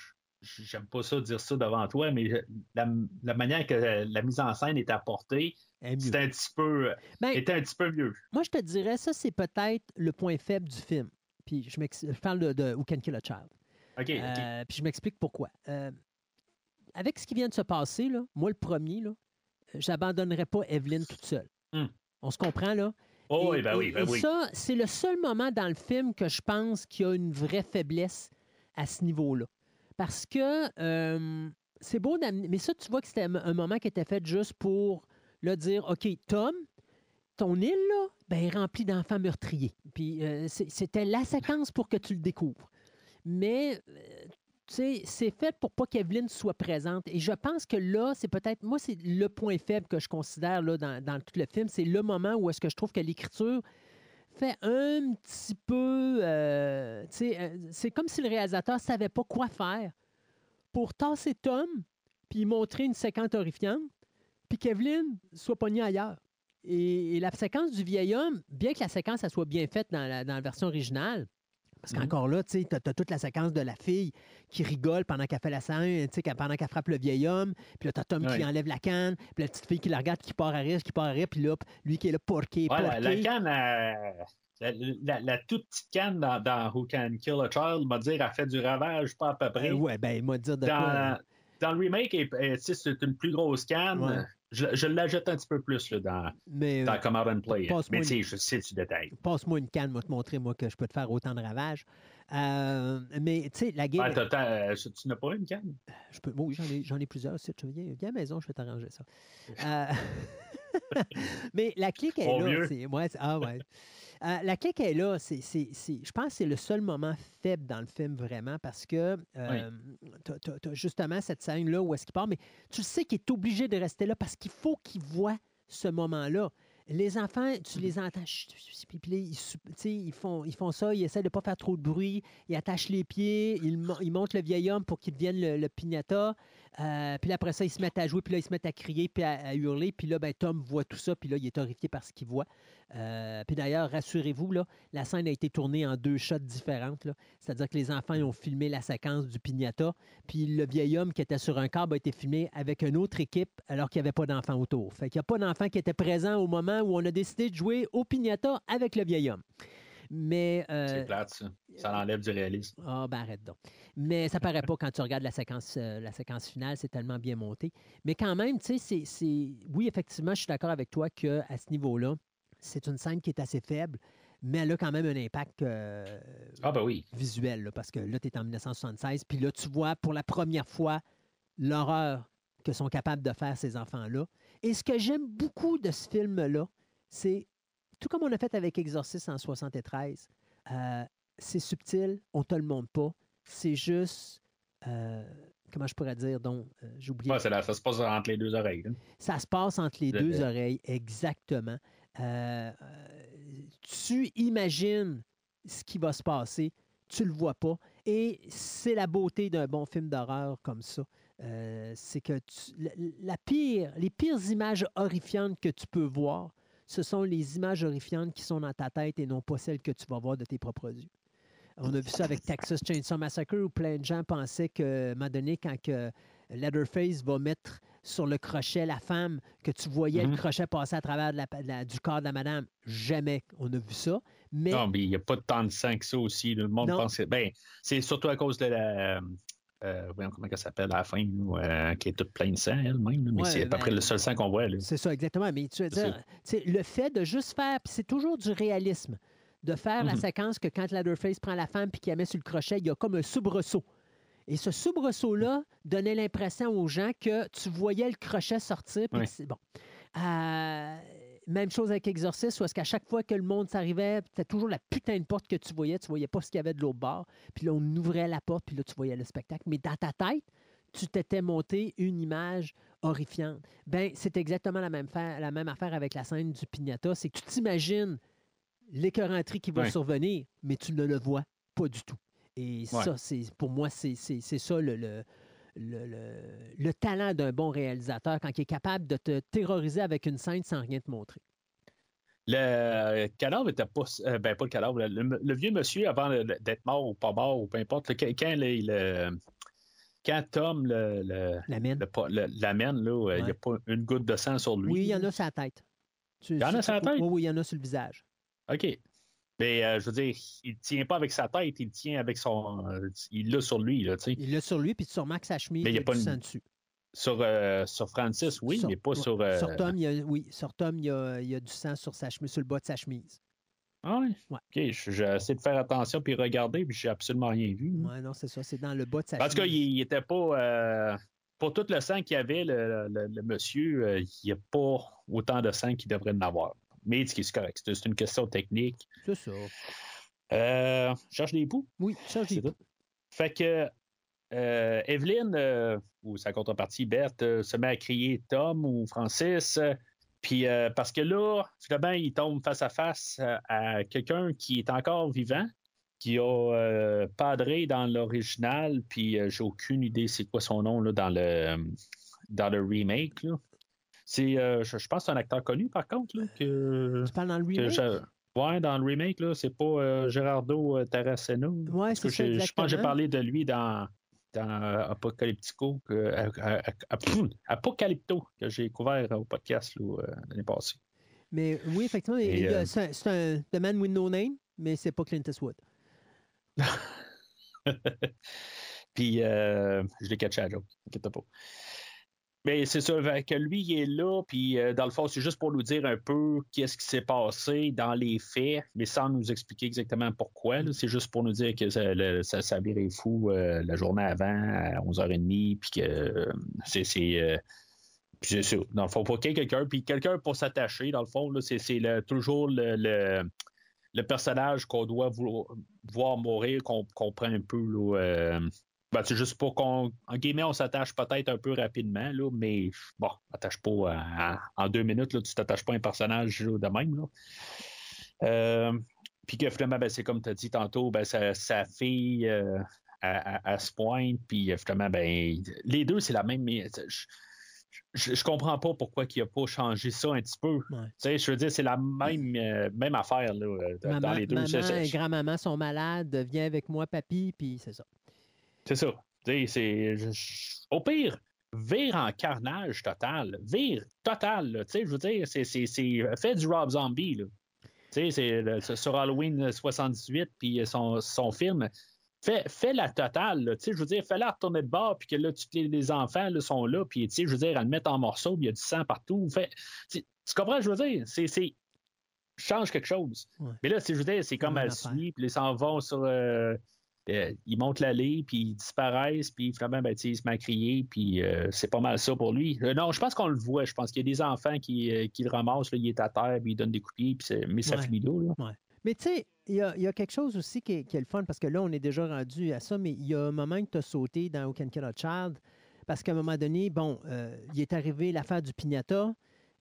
j'aime pas ça dire ça devant toi, mais la, la manière que la mise en scène est apportée, c'est un petit peu, Ben, était un petit peu mieux. Moi, je te dirais, ça, c'est peut-être le point faible du film. Puis je, parle de, de Who Can Kill a Child. Euh, puis je m'explique pourquoi. Euh, avec ce qui vient de se passer, là, moi, le premier, là, j'abandonnerais pas Evelyn toute seule. Hmm. On se comprend, là? Oh, Et- oui, ben oui, ben et oui. ça, c'est le seul moment dans le film que je pense qu'il y a une vraie faiblesse à ce niveau-là. Parce que c'est beau d'amener. Mais ça, tu vois que c'était un, moment qui était fait juste pour dire OK, Tom, ton île, là, ben, est remplie d'enfants meurtriers. Puis euh, c'était la séquence pour que tu le découvres. Mais. euh, c'est fait pour pas qu'Evelyne soit présente. Et je pense que là, c'est peut-être, moi, c'est le point faible que je considère là, dans tout le film. C'est le moment où est-ce que je trouve que l'écriture fait un petit peu... euh, euh, c'est comme si le réalisateur savait pas quoi faire pour tasser Tom, puis montrer une séquence horrifiante, puis qu'Evelyne soit pognée ailleurs. Et, la séquence du vieil homme, bien que la séquence soit bien faite dans la version originale, parce Mhm. qu'encore là, tu as toute la séquence de la fille qui rigole pendant qu'elle fait la scène, pendant qu'elle frappe le vieil homme, puis là, t'as Tom qui enlève la canne, puis la petite fille qui la regarde, qui part à rire, qui part à rire, puis là, lui qui est là, porqué, Ouais, la, la porqué. canne, euh, la, la- la toute petite canne dans, dans Who Can Kill a Child, m'a dire, a fait du ravage, pas à peu près. Euh, ouais, ben, il m'a dit de quoi? dans, dans le remake, c'est une plus grosse canne. Ouais. Je, je l'ajoute un petit peu plus là, dans, Mais dans Out and Play. Mais tu une- sais, je sais du détail. passe-moi une canne, moi te montrer, moi, que je peux te faire autant de ravages. Euh, mais, tu sais, la game. T'as- tu n'as pas une canne? Je peux, oui, j'en ai, j'en ai plusieurs. aussi. Tu viens, viens à la maison, je vais t'arranger ça. Euh, mais la clique est là. c'est- ouais, ah ouais. Euh, la clique est là. C'est, c'est- c'est- je pense que c'est le seul moment faible dans le film, vraiment, parce que euh, t'as, t'as- t'as justement cette scène-là où est-ce qu'il part, mais tu sais qu'il est obligé de rester là parce qu'il faut qu'il voit ce moment-là. Les enfants, tu les entends, puis ils, ils font, ils font ça, ils essaient de ne pas faire trop de bruit, ils attachent les pieds, ils, ils montent le vieil homme pour qu'il devienne le, le piñata, euh, puis après ça, ils se mettent à jouer, puis là, ils se mettent à crier, puis à, hurler, puis là, ben, Tom voit tout ça, puis là, il est horrifié par ce qu'il voit. Euh, puis d'ailleurs, rassurez-vous, la scène a été tournée en deux shots différentes, c'est-à-dire que les enfants ont filmé la séquence du piñata, puis le vieil homme qui était sur un câble a été filmé avec une autre équipe alors qu'il n'y avait pas d'enfants autour. Fait qu'il n'y a pas d'enfants qui étaient présents au moment où on a décidé de jouer au piñata avec le vieil homme. Mais. euh, C'est plate, ça. Ça enlève du réalisme. ah, ben arrête donc. Mais ça paraît pas quand tu regardes la séquence, euh, la séquence finale, c'est tellement bien monté. Mais quand même, tu sais, c'est- c'est. Oui, effectivement, je suis d'accord avec toi qu'à ce niveau-là, c'est une scène qui est assez faible, mais elle a quand même un impact euh, Ah, ben oui. visuel, là, parce que là, tu es en 1976, puis là, tu vois pour la première fois l'horreur que sont capables de faire ces enfants-là. Et ce que j'aime beaucoup de ce film-là, c'est, tout comme on a fait avec Exorcist en 73, euh, c'est subtil, on te le montre pas, c'est juste, euh, comment je pourrais dire, donc, euh, j'ai oublié. Ouais, là, ça se passe entre les deux oreilles. Ça se passe entre les Le- deux le- oreilles, exactement. Euh, tu imagines ce qui va se passer, tu le vois pas. Et c'est la beauté d'un bon film d'horreur comme ça. Euh, c'est que tu- la, la pire, les pires images horrifiantes que tu peux voir, ce sont les images horrifiantes qui sont dans ta tête et non pas celles que tu vas voir de tes propres yeux. On a vu ça avec Texas Chainsaw Massacre où plein de gens pensaient que, à un moment donné, quand que Leatherface va mettre sur le crochet la femme, que tu voyais le crochet passer à travers de la- de la- du corps de la madame. Jamais on a vu ça. Mais Non, mais il n'y a pas tant de sang que ça aussi. Le monde Non. pense que. Ben, c'est surtout à cause de la. Euh, voyons comment elle s'appelle à la fin, euh, qui est toute pleine de sang elle-même. Mais Ouais, c'est à peu ben, près le seul sang qu'on voit. C'est ça, exactement. Mais tu veux dire, le fait de juste faire, c'est toujours du réalisme, de faire la Mhm. séquence que quand Leatherface prend la femme puis qu'il la met sur le crochet, il y a comme un soubresaut. Et ce soubresaut-là donnait l'impression aux gens que tu voyais le crochet sortir. puis Ouais. bon. Euh, même chose avec Exorcist, où est-ce qu'à chaque fois que le monde s'arrivait, c'était toujours la putain de porte que tu voyais. Tu voyais pas ce qu'il y avait de l'autre bord. Puis là, on ouvrait la porte, puis là, tu voyais le spectacle. Mais dans ta tête, tu t'étais monté une image horrifiante. Ben, c'est exactement la même, fa- la même affaire avec la scène du piñata. C'est que tu t'imagines l'écœuranterie qui va Ouais. survenir, mais tu ne le vois pas du tout. Et Ouais. ça, c'est pour moi, c'est ça le, le, le- le- le talent d'un bon réalisateur quand il est capable de te terroriser avec une scène sans rien te montrer. Le cadavre était pas. euh, ben, pas le cadavre. Le, vieux monsieur, avant d'être mort ou pas mort, ou peu importe, quand, quand le- le- quand Tom le, le- l'amène, euh, il n'y a pas une goutte de sang sur lui. Oui, il y en a sur la tête. Tu- Il y en a sur la tête? Oui, oui, il y en a sur le visage. OK. Mais euh, je veux dire, il ne tient pas avec sa tête, il tient avec son. euh, il l'a sur lui, là, tu sais. Il l'a sur lui, puis tu remarques sa chemise, Mais il y a pas du une- sang dessus. Sur, euh, sur Francis, oui, Sur- mais pas ouais, sur. Sur Tom, il y a, oui, sur Tom, il y a, il y a du sang sur, sa chemise, sur le bas de sa chemise. Ah oui? Ouais. OK, je- j'ai essayé de faire attention puis regarder, puis j'ai absolument rien vu. Oui, non, c'est ça, c'est dans le bas de sa En tout cas, chemise. il n'était pas. euh, pour tout le sang qu'il y avait, le, le- le monsieur, il n'y a pas autant de sang qu'il devrait en avoir. Mais ce qui est correct, c'est c'est une question technique. C'est ça. Euh, cherche des poux. Oui, j'ai C'est ça. Fait que euh, Evelyne, euh, ou sa contrepartie Beth, euh, se met à crier Tom ou Francis. puis parce que là, finalement, il tombe face à face à quelqu'un qui est encore vivant, qui a padré dans l'original, puis j'ai aucune idée c'est quoi son nom là, dans le dans le remake. là. C'est, euh, je, je pense, que c'est un acteur connu par contre là, que, Tu parles dans le remake? je- Ouais, dans le remake, là, c'est pas euh, Gerardo euh, Taracena. Ouais, c'est ça, je pense que j'ai parlé de lui dans, dans Apocalyptico, que, Apocalypto, que j'ai couvert au podcast là, l'année passée. Mais oui, effectivement, Et, il c'est un, c'est un The Man with No Name, mais c'est pas Clint Eastwood. Puis euh, je l'ai catché à joke, inquiète pas. Mais c'est ça, que lui, il est là, puis euh, dans le fond, c'est juste pour nous dire un peu qu'est-ce qui s'est passé dans les faits, mais sans nous expliquer exactement pourquoi. C'est juste pour nous dire que ça, le- ça, fou euh, la journée avant, à 11h30, puis que euh, c'est. c'est, euh, ça. Dans le fond, pour quelqu'un, puis quelqu'un pour s'attacher, dans le fond, c'est, toujours le, le, le personnage qu'on doit vouloir- voir mourir, qu'on qu'on prend un peu là, Ben, c'est juste pour qu'on, en guillemets, on s'attache peut-être un peu rapidement, là, mais bon, attache pas à- en deux minutes, là, tu t'attaches pas à un personnage là, de même. Là. Euh, puis que finalement, ben, c'est comme tu as dit tantôt, ben, sa, sa fille euh, à, ce point, puis euh, finalement, ben, les deux, c'est la même. mais, Je, je, je comprends pas pourquoi il a pas changé ça un petit peu. Tu sais, Je veux dire, c'est la même, euh, même affaire là, dans les deux. maman et grand-maman sont malades, viens avec moi, papy, puis c'est ça. C'est ça. C'est. Au pire, vire en carnage total. Vire total. là. Tu sais, je veux dire, c'est, c'est, c'est- Fais du Rob Zombie. Là. C'est le- sur Halloween 78, puis son, son film. Fais, fais la totale. je veux dire, fais-la retourner de bord, puis que là, tous les, les enfants là, sont là, puis je veux dire, elles le mettent en morceaux, il y a du sang partout. Tu, comprends, je veux dire? C'est. c'est change quelque chose. Ouais. Mais là, c'est, je veux dire, c'est comme elle suit, puis ils s'en vont sur. euh, euh, ils montent l'allée, puis ils disparaissent, puis finalement, ben, il se met à crier, puis euh, c'est pas mal ça pour lui. Euh, non, je pense qu'on le voit. Je pense qu'il y a des enfants qui, qui le ramassent, là, il est à terre, puis il donne des coups de pied, puis mais ça Ouais. finit là. là. Mais tu sais, il y a, il y a quelque chose aussi qui est, qui est le fun, parce que là, on est déjà rendu à ça, mais il y a un moment que tu as sauté dans Who Can Kill a Child, parce qu'à un moment donné, bon, il est arrivé l'affaire du pignata.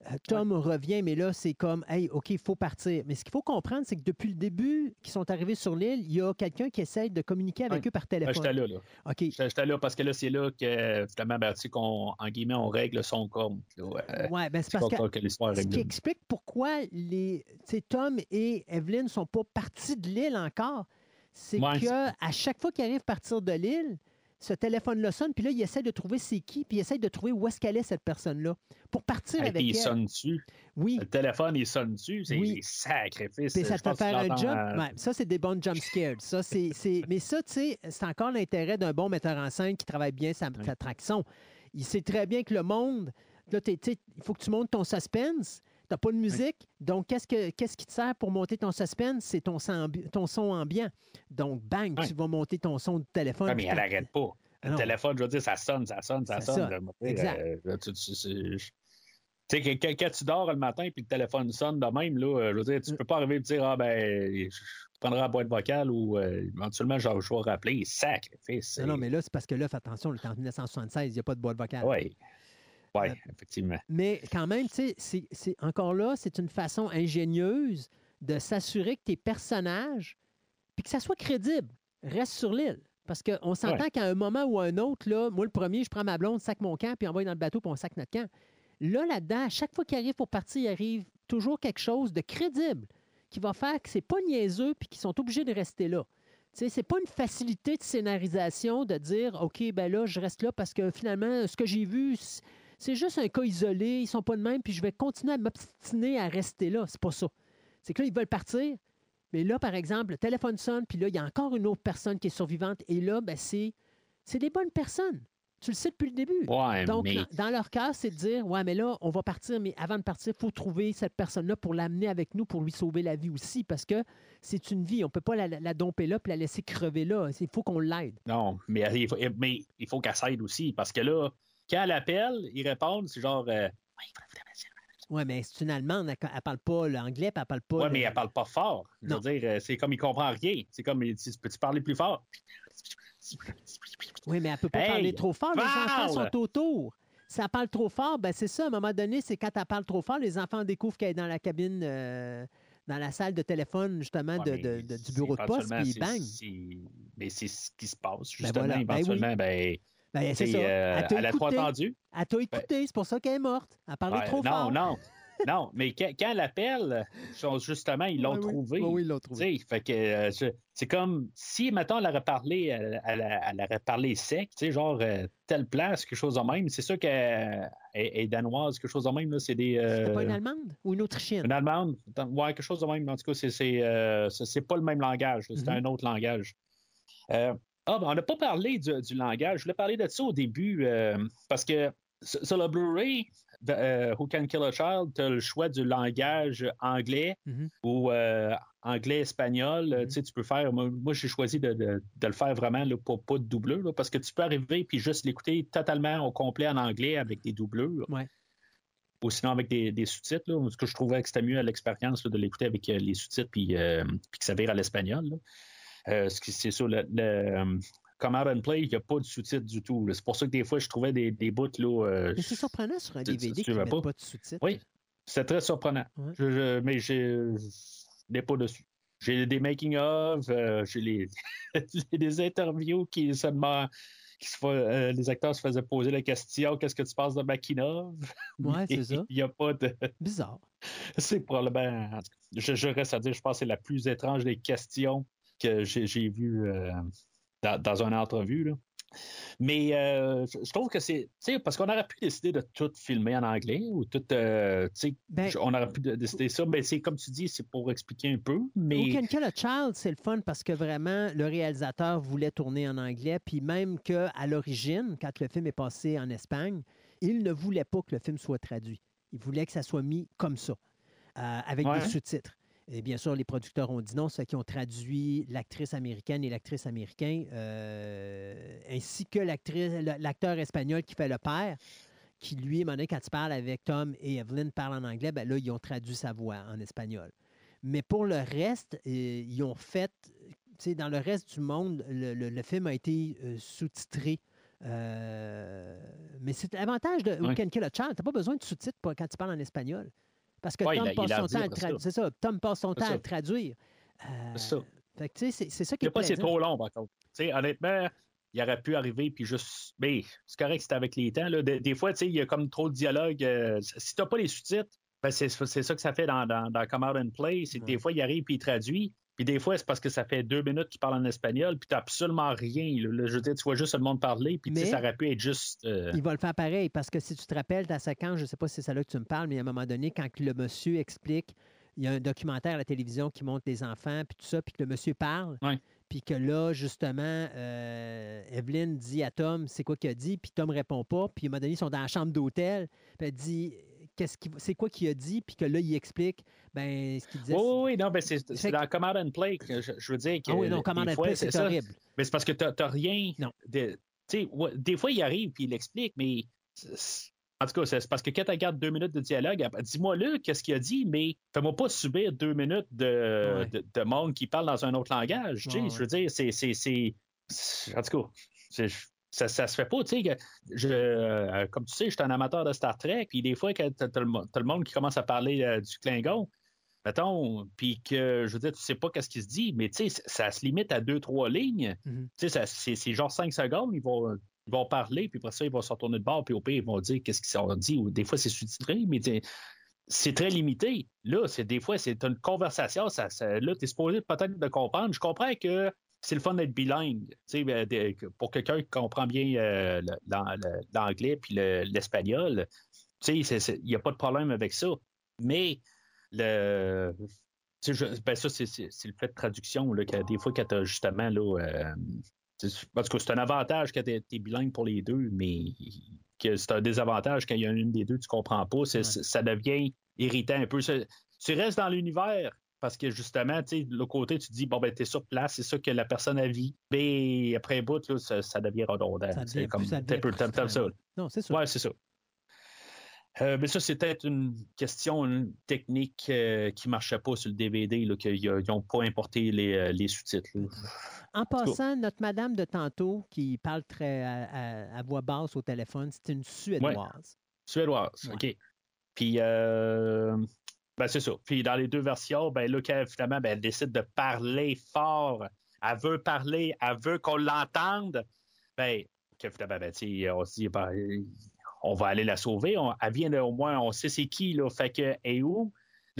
Euh, Tom revient, mais là, c'est comme, hey, OK, il faut partir. Mais ce qu'il faut comprendre, c'est que depuis le début qu'ils sont arrivés sur l'île, il y a quelqu'un qui essaye de communiquer avec Ouais. eux par Ben, téléphone. J'étais là, là. OK. J'étais là parce que là, c'est là que, finalement, ben, tu sais, qu'on, en guillemets, on règle son compte. Euh, Ouais, ben c'est parce que que l'histoire ce qui explique pourquoi les, Tom et Evelyn ne sont pas partis de l'île encore, c'est Ouais. que à chaque fois qu'ils arrivent à partir de l'île, ce téléphone-là sonne, puis là, il essaie de trouver c'est qui, puis il essaie de trouver où est-ce qu'elle est, cette personne-là, pour partir avec puis il elle. sonne dessus. Oui, Le téléphone, il sonne dessus. C'est Oui. des sacrifices. puis ça te fait faire un jump. euh, Ouais, ça, c'est des bonnes jump scares. Ça, c'est, Mais ça, tu sais, c'est encore l'intérêt d'un bon metteur en scène qui travaille bien sa, Oui. sa traction. Il sait très bien que le monde, là, t'es- tu sais, il faut que tu montes ton suspense. Tu n'as pas de musique. Donc, qu'est-ce, que, qu'est-ce qui te sert pour monter ton suspense? C'est ton son, ambi- ton son ambiant. Donc, bang, Oui. tu vas monter ton son de téléphone. Ouais, mais elle n'arrête pas. Ah Le non. téléphone, je veux dire, ça sonne, ça sonne, ça Ça sonne. Exact. euh, tu sais, que- que- quand tu dors le matin puis le téléphone sonne de même, là, euh, je veux dire, tu Mm. peux pas arriver et dire Ah ben je prendrai la boîte vocale ou euh, éventuellement je, je vais rappeler. Sacrifice. Non, non, mais là, c'est parce que là, fais attention, le temps 1976, il n'y a pas de boîte vocale. Oui. Oui, Euh, effectivement. Mais quand même, tu sais, c'est- encore là, c'est une façon ingénieuse de s'assurer que tes personnages, puis que ça soit crédible, restent sur l'île. Parce qu'on s'entend qu'à un moment ou à un autre, là, moi, le premier, je prends ma blonde, sac mon camp, puis on va dans le bateau, puis on sac notre camp. Là, là-dedans, à chaque fois qu'il arrive pour partir, il arrive toujours quelque chose de crédible qui va faire que c'est pas niaiseux, puis qu'ils sont obligés de rester là. Tu sais, c'est pas une facilité de scénarisation de dire, OK, ben là, je reste là parce que finalement, ce que j'ai vu, c'est juste un cas isolé, ils sont pas de même, puis je vais continuer à m'obstiner à rester là. C'est pas ça. C'est que là, ils veulent partir. Mais là, par exemple, le téléphone sonne, puis là, il y a encore une autre personne qui est survivante. Et là, ben, c'est, c'est des bonnes personnes. Tu le sais depuis le début. Ouais, Donc, mais dans- dans leur cas, c'est de dire Ouais, mais là, on va partir, mais avant de partir, il faut trouver cette personne-là pour l'amener avec nous, pour lui sauver la vie aussi, parce que c'est une vie. On ne peut pas la, la domper là puis la laisser crever là. Il faut qu'on l'aide. non, mais mais il faut qu'elle s'aide aussi parce que là, quand elle appelle, ils répondent, c'est genre euh, Oui, mais c'est une Allemande, elle ne parle pas l'anglais, puis elle parle pas. Le- mais elle parle pas fort. Je Non. veux dire, euh, c'est comme il comprend rien. C'est comme il dit, peux-tu parler plus fort? Oui, mais elle ne peut pas Hey, parler trop fort. Les enfants sont autour. Si elle parle trop fort, ben c'est ça. À un moment donné, c'est quand elle parle trop fort, les enfants découvrent qu'elle est dans la cabine, euh, dans la salle de téléphone, justement, Ouais, de- mais de- de- du bureau de poste, puis bang. c'est- Mais c'est ce qui se passe, Ben justement. ben oui. éventuellement, ben, Ben, c'est ça. euh, elle a trop entendu. Elle t'a écouté, c'est pour ça qu'elle est morte. Elle parlait Ouais, trop non, fort. non, non. Mais quand, quand elle appelle, justement, ils l'ont Oui, oui. trouvé. Oui, oui, ils l'ont trouvé. Fait que euh, c'est comme si, mettons, elle aurait parlé, elle, elle- elle aurait parlé sec, tu sais, genre euh, telle place, quelque chose de même. C'est sûr qu'elle est, danoise, quelque chose de même. C'est des. C'était pas euh, une Allemande ou une Autrichienne? Une allemande, ouais, quelque chose de même. En tout cas, c'est, euh, pas le même langage. C'est Mhm. un autre langage. Ah, ben, on n'a pas parlé du, du langage. Je voulais parler de ça au début euh, parce que sur le Blu-ray, euh, Who Can Kill a Child, tu as le choix du langage anglais Mhm. ou euh, anglais-espagnol. Mhm. Tu sais, tu peux faire. Moi, moi, j'ai choisi de, de- de le faire vraiment là, pas, pas de doubleur là, parce que tu peux arriver puis juste l'écouter totalement au complet en anglais avec des doubleurs Ouais. ou sinon avec des, des sous-titres. Parce que je trouvais que c'était mieux à l'expérience de l'écouter avec les sous-titres puis, euh, puis que ça vire à l'espagnol. Euh, c'est sûr, le, le, Command and Play, il n'y a pas de sous-titres du tout. C'est pour ça que des fois, je trouvais des, des bouts. Là, euh, Mais c'est surprenant sur un DVD qui met pas? pas de sous-titres. Oui, c'est très surprenant. Ouais. Je- je- mais je n'ai pas dessus. J'ai des making-of, euh, j'ai les, des interviews qui se demandent. Qui se euh, les acteurs se faisaient poser la question qu'est-ce que tu penses de Makinov Ouais, c'est ça. Il n'y a pas de. Bizarre. C'est probablement. Je, je reste à dire, je pense que c'est la plus étrange des questions que j'ai vues euh, dans, dans une entrevue. là. Mais euh, je trouve que c'est. Parce qu'on aurait pu décider de tout filmer en anglais ou tout. euh, Ben, on aurait pu de- décider ça. Mais c'est comme tu dis, c'est pour expliquer un peu. Mais. Can Kill a Child, c'est le fun parce que vraiment, le réalisateur voulait tourner en anglais, puis même qu'à l'origine, quand le film est passé en Espagne, il ne voulait pas que le film soit traduit. Il voulait que ça soit mis comme ça, euh, avec Ouais. des sous-titres. Et bien sûr, les producteurs ont dit non, ceux qui ont traduit l'actrice américaine et l'actrice américaine, euh, ainsi que l'actrice, l'acteur espagnol qui fait le père, qui lui, quand il parle avec Tom et Evelyn, parle en anglais, ben là, ils ont traduit sa voix en espagnol. Mais pour le reste, euh, ils ont fait, tu sais, dans le reste du monde, le, le- le film a été euh, sous-titré. Euh, mais c'est l'avantage de Ouais. Can Kill a Child? Tu n'as pas besoin de sous-titres quand tu parles en espagnol. Parce que Ouais, Tom a- passe son temps à le après traduire. ça. C'est ça. Tom passe son temps à ça. traduire. Euh, C'est ça. tu sais, c'est ça qui est pas c'est trop long, par contre. Tu sais, honnêtement, il aurait pu arriver puis juste. Mais c'est correct, c'est avec les temps. là. Des, des fois, tu sais, il y a comme trop de dialogue. euh, si t'as pas les sous-titres, ben c'est ça que ça fait dans, dans, dans Come Out and Play. Ouais. des fois, il arrive puis il traduit. Puis des fois, c'est parce que ça fait deux minutes qu'il parle en espagnol, puis t'as absolument rien. là. Là, je veux dire, tu vois juste le monde parler, puis tu Mais- ça aurait pu être juste. euh, Il va le faire pareil parce que si tu te rappelles ta séquence, je ne sais pas si c'est celle-là que tu me parles, mais à un moment donné, quand le monsieur explique, il y a un documentaire à la télévision qui montre les enfants, puis tout ça, puis que le monsieur parle, Ouais. puis que là, justement, euh, Evelyne dit à Tom, c'est quoi qu'il a dit, puis Tom répond pas, puis à un moment donné, ils sont dans la chambre d'hôtel, puis elle dit, qu'est-ce c'est quoi qu'il a dit, puis que là, il explique, ben, ce qu'il disait. Oui, c'est- oui, non, ben c'est c'est dans Command and Play que je, je veux dire que. Ah oui, non, des on fois, c'est ça. horrible. Mais c'est parce que t'as t'as rien. Non. de- tu sais, ouais, des fois, il arrive puis il explique, mais. c'est- c'est- En tout cas, c'est c'est parce que quand tu regardes deux minutes de dialogue, dis-moi là qu'est-ce qu'il a dit, mais fais-moi pas subir deux minutes de, Ouais. de, de monde qui parle dans un autre langage. tu Ouais, Je veux dire, c'est. c'est- c'est- c'est- En tout cas, c'est- ça, ça se fait pas. Tu sais, je, euh, comme tu sais, je suis un amateur de Star Trek, puis des fois, quand t'as t'as le, monde qui commence à parler euh, du Klingon, mettons, puis que, je veux dire, tu sais pas qu'est-ce qui se dit, mais tu sais, ça se limite à deux, trois lignes. Mhm. Tu sais, c'est genre cinq secondes, ils vont, ils vont parler, puis après ça, ils vont se retourner de bord, puis au pire, ils vont dire qu'est-ce qu'ils ont dit, ou des fois, c'est sous-titré, mais c'est très limité. Là, c'est des fois, c'est une conversation, ça, ça- là, tu es supposé peut-être de comprendre. Je comprends que c'est le fun d'être bilingue, ben, pour quelqu'un qui comprend bien euh, l'anglais puis le- l'espagnol, il n'y a pas de problème avec ça. Mais le. je- ben ça, c'est le fait de traduction, là, que des fois, quand tu justement, là. euh, parce que c'est un avantage quand tu es, bilingue pour les deux, mais que c'est un désavantage quand il y a une des deux, tu comprends pas. Ouais. Ça devient irritant un peu. Tu restes dans l'univers. Parce que justement, tu sais, de l'autre côté, tu te dis, bon, ben, t'es sur place, c'est ça que la personne a vie. Mais après un bout, là, ça, ça devient redondant. C'est comme, ça peu- ça. Non, c'est ça. Ouais, c'est ça. Euh, mais ça, c'est peut-être une question une technique euh, qui ne marchait pas sur le DVD, qu'ils n'ont pas importé les, euh, les sous-titres. En passant, notre madame de tantôt qui parle très à, à- à voix basse au téléphone, c'est une Suédoise. Suédoise, Ouais. OK. Puis, euh, ben, c'est ça. Puis, dans les deux versions, ben, là, quand, finalement, ben, elle décide de parler fort. Elle veut parler, elle veut qu'on l'entende. Ben, que finalement, ben, on se dit, ben, on va aller la sauver. On- elle vient de- au moins, on sait c'est qui, là. Fait que, et où?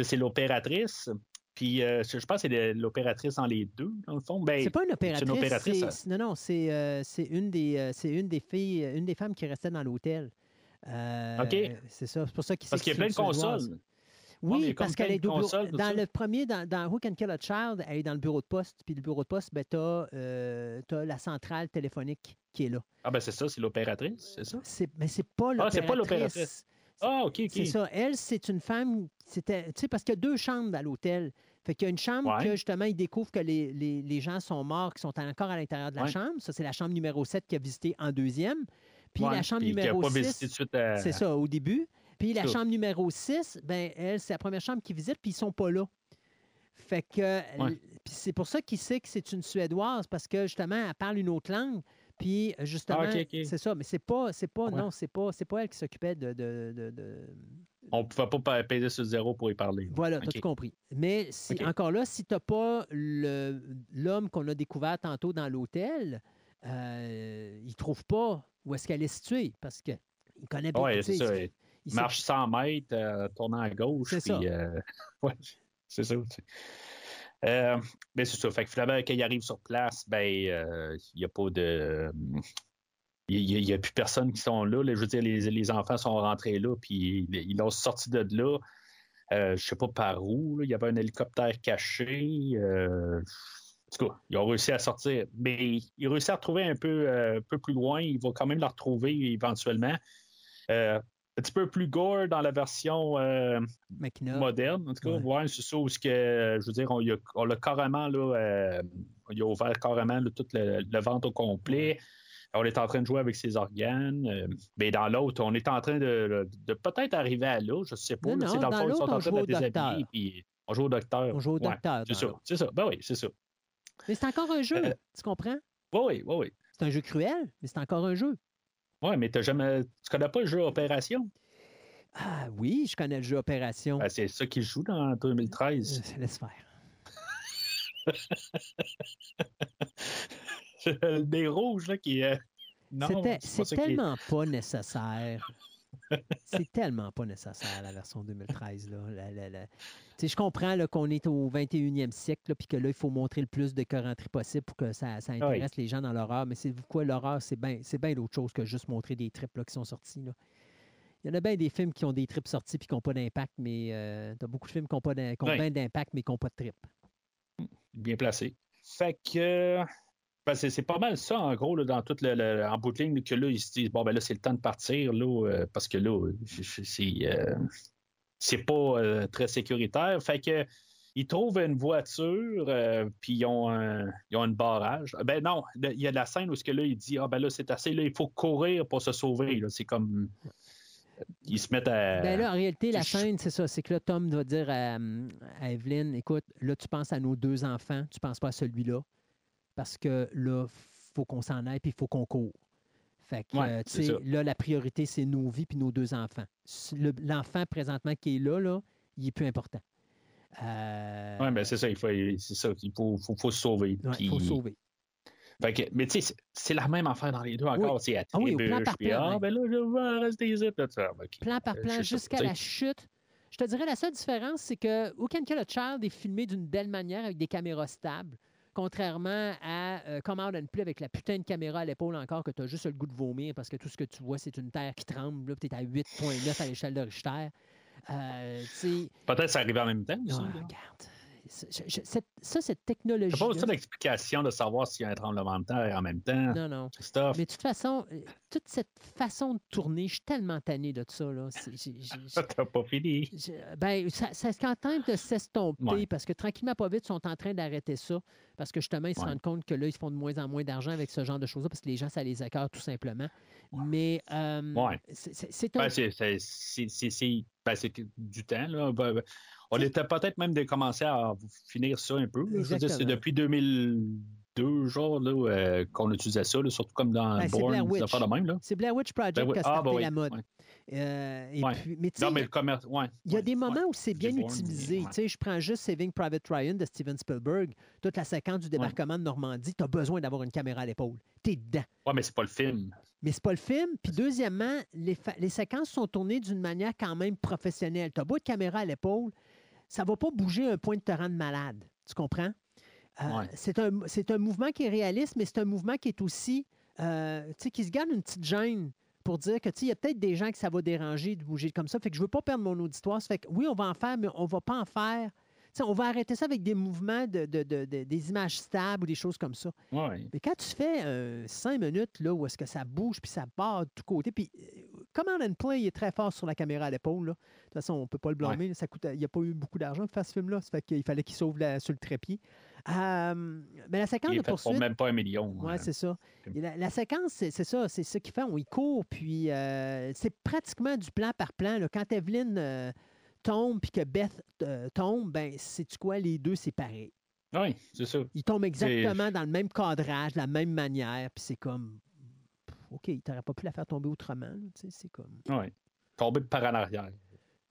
C'est l'opératrice. Puis, euh, je pense que c'est l'opératrice dans les deux, dans le fond. Ben, C'est pas une opératrice. opératrice, c'est- ça. Non, non, c'est euh, une des euh, c'est une des filles, une des femmes qui restait dans l'hôtel. Euh, OK. C'est ça. C'est pour ça qu'il parce qu'il y a plein de consoles. Oui, a comme parce qu'elle est dans le premier, dans, dans Who Can Kill a Child, elle est dans le bureau de poste. Puis le bureau de poste, ben, tu as, la centrale téléphonique qui est là. Ah, ben, c'est ça, c'est l'opératrice, c'est ça? Mais c'est pas Ah, c'est pas l'opératrice. l'opératrice. Ah, OK, OK. C'est ça. Elle, c'est une femme. C'était, tu sais, parce qu'il y a deux chambres à l'hôtel. Fait qu'il y a une chambre Ouais. que justement, ils découvrent que les, les- les gens sont morts, qui sont encore à l'intérieur de la Ouais. chambre. Ça, c'est la chambre numéro 7 qui a visité en deuxième. Puis Ouais, la chambre numéro pas 6. visité tout de suite à- C'est ça, au début. Puis la chambre numéro 6, ben, elle, c'est la première chambre qu'ils visitent, puis ils sont pas là. Fait que Ouais. l- puis c'est pour ça qu'il sait que c'est une Suédoise, parce que justement, elle parle une autre langue. Puis euh, justement, Ah, c'est ça, mais c'est pas, c'est pas, Ouais. non, c'est pas, c'est pas elle qui s'occupait de, de- de- de- On ne pouvait pas pa- peser sur zéro pour y parler. Voilà, tu as Ok. tout compris. Mais si, encore là, si tu n'as pas l'homme qu'on a découvert tantôt dans l'hôtel, euh, il ne trouve pas où est-ce qu'elle est située, parce qu'il connaît bien. Oui, c'est ça. Il- marche 100 mètres, euh, tournant à gauche. C'est ça. euh, ouais, c'est ça. Euh, mais c'est ça. Fait que finalement, quand il arrive sur place, ben, euh, il n'y a pas de. Il n'y a, plus personne qui sont là, là. Je veux dire, les, les enfants sont rentrés là, puis ils l'ont sorti de là. Euh, je sais pas par où. là. Il y avait un hélicoptère caché. en tout cas, ils ont réussi à sortir. Mais ils ont réussi à retrouver un peu, euh, un peu plus loin. Ils vont quand même la retrouver éventuellement. Euh, un petit peu plus gore dans la version euh, moderne, en tout cas. Ouais. Ouais, c'est ça où ce que, je veux dire, on, l'a carrément, là, euh, a ouvert carrément là, tout le, le ventre au complet. On est en train de jouer avec ses organes. euh, mais dans l'autre, on est en train de, de peut-être arriver à là, je ne sais pas. Non, non, dans fond, ils sont l'autre, en on train joue de déshabiller, puis on joue au docteur. On joue au Ouais, docteur. c'est dans ça, l'autre. c'est ça. Ben oui, c'est ça. Mais c'est encore un jeu, Euh, tu comprends? Oui, oui, oui. C'est un jeu cruel, mais c'est encore un jeu. Ouais, mais t'as jamais, tu connais pas le jeu Opération? Ah oui, je connais le jeu Opération. Ben, c'est ça qui joue dans 2013. Euh, Laisse faire. le nez rouge, là, qui est. Non, C'était- c'est est- tellement pas nécessaire. C'est tellement pas nécessaire, la version 2013. Là. La- la- Je comprends qu'on est au 21e siècle, puis que là, il faut montrer le plus de corenterie possible pour que ça, ça intéresse les gens dans l'horreur. Mais c'est quoi, l'horreur, c'est bien c'est bien d'autre chose que juste montrer des trips là, qui sont sortis. là. Il y en a bien des films qui ont des trips sortis puis qui n'ont pas d'impact, mais euh, t'as beaucoup de films qui ont, pas d'impact, mais qui n'ont pas de trip. bien placé. Fait que. Ben, c'est pas mal ça, en gros, là, dans toute le, le- en bout de ligne, que là, ils se disent bon, ben là, c'est le temps de partir, là, euh, parce que là, c'est- euh, c'est pas euh, très sécuritaire. Fait que. Ils trouvent une voiture, puis ils ont un, ils ont barrage. Ben non, il y a de la scène où ce que là, il dit Ah ben là, c'est assez, là, il faut courir pour se sauver. là. C'est comme. Ils se mettent à. Ben là, en réalité, la scène, c'est ça. C'est que là, Tom va dire à, à Evelyn, écoute, là, tu penses à nos deux enfants, tu penses pas à celui-là. Parce que là, faut qu'on s'en aille, puis il faut qu'on court. Fait que, Ouais, euh, là, la priorité, c'est nos vies puis nos deux enfants. Le- L'enfant, présentement, qui est là, là, il est plus important. Euh, Oui, ben c'est ça, il faut, c'est ça, il faut, faut, faut se sauver. ouais, puis- faut sauver. Fait que- mais tu sais, c'est- la même affaire dans les deux encore. C'est à Ah oui, plan par puis, plan, ah, ben là, je vais rester là, ah, ben, ok. plan par Euh, plan je sais, jusqu'à la chute. Je te dirais, la seule différence, c'est que Aucun Kill a Child est filmé d'une belle manière avec des caméras stables, contrairement à euh, Come Out and Play avec la putain de caméra à l'épaule encore que tu as juste le goût de vomir parce que tout ce que tu vois, c'est une terre qui tremble. Tu es à 8,9 à l'échelle de Richter. Euh, Peut-être que ça arrive en même temps ah, aussi. là. regarde. C'est- cette- ça, cette technologie. pas besoin d'explication de savoir s'il y a un tremblement de terre en même temps. Non, non. Stuff. Mais de toute façon, euh, toute cette façon de tourner, je suis tellement tanné de ça. Là. C'est- T'as pas fini. Ben, ça, ça se contente de s'estomper Ouais. parce que tranquillement, pas vite, ils sont en train d'arrêter ça. Parce que justement, ils se Ouais. rendent compte que là, ils font de moins en moins d'argent avec ce genre de choses-là parce que les gens, ça les écœure tout simplement. Mais euh, Ouais. c'est- c'est c'est un. Ben, c'est, c'est, c'est, c'est- c'est- ben, c'est du temps. Là. On était peut-être même de commencer à finir ça un peu. c'est depuis 2002, genre, là, euh, qu'on utilisait ça, là, surtout comme dans Ben, affaires de même. C'est Blair Witch Project Ben oui. qui a Ah, starté ben oui, la mode. Euh, et puis, mais tu sais, Non, mais le commerce, ouais. Il y a des moments où c'est bien utilisé. ouais. Tu sais, Je prends juste Saving Private Ryan de Steven Spielberg. Toute la séquence du débarquement de Normandie, tu as besoin d'avoir une caméra à l'épaule. Tu es dedans. Ouais, mais c'est pas le film. Mais c'est pas le film. Puis deuxièmement, les, les séquences sont tournées d'une manière quand même professionnelle. Tu as beau de caméra à l'épaule, ça va pas bouger un point de te rendre malade. Tu comprends? Euh, Ouais. C'est un, mouvement qui est réaliste, mais c'est un mouvement qui est aussi, euh, tu sais, qui se garde une petite gêne pour dire que, tu sais, il y a peut-être des gens que ça va déranger de bouger comme ça. Fait que je veux pas perdre mon auditoire. Ça fait que oui, on va en faire, mais on va pas en faire. Tu sais, on va arrêter ça avec des mouvements, de, de- de- de- des images stables ou des choses comme ça. Ouais. Mais quand tu fais euh, cinq minutes là, où est-ce que ça bouge puis ça part de tous côtés, puis euh, Command and Play il est très fort sur la caméra à l'épaule. De toute façon, on ne peut pas le blâmer. Ça coûte, il n'y a pas eu beaucoup d'argent pour faire ce film-là. Ça fait qu'il fallait qu'il sauve la- sur le trépied. Euh, mais la séquence Il de est pour poursuite. même pas un million. Oui, hein. c'est ça. Et La, la séquence, c'est c'est ça, c'est ça qu'il fait. On y court, puis euh, c'est pratiquement du plan par plan. là. Quand Evelyne, euh, tombe puis que Beth euh, tombe, ben, sais-tu quoi, les deux, c'est pareil. Oui, c'est ça. Ils tombent exactement dans le même cadrage, de la même manière, puis c'est comme. OK, tu n'aurais pas pu la faire tomber autrement. C'est comme. Oui. Tomber de par en arrière.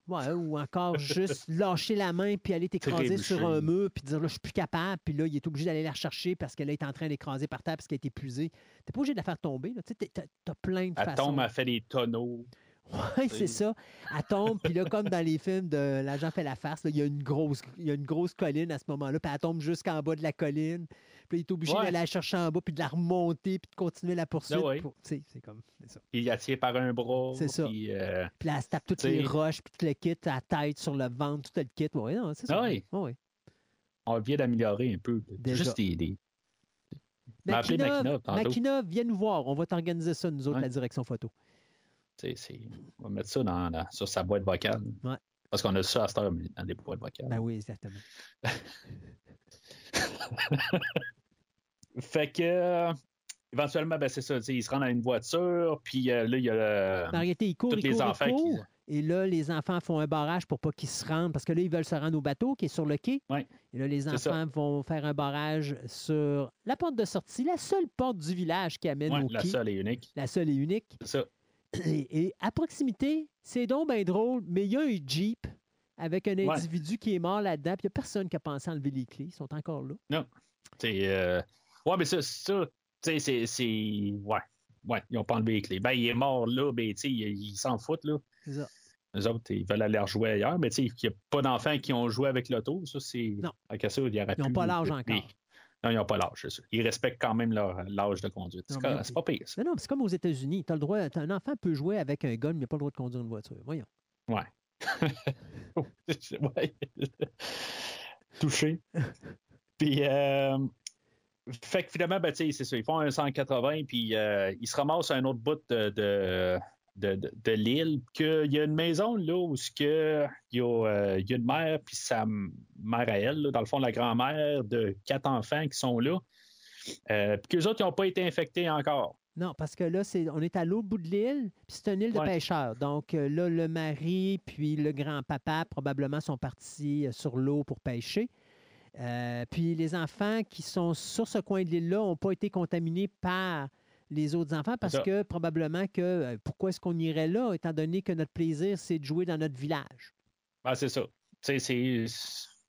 Ouais, ou encore juste lâcher la main puis aller t'écraser sur un mur puis dire là, je suis plus capable. Puis là, il est obligé d'aller la rechercher parce qu'elle est en train d'écraser par terre parce qu'elle est épuisée. Tu pas obligé de la faire tomber. Tu t'as plein de Elle façons. tombe, elle fait des tonneaux. Oui, c'est ça. Elle tombe, puis là, comme dans les films de L'agent fait la farce, il y, a une grosse, il y a une grosse colline à ce moment-là, puis elle tombe jusqu'en bas de la colline. Puis il est obligé Ouais. d'aller la chercher en bas, puis de la remonter, puis de continuer la poursuite. Ah ouais. pour- C'est comme ça. Puis il la tient par un bras. C'est ça. Puis, euh, Puis là, elle se tape toutes T'sais- les roches, puis tout le kit, la tête, sur le ventre, tout le kit. Oui, non, c'est ça. Oui. Ouais, ouais. on vient d'améliorer un peu. Déjà. Juste des. des... viens nous voir. On va t'organiser ça, nous autres, la direction photo. On va mettre ça dans, dans- sur sa boîte vocale. Ouais. Parce qu'on a ça à cette heure dans des boîtes vocales. Ben oui, exactement. Fait que. euh, éventuellement, ben, c'est ça. tu sais, Il se rend dans une voiture. Puis euh, là, il y a. le- court, tous les enfants qui-. Et là, les enfants font un barrage pour pas qu'ils se rendent, parce que là, ils veulent se rendre au bateau qui est sur le quai. Ouais. Et là, les enfants ça. vont faire un barrage sur la porte de sortie, la seule porte du village qui amène Ouais, au la quai. seule et unique. La seule et unique. C'est ça. Et, et à proximité, c'est donc bien drôle, mais il y a un Jeep avec un Ouais. individu qui est mort là-dedans, puis il n'y a personne qui a pensé à enlever les clés. Ils sont encore là. C'est. euh, Ouais, mais ça, ça tu sais, c'est. c'est- Ouais. Ouais, ils ont pas enlevé les clés. Ben, il est mort là, ben, tu sais, ils s'en foutent, là. C'est ça. Les autres, ils veulent aller rejouer ailleurs, mais tu sais, il n'y a pas d'enfants qui ont joué avec l'auto. Ça, c'est. Non. Ça, il y Ils n'ont pas l'âge encore. Non, ils n'ont pas l'âge, c'est ça. Ils respectent quand même leur- l'âge de conduite. C'est Non, pas pire, ça. Non, non, c'est comme aux États-Unis. T'as le droit, t'as- un enfant peut jouer avec un gun, mais il n'a pas le droit de conduire une voiture. Voyons. ouais. Touché. Puis, euh, fait que finalement, ben, tu sais, c'est ça. Ils font un 180, puis euh, ils se ramassent à un autre bout de, de, de, de- de l'île. qu'il y a une maison là où que, il, y a, euh, il y a une mère, puis sa mère à elle, là, dans le fond, la grand-mère de quatre enfants qui sont là. Euh, puis qu'eux autres, ils n'ont pas été infectés encore. Non, parce que là, c'est, on est à l'autre bout de l'île, puis c'est une île de Ouais. pêcheurs. Donc euh, là, le mari puis le grand-papa probablement sont partis euh, sur l'eau pour pêcher. Euh, puis les enfants qui sont sur ce coin de l'île-là n'ont pas été contaminés par les autres enfants parce ça. que probablement que euh, pourquoi est-ce qu'on irait là, étant donné que notre plaisir, c'est de jouer dans notre village? Ah, c'est ça. Tu sais, c'est- ils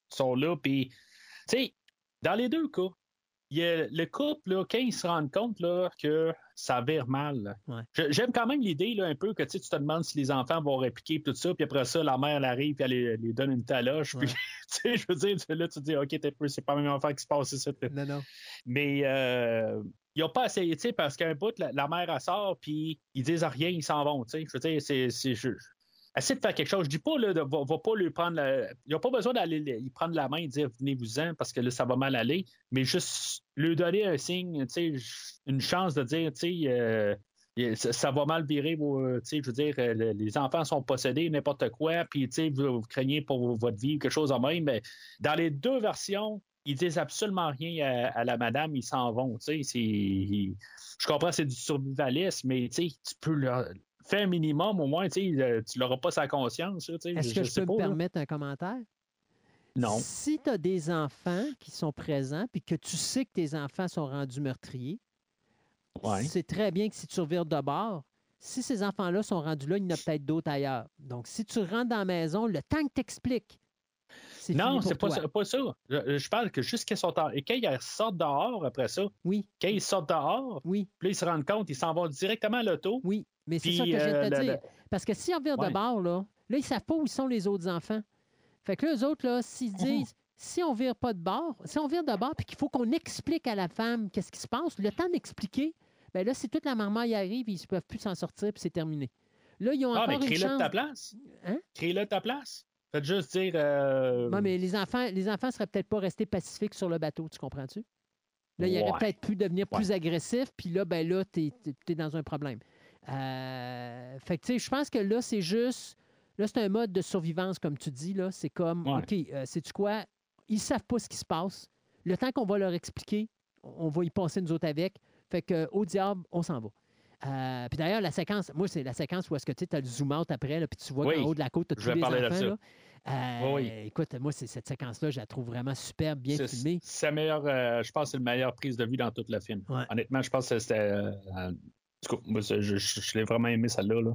sont là, puis, tu sais, dans les deux cas, il y a le couple, là, quand ils se rendent compte là, que ça vire mal. Ouais. J'aime quand même l'idée un peu que tu sais, tu te demandes si les enfants vont répliquer tout ça, puis après ça, la mère elle arrive, puis elle les donne une taloche, Ouais. je veux dire, là, tu te dis, OK, c'est pas la même qui se passe ici. Non, non. Mais euh, ils n'ont pas essayé, tu sais, parce qu'à un bout, la, la mère, elle sort, puis ils disent rien, ils s'en vont, tu sais. Je veux dire, c'est. Essaie de faire quelque chose. Je dis pas, là, va, pas lui prendre la... Ils n'ont pas besoin d'aller lui prendre la main et dire venez-vous-en parce que là, ça va mal aller. Mais juste lui donner un signe, une chance de dire, sais, euh, il- ça, va mal virer, je veux dire, euh, le- les enfants sont possédés, n'importe quoi, puis, vous, vous craignez pour votre vie ou quelque chose en même. Mais dans les deux versions, ils disent absolument rien à, la madame, ils s'en vont, Je comprends, c'est du survivalisme, mais, tu peux leur faire un minimum, au moins, tu tu l'auras pas sa conscience, tu Est-ce que je, peux pas, me là. permettre un commentaire? Non. Si tu as des enfants qui sont présents puis que tu sais que tes enfants sont rendus meurtriers, Ouais. c'est très bien que si tu revires de bord, si ces enfants-là sont rendus là, il y en a peut-être d'autres ailleurs. Donc, si tu rentres dans la maison, le temps que t'expliques, c'est fini Non, c'est pas, pas ça. Je, je parle que juste qu'ils sont en... Et quand ils sortent dehors après ça, Oui, quand ils sortent dehors, oui, puis là, ils se rendent compte, ils s'en vont directement à l'auto. oui. Mais c'est ça que je viens de euh, te le- dire. Parce que si on revient de Ouais. bord, là, là, ils savent pas où sont les autres enfants. Fait que là, eux autres, là, s'ils Mhm. disent, si on vire pas de bord, si on vire de bord, puis qu'il faut qu'on explique à la femme qu'est-ce qui se passe, le temps d'expliquer, ben là, si toute la marmaille arrive, ils ne peuvent plus s'en sortir, puis c'est terminé. Là, ils ont Ah, mais encore une crée-le de ta place. Hein? Crée-le de ta place. Faites juste dire. euh, Non, mais les enfants, les enfants seraient peut-être pas restés pacifiques sur le bateau, tu comprends-tu? Là, il aurait Ouais. peut-être pu devenir plus agressif, puis là, ben là, tu es, dans un problème. Euh, fait que, tu sais, je pense que là, c'est juste. Là, c'est un mode de survivance, comme tu dis. là. C'est comme, Ouais. OK, euh, sais-tu quoi? Ils savent pas ce qui se passe. Le temps qu'on va leur expliquer, on va y passer nous autres avec. Fait que, au diable, on s'en va. Euh, puis d'ailleurs, la séquence, moi, c'est la séquence où est-ce que tu as le zoom out après, là, puis tu vois Oui, qu'en haut de la côte, tu as je tous vais les enfants. Là. Euh, Oui. Écoute, moi, c'est cette séquence-là, je la trouve vraiment superbe, bien filmée. c'est la meilleure, euh, je pense que c'est la meilleure prise de vue dans tout le film. Ouais. Honnêtement, je pense que c'était. Je, je- je l'ai vraiment aimé celle-là. Là.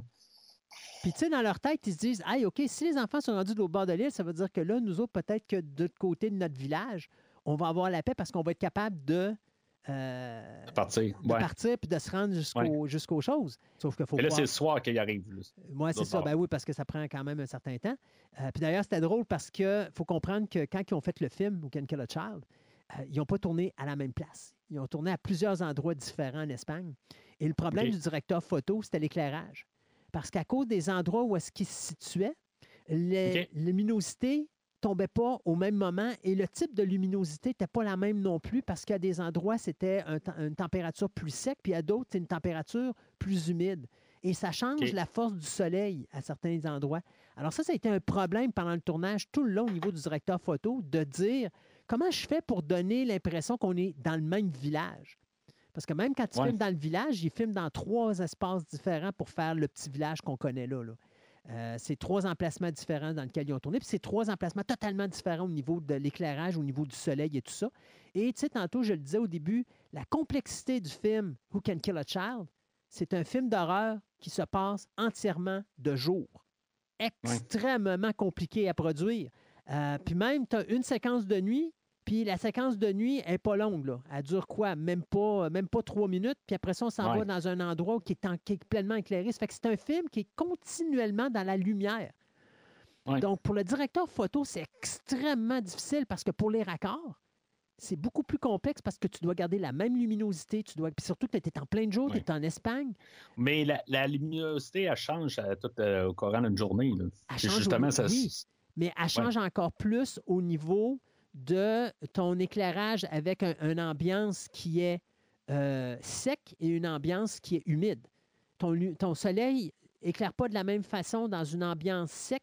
Puis, tu sais, dans leur tête, ils se disent Hey, OK, si les enfants sont rendus de l'autre bord de l'île, ça veut dire que là, nous autres, peut-être que de l'autre côté de notre village, on va avoir la paix parce qu'on va être capable de. euh, Partir. de Ouais. partir puis de se rendre jusqu'au- jusqu'aux choses. Sauf faut Et là, voir- c'est le soir qu'il arrive. Moi, c'est ça. part. Ben oui, parce que ça prend quand même un certain temps. Euh, puis d'ailleurs, c'était drôle parce que faut comprendre que quand ils ont fait le film Kill a Child, euh, ils n'ont pas tourné à la même place. Ils ont tourné à plusieurs endroits différents en Espagne. Et le problème du directeur photo, c'était l'éclairage. Parce qu'à cause des endroits où est-ce qu'il se situait, les- la luminosité tombait pas au même moment et le type de luminosité n'était pas la même non plus parce qu'à des endroits, c'était un une température plus sec, puis à d'autres, c'est une température plus humide. Et ça change la force du soleil à certains endroits. Alors ça, ça a été un problème pendant le tournage tout le long au niveau du directeur photo de dire comment je fais pour donner l'impression qu'on est dans le même village? Parce que même quand tu Ouais. filmes dans le village, ils filment dans trois espaces différents pour faire le petit village qu'on connaît là. là. Euh, c'est trois emplacements différents dans lesquels ils ont tourné. Puis c'est trois emplacements totalement différents au niveau de l'éclairage, au niveau du soleil et tout ça. Et tu sais, tantôt, je le disais au début, la complexité du film Who Can Kill a Child, c'est un film d'horreur qui se passe entièrement de jour. Extrêmement compliqué à produire. Euh, puis même, tu as une séquence de nuit, puis la séquence de nuit n'est pas longue. Là. Elle dure quoi? Même pas, même pas trois minutes. Puis après ça, on s'en Ouais. va dans un endroit qui est, en- qui est pleinement éclairé. Ça fait que c'est un film qui est continuellement dans la lumière. Ouais. Donc, pour le directeur photo, c'est extrêmement difficile parce que pour les raccords, c'est beaucoup plus complexe parce que tu dois garder la même luminosité. Tu dois... Puis surtout, tu es en plein jour, tu es en Espagne. Mais la, la luminosité, elle change euh, tout euh, au courant d'une journée. Là. Elle change justement au- ça. oui. mais elle change encore plus au niveau de ton éclairage avec un- une ambiance qui est euh, sec et une ambiance qui est humide. Ton, ton soleil éclaire pas de la même façon dans une ambiance sec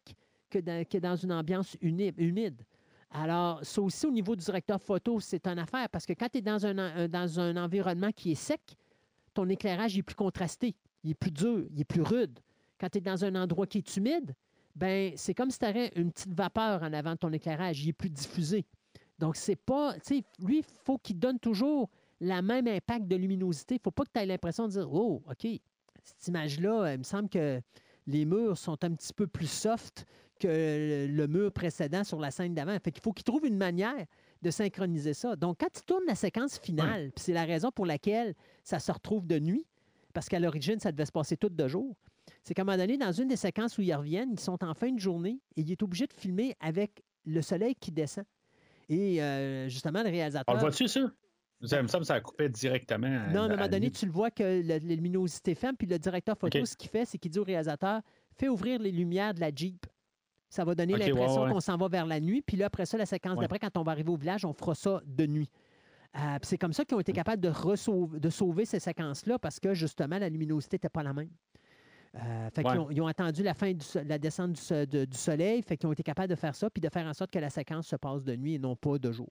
que dans, une ambiance humide. Alors, ça aussi, au niveau du directeur photo, c'est une affaire parce que quand tu es dans un, en- dans un environnement qui est sec, ton éclairage est plus contrasté, il est plus dur, il est plus rude. Quand tu es dans un endroit qui est humide, ben c'est comme si tu avais une petite vapeur en avant de ton éclairage, il est plus diffusé. Donc, c'est pas. Tu sais, lui, il faut qu'il donne toujours la même impact de luminosité. Il ne faut pas que tu aies l'impression de dire Oh, OK, cette image-là, il me semble que les murs sont un petit peu plus soft que le- mur précédent sur la scène d'avant. Fait qu'il faut qu'il trouve une manière de synchroniser ça. Donc, quand il tourne la séquence finale, puis c'est la raison pour laquelle ça se retrouve de nuit, parce qu'à l'origine, ça devait se passer tout de jour, c'est qu'à un moment donné, dans une des séquences où ils reviennent, ils sont en fin de journée et il est obligé de filmer avec le soleil qui descend. Et euh, justement, le On réalisateur. le voit-tu, ça? Ça me semble que ça a coupé directement. Non, à un moment donné, tu le vois que le- la luminosité ferme, puis le directeur photo, ce qu'il fait, c'est qu'il dit au réalisateur fais ouvrir les lumières de la Jeep. Ça va donner l'impression ouais. qu'on s'en va vers la nuit. Puis là, après ça, la séquence Ouais. d'après, quand on va arriver au village, on fera ça de nuit. Euh, puis c'est comme ça qu'ils ont été capables de, ressauver- de sauver ces séquences-là parce que justement, la luminosité n'était pas la même. Euh, fait Ouais. qu'ils ont, ils ont attendu la fin de la descente du, de- du soleil, fait qu'ils ont été capables de faire ça, puis de faire en sorte que la séquence se passe de nuit et non pas de jour.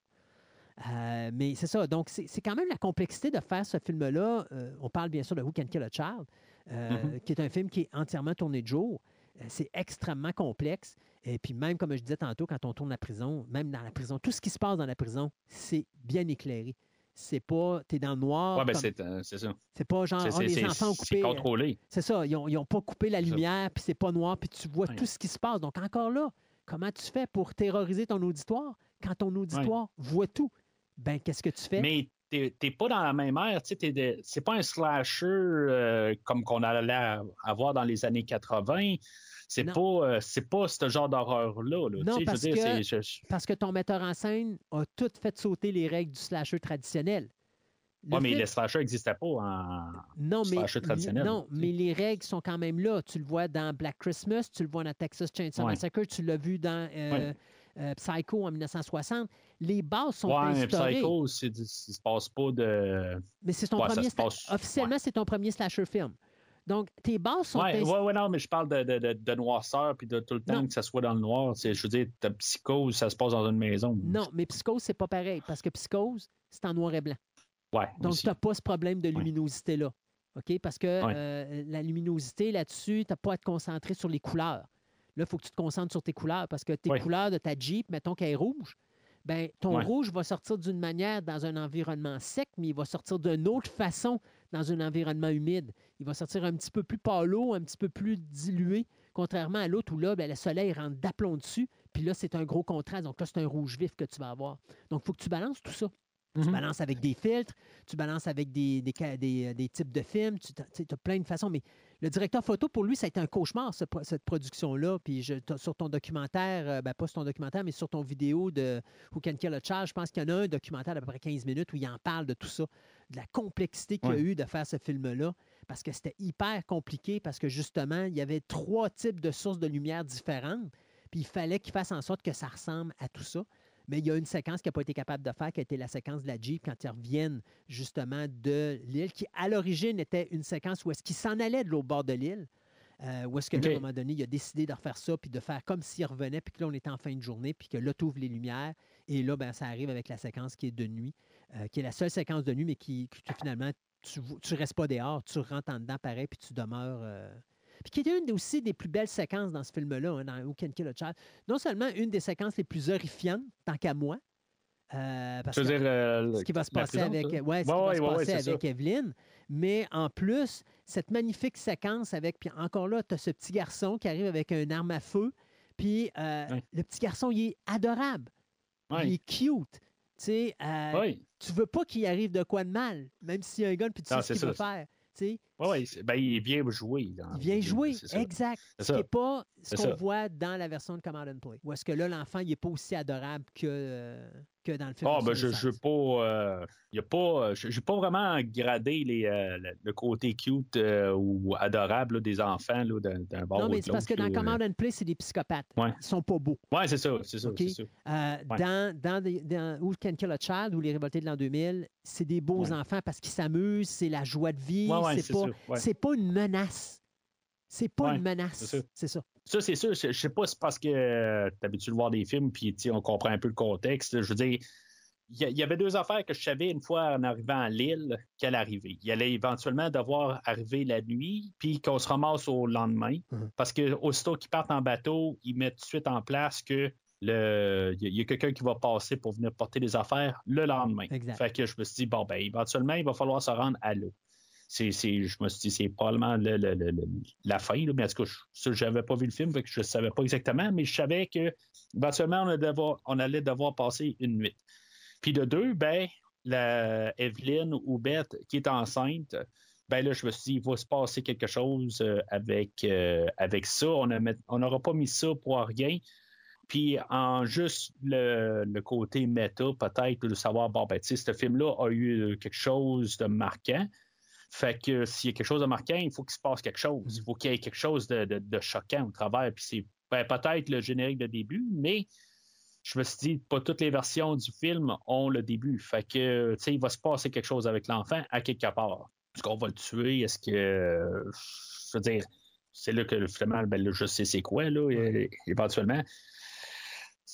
Euh, mais c'est ça. Donc, c'est quand même la complexité de faire ce film-là. Euh, on parle bien sûr de Who Can Kill a Child, euh, Mhm. qui est un film qui est entièrement tourné de jour. C'est extrêmement complexe. Et puis, même comme je disais tantôt, quand on tourne la prison, même dans la prison, tout ce qui se passe dans la prison, c'est bien éclairé. C'est pas, t'es dans le noir. Oui, ben c'est euh, c'est ça. c'est pas genre, C'est- c'est- les c'est- enfants ont C'est coupé. euh, contrôlé. C'est ça, ils n'ont pas coupé la C'est lumière, puis c'est pas noir, puis tu vois Ouais. tout ce qui se passe. Donc, encore là, comment tu fais pour terroriser ton auditoire? Quand ton auditoire voit tout? Ben, qu'est-ce que tu fais? Mais t'es pas dans la même ère. C'est pas un slasher euh, comme qu'on allait avoir dans les années 80. C'est pas, euh, c'est pas ce genre d'horreur-là. là. Non, sais, je veux parce dire, que- je- Parce que ton metteur en scène a tout fait sauter les règles du slasher traditionnel. Le Ouais, mais les slashers n'existaient pas en. non, mais, slasher traditionnel, non, mais les règles sont quand même là. Tu le vois dans Black Christmas, tu le vois dans Texas Chainsaw Ouais. Massacre, tu l'as vu dans euh, Ouais. Euh, Psycho en 1960. Les bases sont Ouais, mais. Psycho, c'est du- il se passe pas de. Mais c'est ton Ouais, premier passe- officiellement, c'est ton premier slasher film. Donc, tes bases sont ins- ouais, ouais, non, mais je parle de, de, de, de noirceur puis de tout le temps Non. que ça soit dans le noir. Je veux dire, ta psychose, ça se passe dans une maison. Non, mais Psychose, c'est pas pareil, parce que Psychose, c'est en noir et blanc. Ouais. Donc, tu n'as pas ce problème de luminosité-là. OK? Parce que Ouais. euh, la luminosité là-dessus, tu n'as pas à te concentrer sur les couleurs. Là, il faut que tu te concentres sur tes couleurs parce que tes Ouais. couleurs de ta Jeep, mettons qu'elle est rouge, ben, ton Ouais. rouge va sortir d'une manière dans un environnement sec, mais il va sortir d'une autre façon dans un environnement humide. Il va sortir un petit peu plus pâlo, un petit peu plus dilué, contrairement à l'autre où là, ben, le soleil rentre d'aplomb dessus, puis là, c'est un gros contraste. Donc là, c'est un rouge vif que tu vas avoir. Donc, il faut que tu balances tout ça. Tu Mhm. balances avec des filtres, tu balances avec des, des, ca- des- euh, des types de films, tu as plein de façons. Mais le directeur photo, pour lui, ça a été un cauchemar, ce cette production-là. Puis je- sur ton documentaire, euh, ben, pas sur ton documentaire, mais sur ton vidéo de Who Can Kill a Child, je pense qu'il y en a un documentaire d'à peu près 15 minutes où il en parle de tout ça, de la complexité qu'il y a Ouais. eu de faire ce film-là, parce que c'était hyper compliqué, parce que justement, il y avait trois types de sources de lumière différentes, puis il fallait qu'il fasse en sorte que ça ressemble à tout ça. Mais il y a une séquence qu'il n'a pas été capable de faire, qui a été la séquence de la Jeep quand ils reviennent justement de l'île, qui à l'origine était une séquence où est-ce qu'il s'en allait de l'autre bord de l'île. euh, où est-ce que là, à un moment donné, il a décidé de refaire ça, puis de faire comme s'il revenait, puis que là, on était en fin de journée, puis que là, tu ouvres les lumières, et là, ben, ça arrive avec la séquence qui est de nuit, euh, qui est la seule séquence de nuit, mais qui, que finalement, tu ne restes pas dehors, tu rentres en dedans pareil, puis tu demeures. euh, Puis qui était une aussi des plus belles séquences dans ce film-là, hein, dans Who Can Kill a Child. Non seulement une des séquences les plus horrifiantes, tant qu'à moi, euh, parce que dire, euh, ce qui va se passer prison, avec, ouais, ce qui Ouais, va ouais, se ouais, ouais, passer c'est avec Evelyne, mais en plus, cette magnifique séquence avec, puis encore là, tu as ce petit garçon qui arrive avec une arme à feu, puis euh, le petit garçon, il est adorable, il est cute. Tu sais, tu veux pas qu'il arrive de quoi de mal, même s'il y a un gun, puis tu Non, sais ce qu'il veut ça. faire. Ouais, c'est- ben, il vient jouer. là. Il vient jouer, C'est exact. C'est Ce n'est pas ce C'est qu'on ça. voit dans la version de Command and Play. Ou est-ce que là, l'enfant, il n'est pas aussi adorable que, euh, que dans le film. Ah, ben, je 76. n'ai pas. euh, y a pas euh, j'ai pas vraiment gradé les, euh, le, le côté cute ou adorable là, des enfants là, d'un, d'un bord Non, mais c'est parce que dans. Command and Play, c'est des psychopathes. Ouais. Ils sont pas beaux. Ouais, c'est ça, c'est ça, c'est ça. Ouais. Dans, dans, des- dans Who Can Kill a Child ou Les Révoltés de l'an 2000, c'est des beaux Ouais. enfants parce qu'ils s'amusent, c'est la joie de ouais, c'est c'est pas, c'est pas une menace. C'est pas Ouais, une menace. c'est ça. C'est ça. Ça, c'est sûr. Je, je sais pas si c'est parce que euh, t'es habitué de voir des films puis on comprend un peu le contexte. Je veux dire, il y, avait deux affaires que je savais une fois en arrivant à Lille qu'elle arrivait. Il allait éventuellement devoir arriver la nuit puis qu'on se ramasse au lendemain. Mhm. Parce que aussitôt qu'ils partent en bateau, ils mettent tout de suite en place que le, il y a- quelqu'un qui va passer pour venir porter des affaires le lendemain. Exact. Fait que je me suis dit, bon, ben, éventuellement, il va falloir se rendre à l'eau. C'est, je me suis dit, c'est probablement le- le- le- la fin, là, mais en tout cas, je n'avais pas vu le film, fait que je ne savais pas exactement, mais je savais que éventuellement, on allait devoir, on allait devoir passer une nuit. Puis de deux, ben, la Evelyne ou Beth qui est enceinte, ben là, je me suis dit, il va se passer quelque chose euh, avec, euh, avec ça. On n'aura pas mis ça pour rien. Puis en juste le, le côté méta, peut-être, de savoir, bon, ben, tu sais, ce film-là a eu quelque chose de marquant. Fait que s'il y a quelque chose de marquant, il faut qu'il se passe quelque chose. Il faut qu'il y ait quelque chose de, de- de choquant au travers. Puis c'est ben, peut-être le générique de début, mais je me suis dit, pas toutes les versions du film ont le début. Fait que, tu sais, il va se passer quelque chose avec l'enfant à quelque part. Est-ce qu'on va le tuer? Est-ce que. euh, je veux dire, c'est là que finalement, ben, là, je sais c'est quoi, là, é- éventuellement.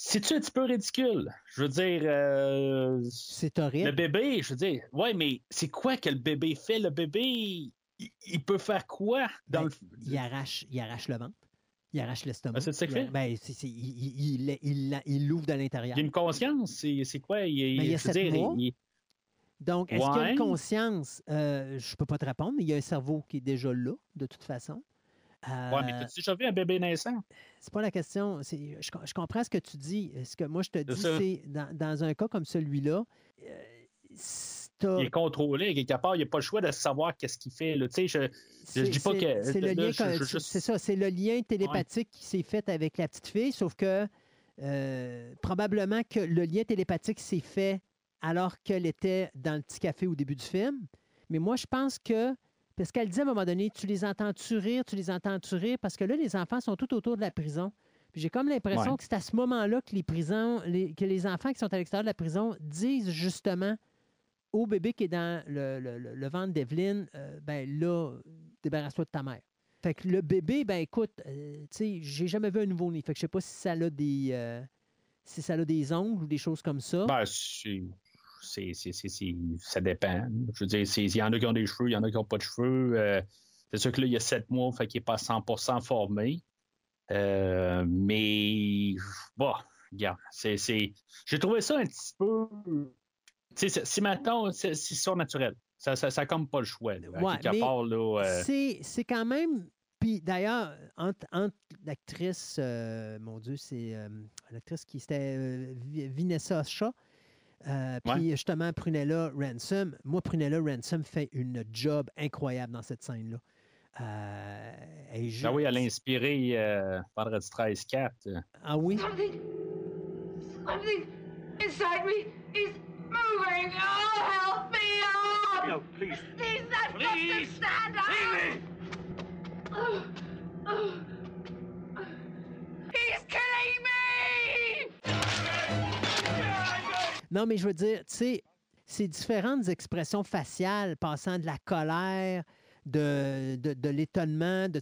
C'est-tu un petit peu ridicule? Je veux dire, euh, C'est le horrible. bébé, je veux dire, ouais, mais c'est quoi que le bébé fait? Le bébé, il, il peut faire quoi dans Ben, le. Il arrache, il arrache le ventre. Il arrache l'estomac. Ah, c'est ça Il? Ben, c'est- c'est- il il- il- l'ouvre de l'intérieur. Il a une conscience, c'est quoi? Il, Ben, il y a sept dire, mois. Donc, est-ce qu'il y a une conscience? Euh, je ne peux pas te répondre, mais il y a un cerveau qui est déjà là, de toute façon. Euh, Ouais, mais t'as déjà vu un bébé naissant? c'est pas la question. Je, je comprends ce que tu dis. Ce que moi, je te dis, c'est dans, dans un cas comme celui-là, euh, Il est contrôlé, quelque part, il n'a pas le choix de savoir qu'est-ce qu'il fait. Là. Je, c'est- dis pas que- C'est le je- je- juste- c'est ça, c'est le lien télépathique qui s'est fait avec la petite fille, sauf que euh, probablement que le lien télépathique s'est fait alors qu'elle était dans le petit café au début du film. Mais moi, je pense que, parce qu'elle dit à un moment donné, tu les entends-tu rire, tu les entends-tu rire, parce que là, les enfants sont tout autour de la prison. J'ai comme l'impression Ouais. que c'est à ce moment-là que les prisons, les- que les enfants qui sont à l'extérieur de la prison disent justement au bébé qui est dans le, le- le- le ventre d'Evelyne, euh, ben là, débarrasse-toi de ta mère. Fait que le bébé, ben écoute, euh, tu sais, j'ai jamais vu un nouveau-né. Fait que je sais pas si ça a des. euh, si ça a des ongles ou des choses comme ça. ben, c'est- c'est, c'est, ça dépend. Je veux dire, c'est- il y en a qui ont des cheveux, il y en a qui n'ont pas de cheveux. Euh, c'est sûr que là, il y a sept mois, fait qu'il n'est pas 100% formé. Euh, mais, bon, regarde, c'est, c'est- j'ai trouvé ça un petit peu. Si maintenant, c'est, c'est surnaturel. Ça, ça, ça comme pas le choix. Là, à Ouais, quelque mais part, là, euh, C'est, c'est quand même. Puis d'ailleurs, entre, entre l'actrice, euh, mon Dieu, c'est l'actrice qui c'était euh, Vi- Vanessa Shaw, euh, puis justement Prunella Ransom. Moi, Prunella Ransom fait une job incroyable dans cette scène-là. Euh, elle est Ah oui, elle a inspiré euh, Vendredi 13-4. euh. Ah oui? Something. Something inside me is moving. Oh, help me! Oh! No, please. Please, I've Please. got to stand up! Leave me! Oh, oh. He's killing Non, mais je veux dire, tu sais, ces différentes expressions faciales passant de la colère, de, de, de l'étonnement, de,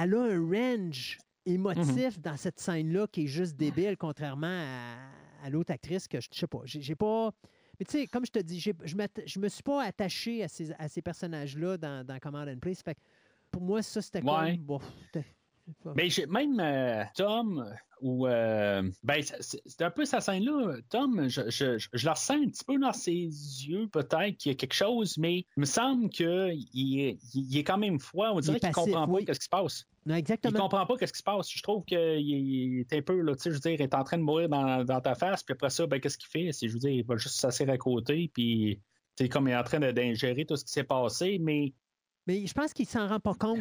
elle a un range émotif dans cette scène-là qui est juste débile, contrairement à, à l'autre actrice que je je sais pas. J'ai pas. Mais tu sais, comme je te dis, je je me suis pas attaché à ces, à ces personnages-là dans, dans Command and Place. Fait que pour moi, ça, c'était Ouais. comme. Bon, Mais j'ai- même euh, Tom, ou euh, ben, c'est- un peu sa scène-là. Tom, je, je, je, je la ressens un petit peu dans ses yeux, peut-être qu'il y a quelque chose, mais il me semble qu'il est, il, il est quand même froid. On dirait qu'il comprend oui. pas ce qui se passe. Non, Il exactement. comprend pas ce qui se passe. Je trouve qu'il il est un peu, là, tu sais, je veux dire, il est en train de mourir dans, dans ta face, puis après ça, ben, qu'est-ce qu'il fait? C'est, je veux dire, il va juste s'asseoir à côté, puis c'est comme il est en train d'ingérer tout ce qui s'est passé, mais Mais je pense qu'il s'en rend pas compte.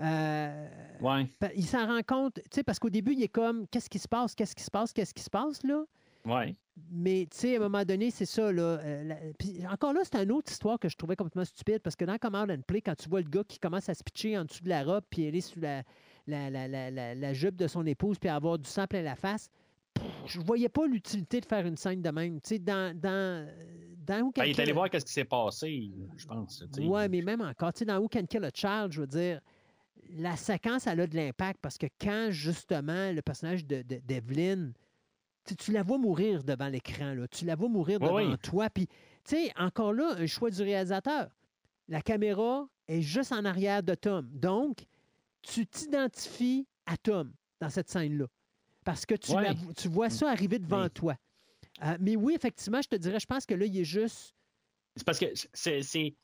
Euh, ouais, Il s'en rend compte, tu sais, parce qu'au début, il est comme, qu'est-ce qui se passe, qu'est-ce qui se passe, qu'est-ce qui se passe, là? ouais. Mais, tu sais, à un moment donné, c'est ça, là. euh, la- encore là, c'est une autre histoire que je trouvais complètement stupide, parce que dans Command and Play, quand tu vois le gars qui commence à se pitcher en dessous de la robe, puis aller sous la, la, la, la, la- la jupe de son épouse, puis avoir du sang plein la face, pff, je voyais pas l'utilité de faire une scène de même. Tu sais, dans... dans dans Ben, il est allé voir qu'est-ce qui s'est passé, je pense. Ouais, mais même encore, tu sais, dans Who Can Kill a Child, je veux dire, la séquence, elle a de l'impact parce que quand, justement, le personnage de, de- d'Evelyn, tu, la vois mourir devant l'écran, là, tu la vois mourir devant oui. toi, puis, tu sais, encore là, un choix du réalisateur. La caméra est juste en arrière de Tom. Donc, tu t'identifies à Tom dans cette scène-là. Parce que tu, la vois ça arriver devant toi. Euh, mais oui, effectivement, je te dirais, je pense que là, il est juste. C'est parce que c'est, c'est-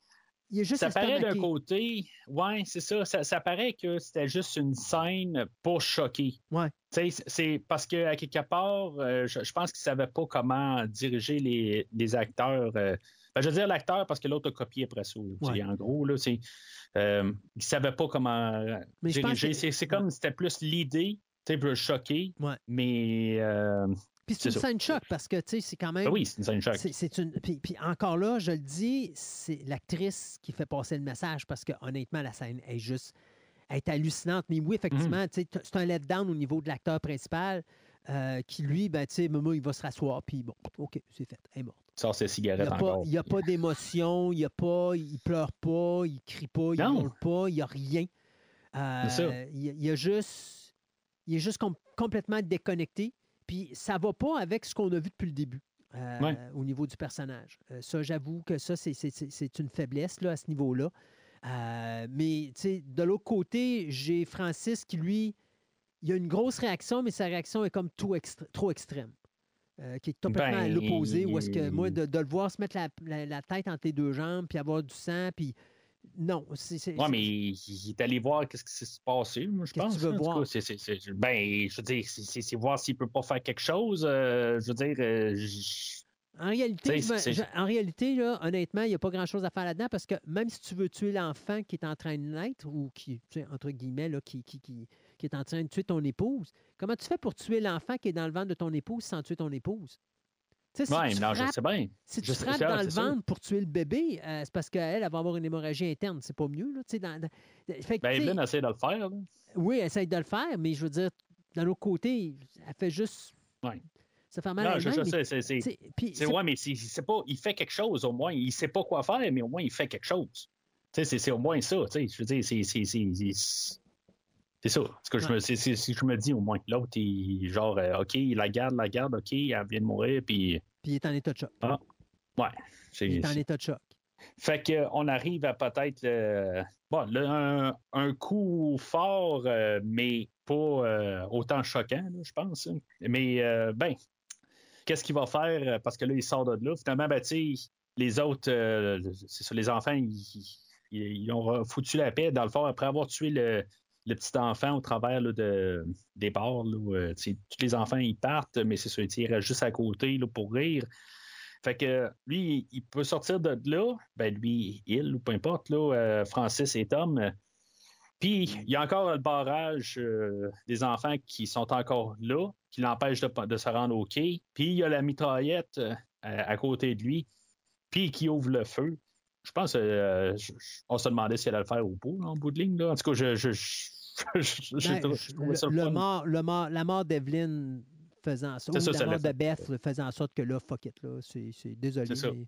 Il est juste ça paraît d'un côté, ouais, c'est ça, ça, ça paraît que c'était juste une scène pour choquer. Ouais. Tu sais, c'est- parce que à quelque part, euh, je, je pense qu'ils ne savaient pas comment diriger les, les acteurs. euh, ben, je veux dire l'acteur parce que l'autre a copié après ça. Ouais. En gros, là, c'est, euh, ils ne savaient pas comment Mais diriger. que- C'est, comme c'était plus l'idée, tu sais, pour choquer. Ouais. Mais euh, Puis c'est une scène choc parce que, tu sais, c'est quand même. ben oui, c'est une scène choc. C'est, une. Puis, puis encore là, je le dis, c'est l'actrice qui fait passer le message parce que honnêtement, la scène est juste. Elle est hallucinante. Mais oui, effectivement, tu sais, t- c'est un letdown au niveau de l'acteur principal euh, qui, lui, ben, tu sais, Momo, il va se rasseoir. Puis bon, OK, c'est fait. Elle est morte. Il sort ses Il cigarettes n'y a, pas- encore. il y a pas d'émotion, il y a pas, il pleure pas, il crie pas, il hurle pas, il n'y a rien. Euh, C'est ça. il, y a- il a juste, il est juste com- complètement déconnecté. Puis ça va pas avec ce qu'on a vu depuis le début. euh, Ouais. au niveau du personnage. Euh, ça, j'avoue que ça, c'est- une faiblesse là, à ce niveau-là. Euh, mais de l'autre côté, j'ai Francis qui, lui, il a une grosse réaction, mais sa réaction est comme tout extré- trop extrême. Qui est complètement à Ben, l'opposé. Où est-ce que moi, de, de le voir se mettre la, la- la tête entre les deux jambes, puis avoir du sang, puis non. c'est c'est- mais il il est allé voir qu'est-ce qui s'est passé, moi, je pense. tu veux voir? ben, je veux dire, c'est- voir s'il peut pas faire quelque chose. euh, je veux dire, euh, En réalité, je- en réalité là, honnêtement, il n'y a pas grand-chose à faire là-dedans parce que même si tu veux tuer l'enfant qui est en train de naître ou qui, tu sais, entre guillemets, là, qui, qui, qui, qui est en train de tuer ton épouse, comment tu fais pour tuer l'enfant qui est dans le ventre de ton épouse sans tuer ton épouse? Si tu non, je frappes- sais bien. Si tu Je frappes dans le sûr. ventre pour tuer le bébé, euh, c'est parce qu'elle elle va avoir une hémorragie interne. C'est pas mieux. Là, tu sais, dans, dans- fait que, Ben, Evelyn essaie de le faire. là. oui, elle essaie de le faire, mais je veux dire, d'un autre côté, elle fait juste. Ouais. Ça fait mal Non, à je, je sais, c'est- c'est. Ouais, mais c'est pas. Il fait quelque chose au moins. Il sait pas quoi faire, mais au moins il fait quelque chose. C'est- au moins ça. Je veux dire, c'est. C'est- ça. Ce que je me, c'est, c'est- c'est ce que je me dis au moins. L'autre, il, genre, euh, OK, il la garde, la garde, OK, elle vient de mourir, puis puis il est en état de choc. Ah. Ouais. Il c'est- est en état de choc. Fait qu'on arrive à peut-être bon, le- un, un coup fort, euh, mais pas euh, autant choquant, là, je pense. hein. Mais euh, ben, qu'est-ce qu'il va faire? Parce que là, il sort de là. Finalement, ben, tu sais, les autres, euh, c'est ça, les enfants, ils, ils- ils ont foutu la paix, dans le fond, après avoir tué le, le petit enfant au travers de, des bars. Euh, tous les enfants, ils partent, mais c'est ça, ils restent juste à côté là, pour rire. Fait que lui, il peut sortir de là, ben lui, il ou peu importe, là, euh, Francis et Tom. Puis il y a encore le barrage euh, des enfants qui sont encore là, qui l'empêchent de, de se rendre au quai. Puis il y a la mitraillette à côté de lui, puis qui ouvre le feu. Je pense euh, je- on se demandait si elle allait le faire ou pas, en bout de ligne. Là. En tout cas, je, je, je, Ben, trou- je- je trouvais ça le, le mort, le mort- la mort d'Evelyn faisant ça, ou ça, la ça mort de. Beth faisant en sorte que là, fuck it, là, c'est, désolé, mais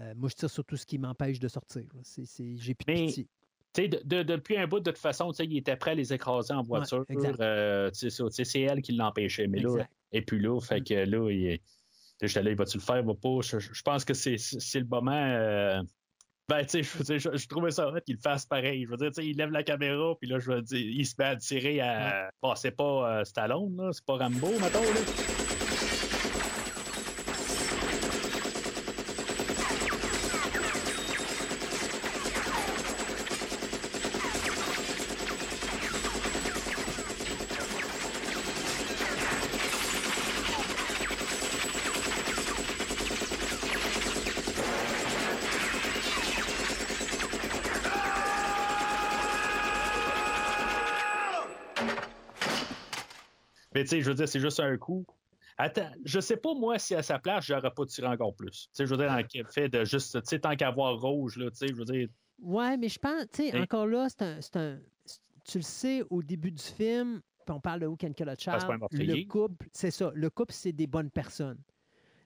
euh, moi je tire sur tout ce qui m'empêche de sortir. j'ai plus de pitié. Tu sais, de- de- depuis un bout, de toute façon, il était prêt à les écraser en voiture. exact. Euh, c'est elle qui l'empêchait. Mais là, et puis là, fait Mm. que là, il j'étais là, il va-tu le faire, va pas? Je, je pense que c'est, le moment. euh, Ben, tu sais, je, je, je trouvais ça qu'il le fasse pareil. Je veux dire, tu sais, il lève la caméra, puis là, je veux dire, il se met à tirer à. Bon, c'est pas euh, Stallone, là, c'est pas Rambo, mettons, là. Sais, je veux dire, c'est juste un coup. Attends, je sais pas, moi, si à sa place, j'aurais pas tiré encore plus. Tu sais, je veux dire, dans le fait de juste, tu sais, tant qu'à voir rouge, là, tu sais, je veux dire, Ouais, mais je pense, tu sais, Hein? encore là, c'est un, c'est un- Tu le sais, au début du film, on parle de Who Can Kill a Child, le couple, c'est ça, le couple, c'est des bonnes personnes.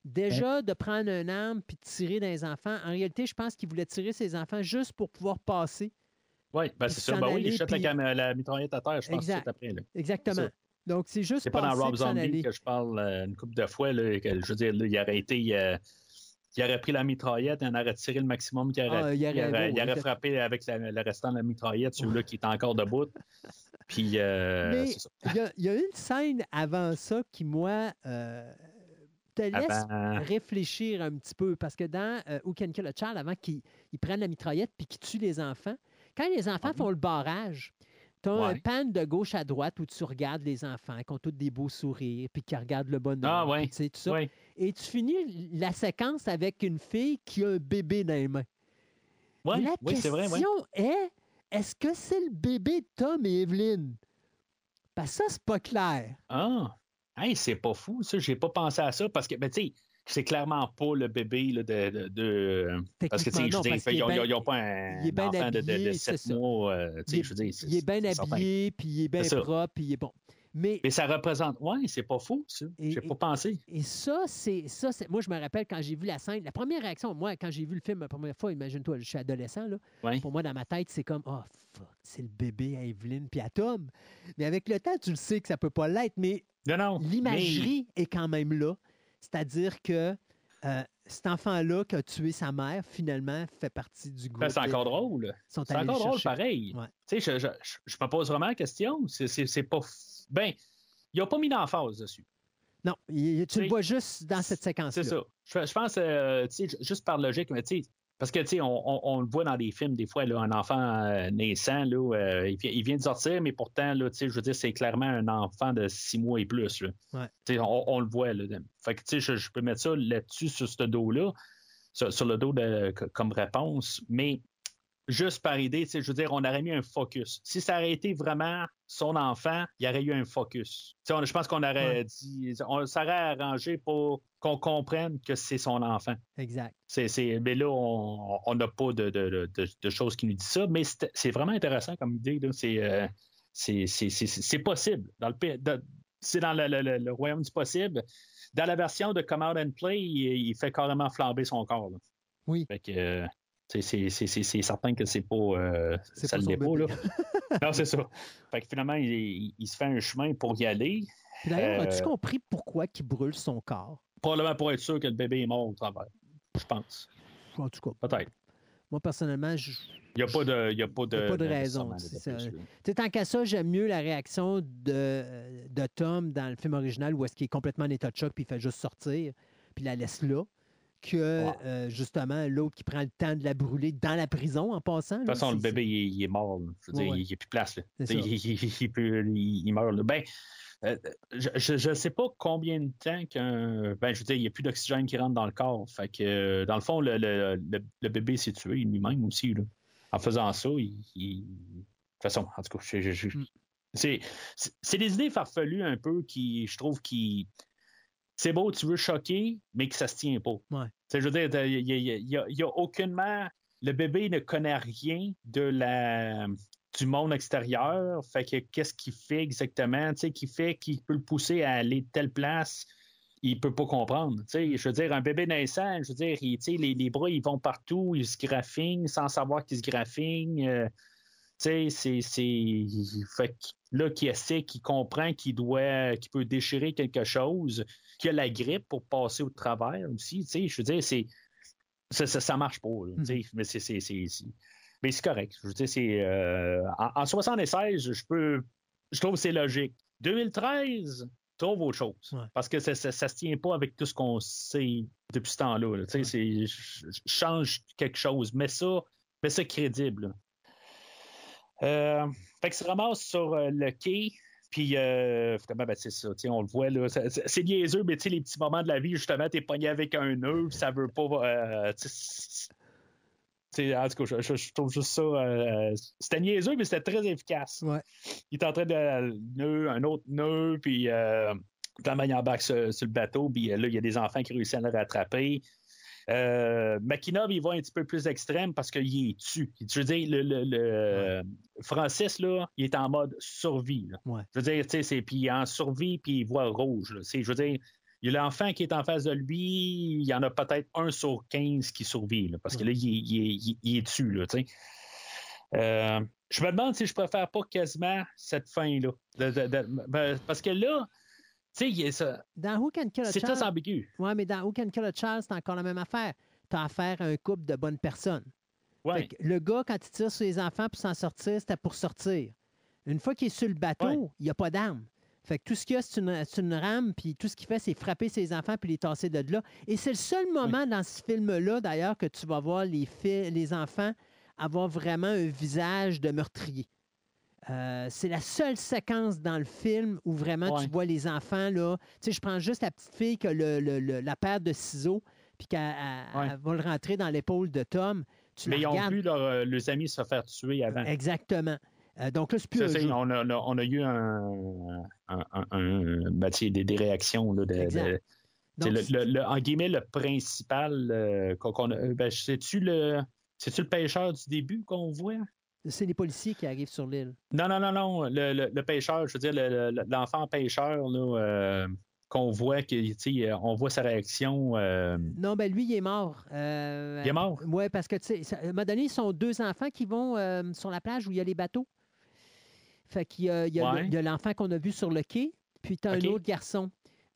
Déjà, de prendre un arme puis de tirer dans les enfants, en réalité, je pense qu'il voulait tirer ses enfants juste pour pouvoir passer. oui, ben c'est ça. s'en Ben oui, il jette puis- la, la mitraillette à terre, je pense, Exact. tout après. Là. Exactement. Donc, c'est juste C'est pas dans Rob Zombie que je parle euh, une couple de fois. Là, que, je veux dire, là, il aurait été. euh, il aurait pris la mitraillette, il en aurait tiré le maximum qu'il aurait, Ah, il il aurait- il frappé avec la- le restant de la mitraillette, celui-là qui est encore debout. Puis, euh, il y, a, il y a une scène avant ça qui, moi, te laisse Avant- réfléchir un petit peu. Parce que dans Who Can Kill a Child, avant qu'ils ils prennent la mitraillette puis qu'ils tuent les enfants, quand les enfants font le barrage, tu as un pan de gauche à droite où tu regardes les enfants qui ont tous des beaux sourires puis qui regardent le bonhomme. Ah, ouais. tout ça. Et tu finis la séquence avec une fille qui a un bébé dans les mains. Ouais, la oui, c'est vrai. ouais. question est, est-ce que c'est le bébé de Tom et Evelyn? Parce que ça, c'est pas clair. Ah, hey, c'est pas fou, ça. J'ai pas pensé à ça parce que, ben, tu sais, c'est clairement pas le bébé là, de, de- de- Parce que, je non, qu'il ils est ont- bien- ils ont pas un, il est bien enfant de, de, de habillé, c'est 7 ça. mois. euh, tu Il sais, est- je c'est- Il est bien habillé, puis il est bien propre, puis il est bon. Mais, Mais ça représente. Ouais, c'est pas fou, ça. J'ai et- pas pensé. et ça, c'est ça. c'est- Moi, je me rappelle quand j'ai vu la scène, la première réaction, moi, quand j'ai vu le film la première fois, imagine-toi, je suis adolescent, là. Ouais. Pour moi, dans ma tête, c'est comme, oh, fuck, c'est le bébé à Evelyn puis à Tom. Mais avec le temps, tu le sais que ça peut pas l'être, mais Non, non. mais- l'imagerie est quand même là. C'est-à-dire que euh, cet enfant-là qui a tué sa mère, finalement, fait partie du groupe. Ben, c'est encore drôle. C'est encore drôle, pareil. Ouais. Tu sais, je, je, me pose vraiment la question. C'est- pas. Ben, il a pas mis d'emphase dessus. Non, il- tu le vois juste dans cette séquence-là. C'est ça. Je, je pense, euh, juste par logique, mais tu sais, parce que, tu sais, on, on- on le voit dans des films, des fois, là, un enfant euh, naissant, là, euh, il, vient, il vient de sortir, mais pourtant, là, tu sais, je veux dire, c'est clairement un enfant de six mois et plus. là. Ouais. Tu sais, on, on le voit. Là. Fait que, tu sais, je, je peux mettre ça là-dessus, sur ce dos-là, sur, sur le dos de, co- comme réponse, mais juste par idée, je veux dire, on aurait mis un focus. Si ça aurait été vraiment son enfant, il y aurait eu un focus. On- je pense qu'on aurait Ouais. dit, on s'aurait arrangé pour qu'on comprenne que c'est son enfant. Exact. C'est, c'est- mais là, on n'a pas de, de- de- de choses qui nous disent ça, mais c'est, c'est vraiment intéressant comme idée. là. C'est, euh, c'est, possible. Dans le, c'est dans le, le- le- le royaume du possible. Dans la version de Come Out and Play, il, il fait carrément flamber son corps. là. Oui. Fait que, euh, c'est, certain que c'est pas. euh, ça pas le pas, là. non, c'est ça. Fait que finalement, il, il- il se fait un chemin pour y aller. Puis D'ailleurs, Euh, as-tu compris pourquoi il brûle son corps? Probablement pour être sûr que le bébé est mort au travers. je pense. En tout cas, Peut-être. moi, personnellement, je, Il n'y a pas de, y a pas de, y a pas de raison, de. Tu tant qu'à ça, j'aime mieux la réaction de, de Tom dans le film original où est-ce qu'il est complètement en état de choc puis il fait juste sortir puis la laisse là que euh, justement l'autre qui prend le temps de la brûler dans la prison en passant. De toute façon, le bébé, il est, il est mort. là. Je veux Ouais, dire, ouais. il n'y a plus de place. Il, il- meurt. là. Ben, euh, je ne sais pas combien de temps qu'un. Ben, je veux dire, il n'y a plus d'oxygène qui rentre dans le corps. Fait que, dans le fond, le, le- le- le bébé s'est tué lui-même aussi. là. En faisant ça, il. De toute façon, en tout cas, je- je- je- Mm. c'est des idées farfelues un peu qui, je trouve, qui. C'est beau, tu veux choquer, mais que ça se tient pas. Ouais. Je veux dire, il n'y a, aucunement. Le bébé ne connaît rien de la, du monde extérieur. Fait que qu'est-ce qu'il fait exactement? Tu sais, qui fait qu'il peut le pousser à aller de telle place? Il peut pas comprendre. Tu sais, je veux dire, un bébé naissant, je veux dire, il- tu sais, les, les bras, ils vont partout, ils se graffinent sans savoir qu'ils se graffinent. euh, tu sais, c'est. c'est- Fait que là, qui essaie, qui comprend qu'il doit, qu'il peut déchirer quelque chose, qu'il a la grippe pour passer au travers aussi. Tu sais, je veux dire, c'est. Ça, ça, ça marche pas, là, tu sais, mais c'est. c'est- c'est- Mais c'est correct. Je veux dire, c'est. euh, en, en 76, je peux. Je trouve que c'est logique. 2013, trouve autre chose. Ouais. Parce que ça, ça, ça se tient pas avec tout ce qu'on sait depuis ce temps-là. là. Tu sais, c'est- change quelque chose. Mais ça, mais ça crédible. Euh, fait que se ramasse sur euh, le quai. Puis, euh, finalement, ben, c'est ça, on le voit, là, c'est niaiseux, mais les petits moments de la vie, justement, t'es pogné avec un nœud, puis ça veut pas, euh, en tout cas, je, trouve juste ça, euh, c'était niaiseux, mais c'était très efficace. Ouais. Il est en train de nœud, un autre nœud, puis euh, il embarque sur, sur le bateau, puis là, il y a des enfants qui réussissent à le rattraper. Euh, McKinnon, il va un petit peu plus extrême parce qu'il est tu. Je veux dire, le, le- le- Francis, là, il est en mode survie. là. Ouais. Je veux dire, tu sais, c'est puis en survie, puis il voit rouge. là. Je veux dire, il y a l'enfant qui est en face de lui, il y en a peut-être un sur 15 qui survit, là, parce que là, il, est- il il- il est dessus, là, tu. Euh, je me demande si je préfère pas quasiment cette fin-là. De- de- de- ben, parce que là, tu sais, il est ça- Dans Who Can Kill a c'est Child, très ambigu. ouais, mais dans Who Can Kill a Child, c'est encore la même affaire. Tu as affaire à un couple de bonnes personnes. Ouais. Fait que le gars, quand il tire sur les enfants pour s'en sortir, c'était pour sortir. Une fois qu'il est sur le bateau, Ouais. il n'y a pas d'arme. Fait que tout ce qu'il y a, c'est une, c'est une rame, puis tout ce qu'il fait, c'est frapper ses enfants puis les tasser de là. Et c'est le seul moment dans ce film-là, d'ailleurs, que tu vas voir les, les enfants avoir vraiment un visage de meurtrier. Euh, c'est la seule séquence dans le film où vraiment Ouais. tu vois les enfants. là. Tu sais, je prends juste la petite fille qui a le- le- le- la paire de ciseaux, puis qu'elle elle- Ouais. va le rentrer dans l'épaule de Tom. Tu Mais ils ont vu euh, leurs amis se faire tuer avant. Exactement. Euh, donc là, c'est plus Ça, on, a, on eu un, un- un- un- ben, tu sais, des, des réactions. Là, de, Donc, le, le- le- en guillemets, le principal. euh, qu'on, qu'on a- ben, c'est-tu le, c'est-tu le pêcheur du début qu'on voit? C'est les policiers qui arrivent sur l'île. Non, non, non, non. Le, le- le pêcheur, je veux dire, le- le- l'enfant pêcheur, là, euh, qu'on voit, que, sais, on voit sa réaction. euh, Non, ben lui, il est mort. Euh, Il est mort? Oui, parce que, tu sais, à un moment donné, ils sont deux enfants qui vont euh, sur la plage où il y a les bateaux. Fait qu'il y a, Ouais. l'enfant qu'on a vu sur le quai, puis tu as un autre garçon.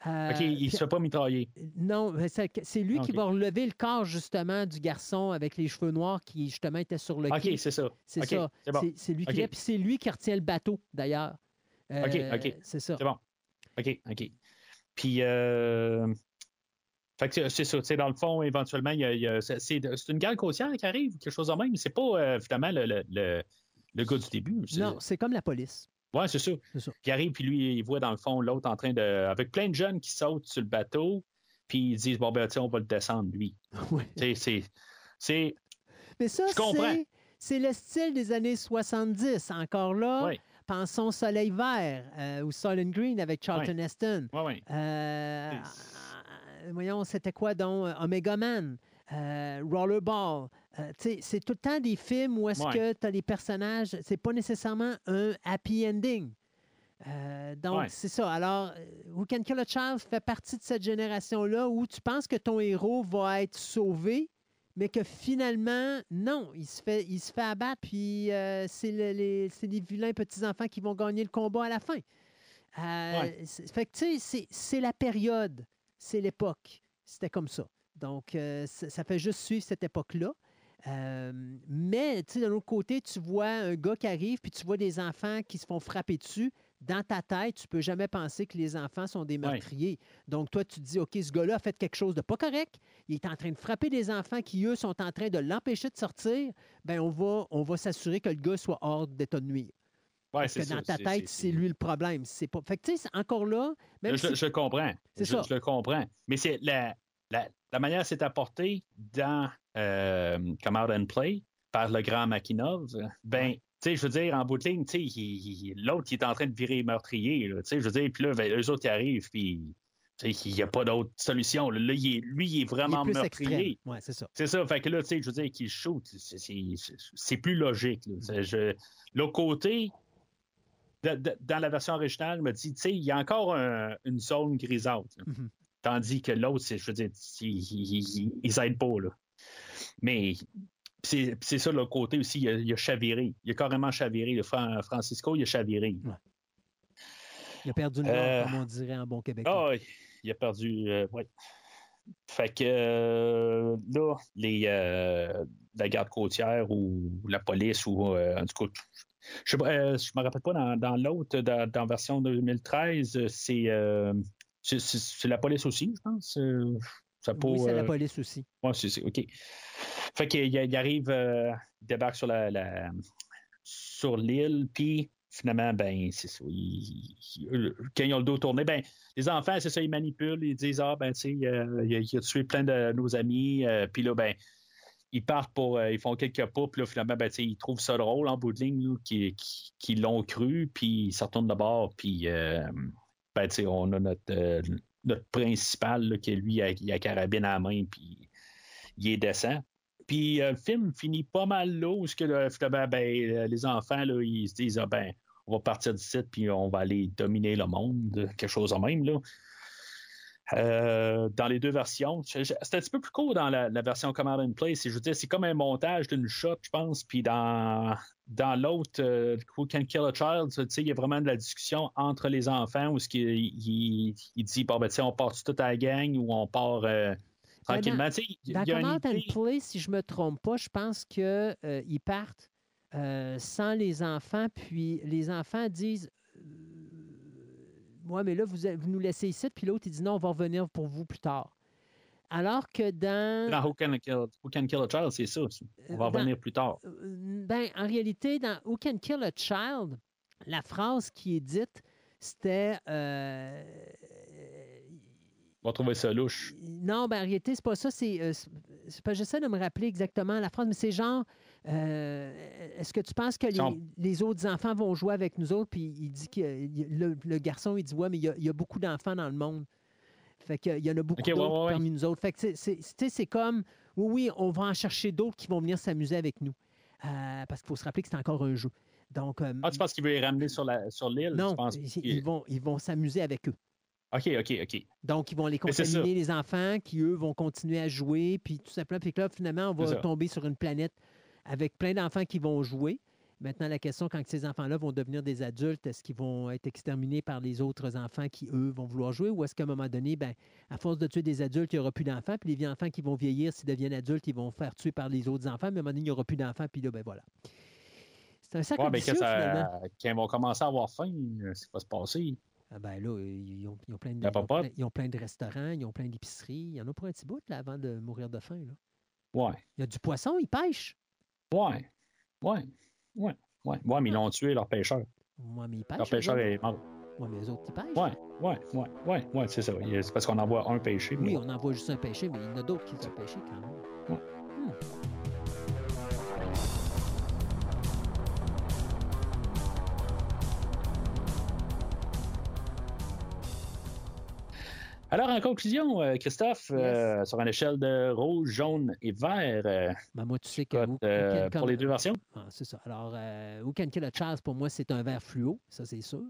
Euh, OK, il puis- se fait pas mitrailler. Non, c'est lui qui OK. va relever le corps, justement, du garçon avec les cheveux noirs qui, justement, était sur le OK, quai. c'est ça. C'est OK, ça. c'est bon. Lui qui OK. puis c'est lui qui retient le bateau, d'ailleurs. Euh, OK, OK. C'est ça. C'est bon. OK, OK. Puis, euh, fait que c'est- ça. Dans le fond, éventuellement, c'est une garde côtière qui arrive, quelque chose de même. C'est pas, euh, finalement, le, le, le, le gars du début. Non, c'est comme la police. Ouais, c'est ça. Ça. Qui arrive, puis lui, il voit dans le fond l'autre en train de. avec plein de jeunes qui sautent sur le bateau, puis ils disent, bon, ben, sais, on va le descendre, lui. Sais, c'est. Mais ça, c'est- le style des années 70. Encore là, Ouais. pensons Soleil Vert euh, ou Silent Green avec Charlton Heston. Euh, C'est- euh, voyons, c'était quoi donc? euh, Omega Man, euh, Rollerball. Euh, c'est tout le temps des films où est-ce Ouais. que tu as des personnages, c'est pas nécessairement un happy ending. Euh, donc, Ouais. c'est ça. Alors, Who Can Kill a Child fait partie de cette génération-là où tu penses que ton héros va être sauvé, mais que finalement, non, il se fait, il se fait abattre, puis euh, c'est le- les, les vilains petits-enfants qui vont gagner le combat à la fin. Euh, Ouais. Fait que, tu sais, c'est- c'est la période, c'est l'époque. C'était comme ça. Donc, euh, ça, ça fait juste suivre cette époque-là. Euh, mais, tu sais, d'un autre côté, tu vois un gars qui arrive, puis tu vois des enfants qui se font frapper dessus. Dans ta tête, tu peux jamais penser que les enfants sont des meurtriers. Donc, toi, tu te dis, OK, ce gars-là a fait quelque chose de pas correct. Il est en train de frapper des enfants qui, eux, sont en train de l'empêcher de sortir. Ben, on va, on va s'assurer que le gars soit hors d'état de nuire. Ouais, Parce que dans ta tête, c'est lui le problème. C'est pas. Fait que, tu sais, encore là, même Je, si- je comprends. C'est je, ça. je le comprends. Mais c'est la, la, la manière c'est apporté dans euh, Come Out and Play par le grand Makinov, ben, tu sais, je veux dire, en bout de ligne, tu sais, l'autre, il est en train de virer meurtrier, tu sais, je veux dire, puis là, ben, eux autres, ils arrivent, puis, tu sais, il n'y a pas d'autre solution. Là, Là, il est- lui, il est il est vraiment plus meurtrier. Ouais, c'est ça. C'est ça. Fait que là, tu sais, je veux dire, qu'il shoot, c'est- plus logique. je- L'autre côté, de- de- dans la version originale, il me dit, tu sais, il y a encore un- une zone grisante. Tandis que l'autre, c'est, je veux dire, ils, ils, ils- ils aident pas, là. Mais c'est c'est ça, l'autre côté aussi, il a, il a chaviré. Il a carrément chaviré. Le Fran- Francisco, il a chaviré. Il a perdu le nord, Euh, comme on dirait en bon québécois. Ah, oui, il a perdu. euh, ouais. Fait que euh, là, les, la garde côtière ou la police ou en tout cas, je ne me rappelle pas dans, dans l'autre, dans, dans version 2013, euh, c'est c'est- la police aussi, je pense. euh, ça oui, c'est la euh, police aussi. Ouais, c'est, OK. Fait qu'il il- arrive, euh, il débarque sur la, la- sur l'île, puis finalement, ben, c'est ça. quand ils ont le dos tourné, ben, les enfants, c'est ça, ils manipulent, ils disent, ah, ben, tu sais, euh, il, il a tué plein de nos amis, euh, puis là, ben, ils partent pour, euh, ils font quelques pas, puis là, finalement, ben, tu sais, ils trouvent ça drôle en bout de ligne, qu'ils qui, qui l'ont cru, puis ils se retournent de bord, puis, euh, ben, on a notre, euh, notre principal, là, qui lui, a, il a carabine à la main, puis il est décent. Puis euh, le film finit pas mal là, où que, ben, euh, les enfants, là, ils se disent, ah, ben, on va partir d'ici, puis on va aller dominer le monde, quelque chose de même, là. Euh, dans les deux versions. C'est un petit peu plus court dans la, la version Command and Play. Je veux dire, c'est comme un montage d'une shot, je pense. Puis dans, dans l'autre, euh, Who Can Kill a Child, il y a vraiment de la discussion entre les enfants où ce qu'il- il, il dit, bon, ben, on part toute à la gang ou on part euh, tranquillement. Tu sais, il Dans y a une Command and Play, si je me trompe pas, je pense qu'ils partent euh, sans les enfants, puis les enfants disent Ouais, mais là, vous, vous nous laissez ici, puis l'autre, il dit Non, on va revenir pour vous plus tard. Alors que dans. Dans Who Can Kill, Who Can Kill a Child, c'est ça. aussi. On va Euh, dans- revenir plus tard. Euh, Ben, en réalité, dans Who Can Kill a Child, la phrase qui est dite, c'était. euh, On va trouver ça louche. Non, ben, en réalité, c'est pas ça. C'est, euh, pas- j'essaie de me rappeler exactement la phrase, mais c'est genre euh, est-ce que tu penses que les, autres enfants vont jouer avec nous autres? Puis il dit que le, le garçon, il dit Ouais, mais il y a, il y a beaucoup d'enfants dans le monde. Fait qu'il y en a beaucoup d'autres ouais, ouais. parmi nous autres. Fait que c'est, comme oui, oui, on va en chercher d'autres qui vont venir s'amuser avec nous. Euh, parce qu'il faut se rappeler que c'est encore un jeu. Donc, euh, Ah, tu penses qu'il veut les ramener sur la sur l'île? non, ils, vont, ils vont s'amuser avec eux. OK, OK, OK. Donc, ils vont les contaminer, les enfants, qui, eux, vont continuer à jouer, puis tout simplement. Puis que là, finalement, on va tomber sur une planète avec plein d'enfants qui vont jouer. Maintenant, la question, quand ces enfants-là vont devenir des adultes, est-ce qu'ils vont être exterminés par les autres enfants qui, eux, vont vouloir jouer, ou est-ce qu'à un moment donné, ben, à force de tuer des adultes, il n'y aura plus d'enfants, puis les vieux enfants qui vont vieillir, s'ils deviennent adultes, ils vont faire tuer par les autres enfants, mais à un moment donné, il n'y aura plus d'enfants, puis là, ben voilà. C'est un cercle Ouais, ben, ça, quand ils vont commencer à avoir faim, euh, c'est pas se passer. Ah ben là, ils ont, ils ont plein de, La ils ont popote. plein- ils ont plein de restaurants, ils ont plein d'épiceries. Il y en a pour un petit bout là, avant de mourir de faim. Là. Ouais, Il y a du poisson, ils pêchent. Ouais, ouais, ouais, ouais. Ouais, mais ils l'ont tué, leur pêcheur. Moi, mais ils pêchent. Leur pêcheur est mort. Ouais, mais eux autres, ils pêchent. Ouais, ouais, ouais, ouais, ouais, c'est ça. C'est parce qu'on envoie un pêché. mais- Oui, on envoie juste un pêché, mais il y en a d'autres qui ont pêché quand même. Alors, en conclusion, euh, Christophe, Yes. euh, sur une échelle de rouge, jaune et vert, euh, Ben, moi, tu sais que. Can pour les deux versions, Ah, c'est ça. Alors, euh, Who Can Kill a Child, pour moi, c'est un vert fluo, ça, c'est sûr.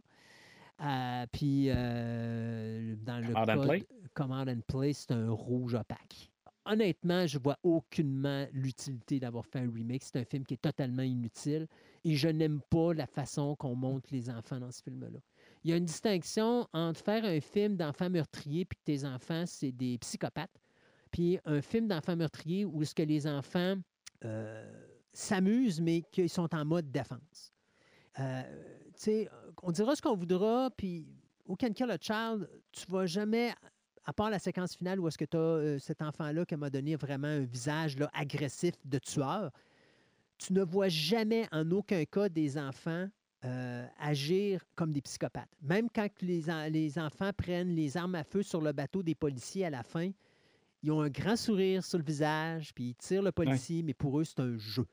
Puis, dans le Command and code Play? Command and Play, c'est un rouge opaque. Honnêtement, je vois aucunement l'utilité d'avoir fait un remake. C'est un film qui est totalement inutile et je n'aime pas la façon qu'on montre les enfants dans ce film-là. Il y a une distinction entre faire un film d'enfants meurtriers puis que tes enfants, c'est des psychopathes. puis un film d'enfants meurtriers où est-ce que les enfants euh, s'amusent, mais qu'ils sont en mode défense. Euh, on dira ce qu'on voudra, puis aucun cas le child, tu vas jamais, à part la séquence finale où est-ce que tu as cet enfant-là qui m'a donné vraiment un visage là, agressif de tueur, tu ne vois jamais en aucun cas des enfants euh, agir comme des psychopathes. Même quand les, en- les enfants prennent les armes à feu sur le bateau des policiers à la fin, ils ont un grand sourire sur le visage, puis ils tirent le policier, mais pour eux, c'est un jeu.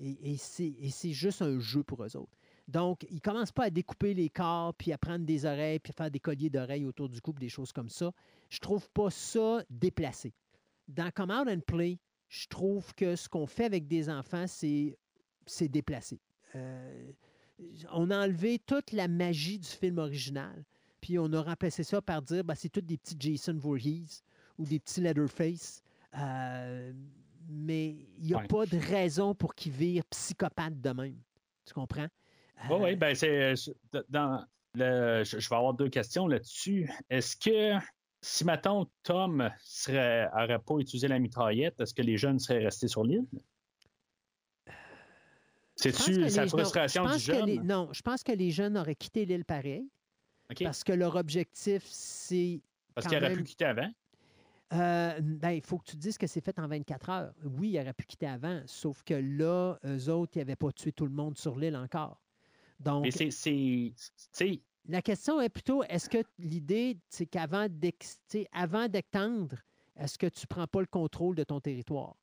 Et, et c'est juste un jeu pour eux autres. Donc, ils ne commencent pas à découper les corps, puis à prendre des oreilles, puis à faire des colliers d'oreilles autour du cou, des choses comme ça. Je trouve pas ça déplacé. Dans Come Out and Play, je trouve que ce qu'on fait avec des enfants, c'est c'est déplacé. Euh, on a enlevé toute la magie du film original, puis on a remplacé ça par dire ben, c'est tous des petits Jason Voorhees ou des petits Leatherface. Euh, mais il n'y a Ouais. pas de raison pour qu'ils virent psychopathes de même. Tu comprends? Oui, Euh, oui, ben c'est. c'est- Dans le, je, je vais avoir deux questions là-dessus. Est-ce que si maintenant Tom serait aurait pas utilisé la mitraillette, est-ce que les jeunes seraient restés sur l'île? C'est-tu sa non, frustration je du pense que jeune? les- non, je pense que les jeunes auraient quitté l'île pareil, parce que leur objectif, c'est Parce quand qu'il aurait même- pu quitter avant? Euh, ben, il faut que tu dises que c'est fait en 24 heures. Oui, il aurait pu quitter avant, sauf que là, eux autres, ils n'avaient pas tué tout le monde sur l'île encore. Donc, Mais c'est. la question est plutôt, est-ce que l'idée, c'est qu'avant avant d'étendre, est-ce que tu ne prends pas le contrôle de ton territoire?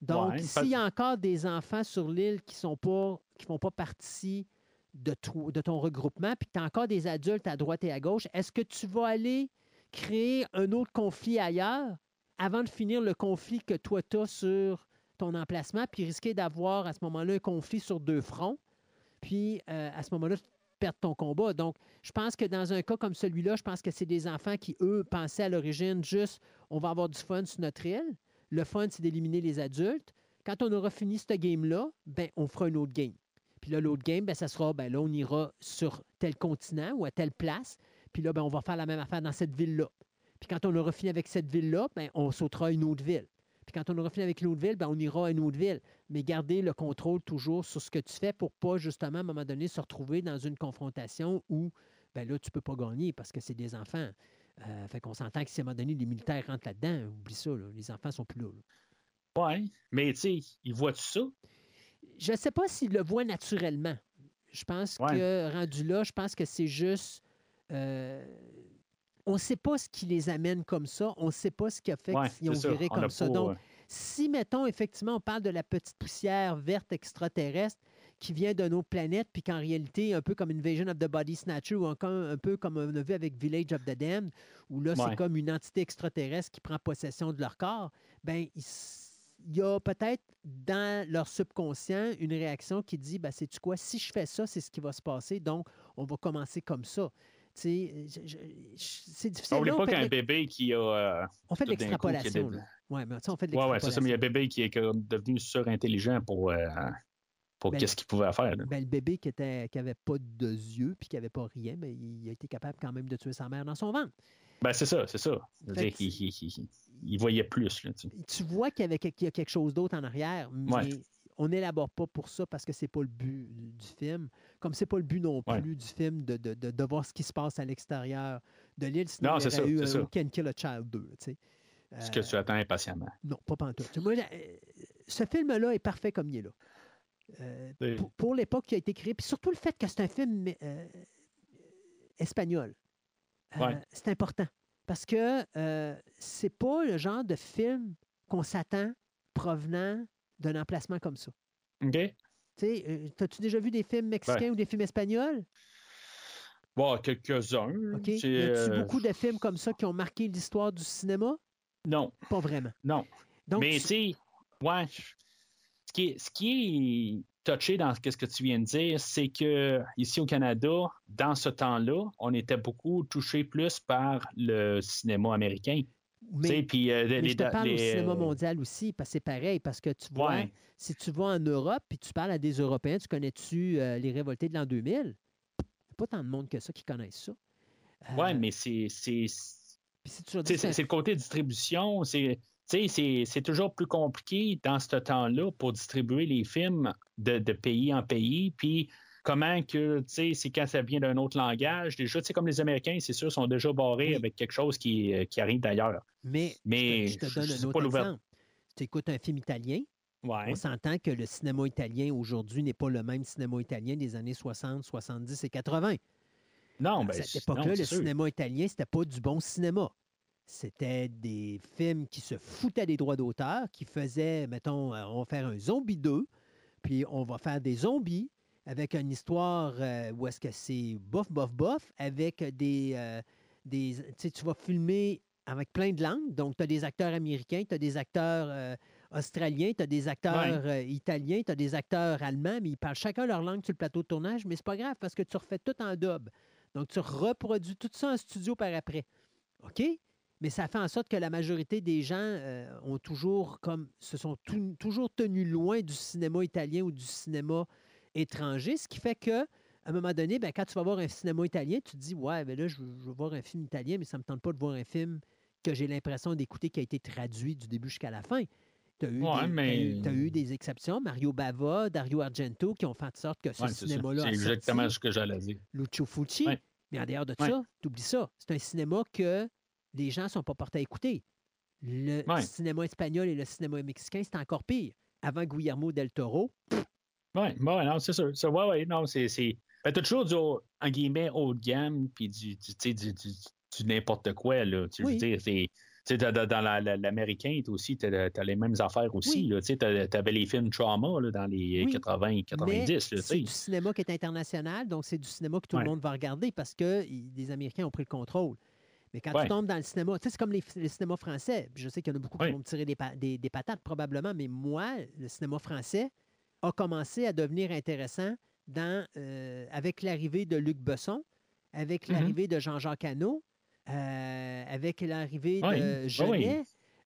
Donc, Ouais, s'il y a encore des enfants sur l'île qui sont pas, qui font pas partie de ton regroupement, puis que tu as encore des adultes à droite et à gauche, est-ce que tu vas aller créer un autre conflit ailleurs avant de finir le conflit que toi tu as sur ton emplacement, puis risquer d'avoir à ce moment-là un conflit sur deux fronts, puis euh, à ce moment-là, perdre ton combat? Donc, je pense que dans un cas comme celui-là, je pense que c'est des enfants qui, eux, pensaient à l'origine juste on va avoir du fun sur notre île. Le fun, c'est d'éliminer les adultes. Quand on aura fini ce game-là, ben, on fera un autre game. Puis là, l'autre game, ben, ça sera, ben, là, on ira sur tel continent ou à telle place. Puis là, ben, on va faire la même affaire dans cette ville-là. Puis quand on aura fini avec cette ville-là, ben, on sautera une autre ville. Puis quand on aura fini avec l'autre ville, ben, on ira à une autre ville. Mais garder le contrôle toujours sur ce que tu fais pour pas, justement, à un moment donné, se retrouver dans une confrontation où, ben là, tu peux pas gagner parce que c'est des enfants. Euh, fait qu'on s'entend que si à un moment donné, les militaires rentrent là-dedans, oublie ça, là, les enfants sont plus là. là. ouais. Mais tu sais, il voit tout ça? Je ne sais pas s'ils le voient naturellement. Je pense Ouais. que, rendu là, je pense que c'est juste. euh, on ne sait pas ce qui les amène comme ça. On ne sait pas ce qui a fait Ouais, qu'ils ont viré On comme ça. Donc, si, mettons, effectivement, on parle de la petite poussière verte extraterrestre qui vient d'une autre planète, puis qu'en réalité, un peu comme Invasion of the Body Snatcher ou encore un peu comme on a vu avec Village of the Damned, où là, c'est Ouais. comme une entité extraterrestre qui prend possession de leur corps, ben il y a peut-être dans leur subconscient une réaction qui dit, ben, sais-tu quoi, si je fais ça, c'est ce qui va se passer, donc on va commencer comme ça. Tu c'est difficile. On n'est pas de qu'un bébé qui a. euh, on fait de l'extrapolation. de-. Ouais, mais tu on fait de Ouais, ouais, l'extrapolation. c'est ça, mais il y a un bébé qui est devenu surintelligent pour, euh, pour Ben, qu'est-ce qu'il pouvait faire. Ben, le bébé qui était qui avait pas de yeux puis qui avait pas rien, mais il a été capable quand même de tuer sa mère dans son ventre. Ben, c'est ça, c'est ça. Fait qu'il- il voyait plus. Là, tu. Tu vois qu'il y, avait, qu'il y a quelque chose d'autre en arrière, mais Ouais. on n'élabore pas pour ça parce que c'est pas le but du film. Comme c'est pas le but non Ouais. plus du film de, de, de, de voir ce qui se passe à l'extérieur de l'île, sinon Non, il y ça, eu un Can Kill a Child 2. tu sais. Ce que Euh, tu attends impatiemment. Non, pas pantoute. Moi, euh, ce film-là est parfait comme il est là. Euh, Oui. pour pour l'époque qui a été créé, puis surtout le fait que c'est un film euh, espagnol. Euh. C'est important. Parce que c'est pas le genre de film qu'on s'attend provenant d'un emplacement comme ça. OK? Tu sais, euh, T'as-tu déjà vu des films mexicains ou des films espagnols? Bon, quelques-uns. là. OK? Y a-tu beaucoup de films comme ça qui ont marqué l'histoire du cinéma? Non, Pas vraiment. non. Donc, Mais tu- sais, ouais. Ce qui est, ce qui est touché dans ce que tu viens de dire, c'est que ici au Canada, dans ce temps-là, on était beaucoup touché plus par le cinéma américain. Mais, puis, euh, mais les- je te parle au les- cinéma mondial aussi, parce que c'est pareil, parce que tu vois, Ouais. si tu vas en Europe puis tu parles à des Européens, tu connais-tu euh, les révoltés de l'an 2000? Il n'y a pas tant de monde que ça qui connaissent ça. Euh, Ouais, mais c'est. c'est- si le côté distribution, c'est c'est- c'est toujours plus compliqué dans ce temps-là pour distribuer les films de, de pays en pays. Puis comment que, tu sais, c'est quand ça vient d'un autre langage. Déjà, tu sais, comme les Américains, c'est sûr, sont déjà barrés Oui. avec quelque chose qui, euh, qui arrive d'ailleurs. Mais, Mais je te je- donne je un autre exemple. Tu écoutes un film italien, Ouais. on s'entend que le cinéma italien aujourd'hui n'est pas le même cinéma italien des années 60, 70 et 80. Non, à ben, cette c'est- époque-là, le sûr. cinéma italien, c'était pas du bon cinéma. C'était des films qui se foutaient des droits d'auteur, qui faisaient, mettons, euh, on va faire un zombie 2, puis on va faire des zombies avec une histoire euh, où est-ce que c'est bof, bof, bof, avec des. euh, des tu sais, tu vas filmer avec plein de langues. Donc, tu as des acteurs américains, tu as des acteurs euh, australiens, tu as des acteurs italiens, tu as des acteurs allemands, mais ils parlent chacun leur langue sur le plateau de tournage, mais c'est pas grave parce que tu refais tout en dub. Donc, tu reproduis tout ça en studio par après. OK? Mais ça fait en sorte que la majorité des gens euh, ont toujours comme se sont tou- toujours tenus loin du cinéma italien ou du cinéma étranger, ce qui fait que à un moment donné, ben, quand tu vas voir un cinéma italien, tu te dis Ouais, ben là, je veux, je veux voir un film italien, mais ça ne me tente pas de voir un film que j'ai l'impression d'écouter qui a été traduit du début jusqu'à la fin. Tu as eu, Ouais, des- mais- eu exceptions, Mario Bava, Dario Argento, qui ont fait en sorte que ce Ouais, cinéma-là C'est exactement sorti. ce que j'allais dire. Lucio. Ouais. Mais en dehors de ça, tu oublies ça. C'est un cinéma que les gens ne sont pas portés à écouter. Le Ouais. cinéma espagnol et le cinéma mexicain, c'est encore pire. Avant Guillermo del Toro, Oui, ouais, non, c'est sûr. Ça, ouais, ouais, non, c'est. Ben, t'as toujours du, haut- en guillemets, haut de gamme, puis du, du, tu du, du, n'importe quoi, là. Tu veux Oui. dire. Tu dans, dans- la- la- l'américain, t'as aussi, t'as, t'as les mêmes affaires aussi, Oui. Tu t'avais les films Trauma, là, dans les Oui, 80, 90, mais là, tu c'est du cinéma qui est international, donc c'est du cinéma que tout Ouais. le monde va regarder parce que les Américains ont pris le contrôle. Mais quand Ouais. tu tombes dans le cinéma, tu sais, c'est comme les, le cinéma français. Je sais qu'il y en a beaucoup Ouais. qui vont me tirer des, pa- des- des patates probablement, mais moi, le cinéma français a commencé à devenir intéressant dans, euh, avec l'arrivée de Luc Besson, avec Mhm. l'arrivée de Jean-Jacques Hano, euh, avec l'arrivée de Genet.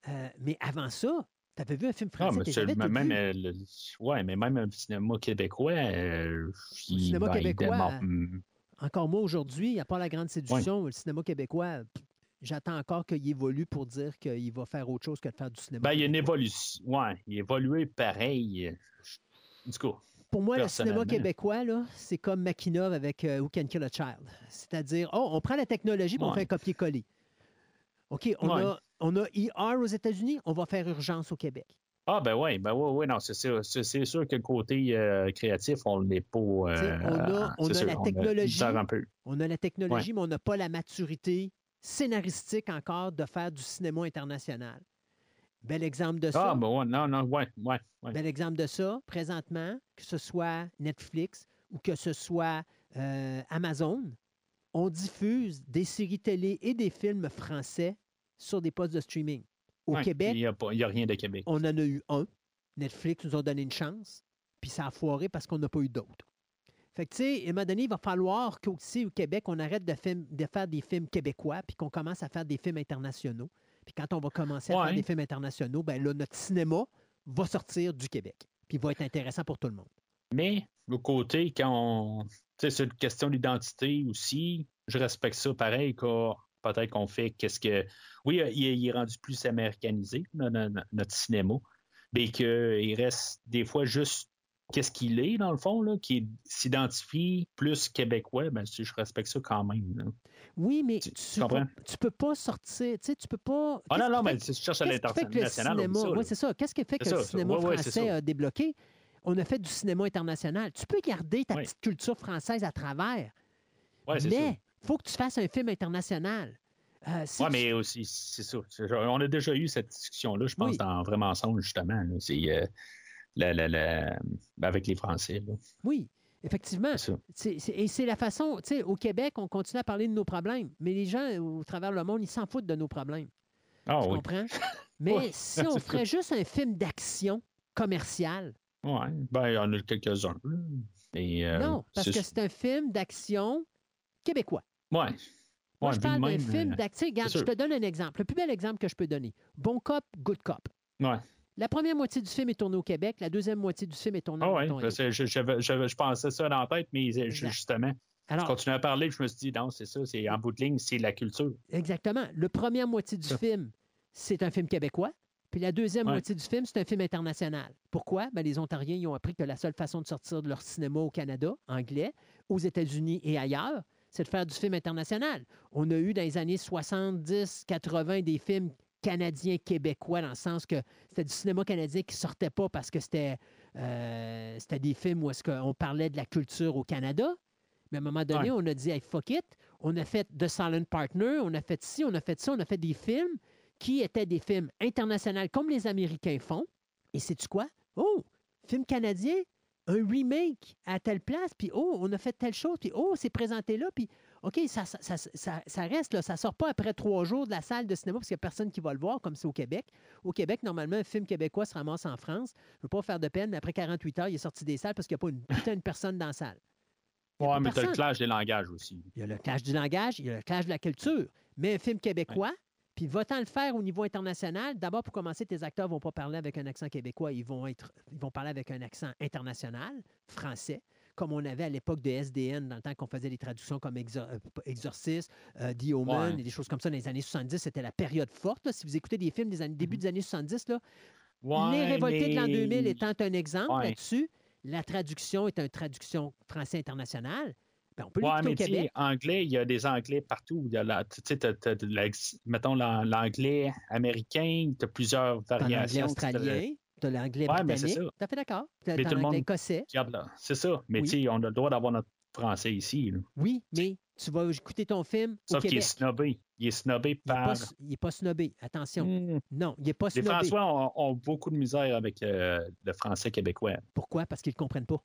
Euh, mais avant ça, tu avais vu un film Ah, français, tout même, euh, le, ouais, mais même un cinéma québécois, euh, il, cinéma ben, québécois, hum, Encore moi, aujourd'hui, à part la grande séduction, le cinéma québécois, j'attends encore qu'il évolue pour dire qu'il va faire autre chose que de faire du cinéma. Ben, il y a une évolution. Ouais, il a évolué pareil. Du coup, Pour moi, le cinéma québécois, c'est comme Makinov avec euh, Who Can Kill a Child. C'est-à-dire, oh, on prend la technologie et on Ouais. fait un copier-coller. OK, on, Ouais. a, on a ER aux États-Unis, on va faire Urgence au Québec. Ah, ben oui, ben oui, oui, non, c'est sûr, que le côté euh, créatif, on l'est pas. euh, on a- on c'est a sûr, la on technologie. On a la technologie, mais on n'a pas la maturité scénaristique encore de faire du cinéma international. Bel exemple de ça. Ah, ben ouais, non, non, ouais, ouais, ouais. Bel exemple de ça, présentement, que ce soit Netflix ou que ce soit euh, Amazon, on diffuse des séries télé et des films français sur des postes de streaming. Au Ouais, Québec, Il n'y a, rien de Québec. on en a eu un. Netflix nous a donné une chance, puis ça a foiré parce qu'on n'a pas eu d'autres. Fait que, tu sais, à un moment donné, il va falloir qu'aussi au Québec, on arrête de, film- de faire des films québécois, puis qu'on commence à faire des films internationaux. Puis quand on va commencer à Ouais. faire des films internationaux, ben là, notre cinéma va sortir du Québec, puis il va être intéressant pour tout le monde. Mais, le côté, quand on. Tu sais, c'est une question d'identité aussi, je respecte ça pareil, que peut-être qu'on fait qu'est-ce que. Oui, euh, il est, il est rendu plus américanisé, no- no- no- notre cinéma, mais qu'il reste des fois juste qu'est-ce qu'il est, dans le fond, là, qui s'identifie plus québécois, ben, si je respecte ça quand même. là. Oui, mais Tu- tu, comprends? vas- tu peux pas sortir, tu sais, tu peux pas... Ah non, non, mais tu cherches à l'international. oui, c'est ça. Qu'est-ce qui fait que le cinéma français ça. a débloqué? On a fait du cinéma international. Tu peux garder ta petite culture française à travers, Ouais, c'est ça. mais faut que tu fasses un film international. Euh, si Oui, tu- mais aussi, c'est ça. On a déjà eu cette discussion-là, je pense, Oui. dans Vraiment Ensemble, justement. là. Euh, la- la- la- avec les Français. là. Oui, effectivement. C'est ça. C'est- c'est- et c'est la façon, tu sais, au Québec, on continue à parler de nos problèmes, mais les gens au travers le monde, ils s'en foutent de nos problèmes. Ah tu oui. comprends? Mais Ouais, si on ferait juste un film d'action commercial, Ouais. Ben, il y en a quelques-uns. euh, non, parce que c'est un film d'action québécois. Ouais. Moi, Ouais, je parle d'un film d'action. Regarde, je te donne un exemple. Le plus bel exemple que je peux donner. Bon cop, good cop. Ouais. La première moitié du film est tournée au Québec, la deuxième moitié du film est tournée Ah ouais. Ontario. parce que je, je pensais ça dans la tête, mais euh, Exact. justement, je Alors, continuais à parler, je me suis dit, non, c'est ça, c'est en bout de ligne, c'est la culture. exactement. Le première moitié du Ça. film, c'est un film québécois. Puis la deuxième Ouais. moitié du film, c'est un film international. Pourquoi? Ben, les Ontariens ils ont appris que la seule façon de sortir de leur cinéma au Canada, anglais, aux États-Unis et ailleurs, c'est de faire du film international. On a eu dans les années 70, 80 des films canadiens, québécois, dans le sens que c'était du cinéma canadien qui sortait pas parce que c'était euh, des films où est-ce qu'on parlait de la culture au Canada. Mais à un moment donné, on a dit, hey, fuck it. On a fait The Silent Partner, on a fait ci, on a fait ça, on a fait des films qui étaient des films internationaux comme les Américains font. Et sais-tu quoi? Oh, film canadien, un remake à telle place, puis oh, on a fait telle chose, puis oh, c'est présenté là, puis OK, ça, ça, ça, ça- reste là, ça sort pas après trois jours de la salle de cinéma parce qu'il n'y a personne qui va le voir, comme c'est au Québec. Au Québec, normalement, un film québécois se ramasse en France. Je ne veux pas faire de peine, mais après 48 heures, il est sorti des salles parce qu'il n'y a pas une putain de personne dans la salle. Pas mais t'as le personne. clash des langages aussi. Il y a le clash du langage, il y a le clash de la culture. Mais un film québécois, puis va-t'en le faire au niveau international. D'abord, pour commencer, tes acteurs ne vont pas parler avec un accent québécois, ils vont, être, ils vont parler avec un accent international, français, comme on avait à l'époque de SDN, dans le temps qu'on faisait des traductions comme Exor- euh, Exorcist, euh, The Omen, Ouais. et des choses comme ça dans les années 70. C'était la période forte. là. Si vous écoutez des films des années, début des années 70, là, Les Révoltés de l'an mais- 2000 étant un exemple Ouais. là-dessus, la traduction est une traduction français internationale. Ben, on peut Ouais, mais au tu Québec. anglais, il y a des anglais partout. Il y a la- Tu sais, t'as- t'as de la- mettons l'an- l'anglais américain, tu as plusieurs T'as l'anglais variations. tu australien, t'as l'anglais Ouais, mais c'est britannique. ça. Tout à fait d'accord? Tout le l'anglais monde- écossais? Là, C'est ça. Mais Oui. tu sais, on a le droit d'avoir notre français ici. là. Oui, mais tu vas écouter ton film au Sauf qu'il est Québec. snobé. Il est snobé Il n'est par. pas, il est pas snobé. Attention. Hmm. Non, il n'est pas Les snobé. François ont, ont beaucoup de misère avec euh, le français québécois. Pourquoi? Parce qu'ils ne comprennent pas.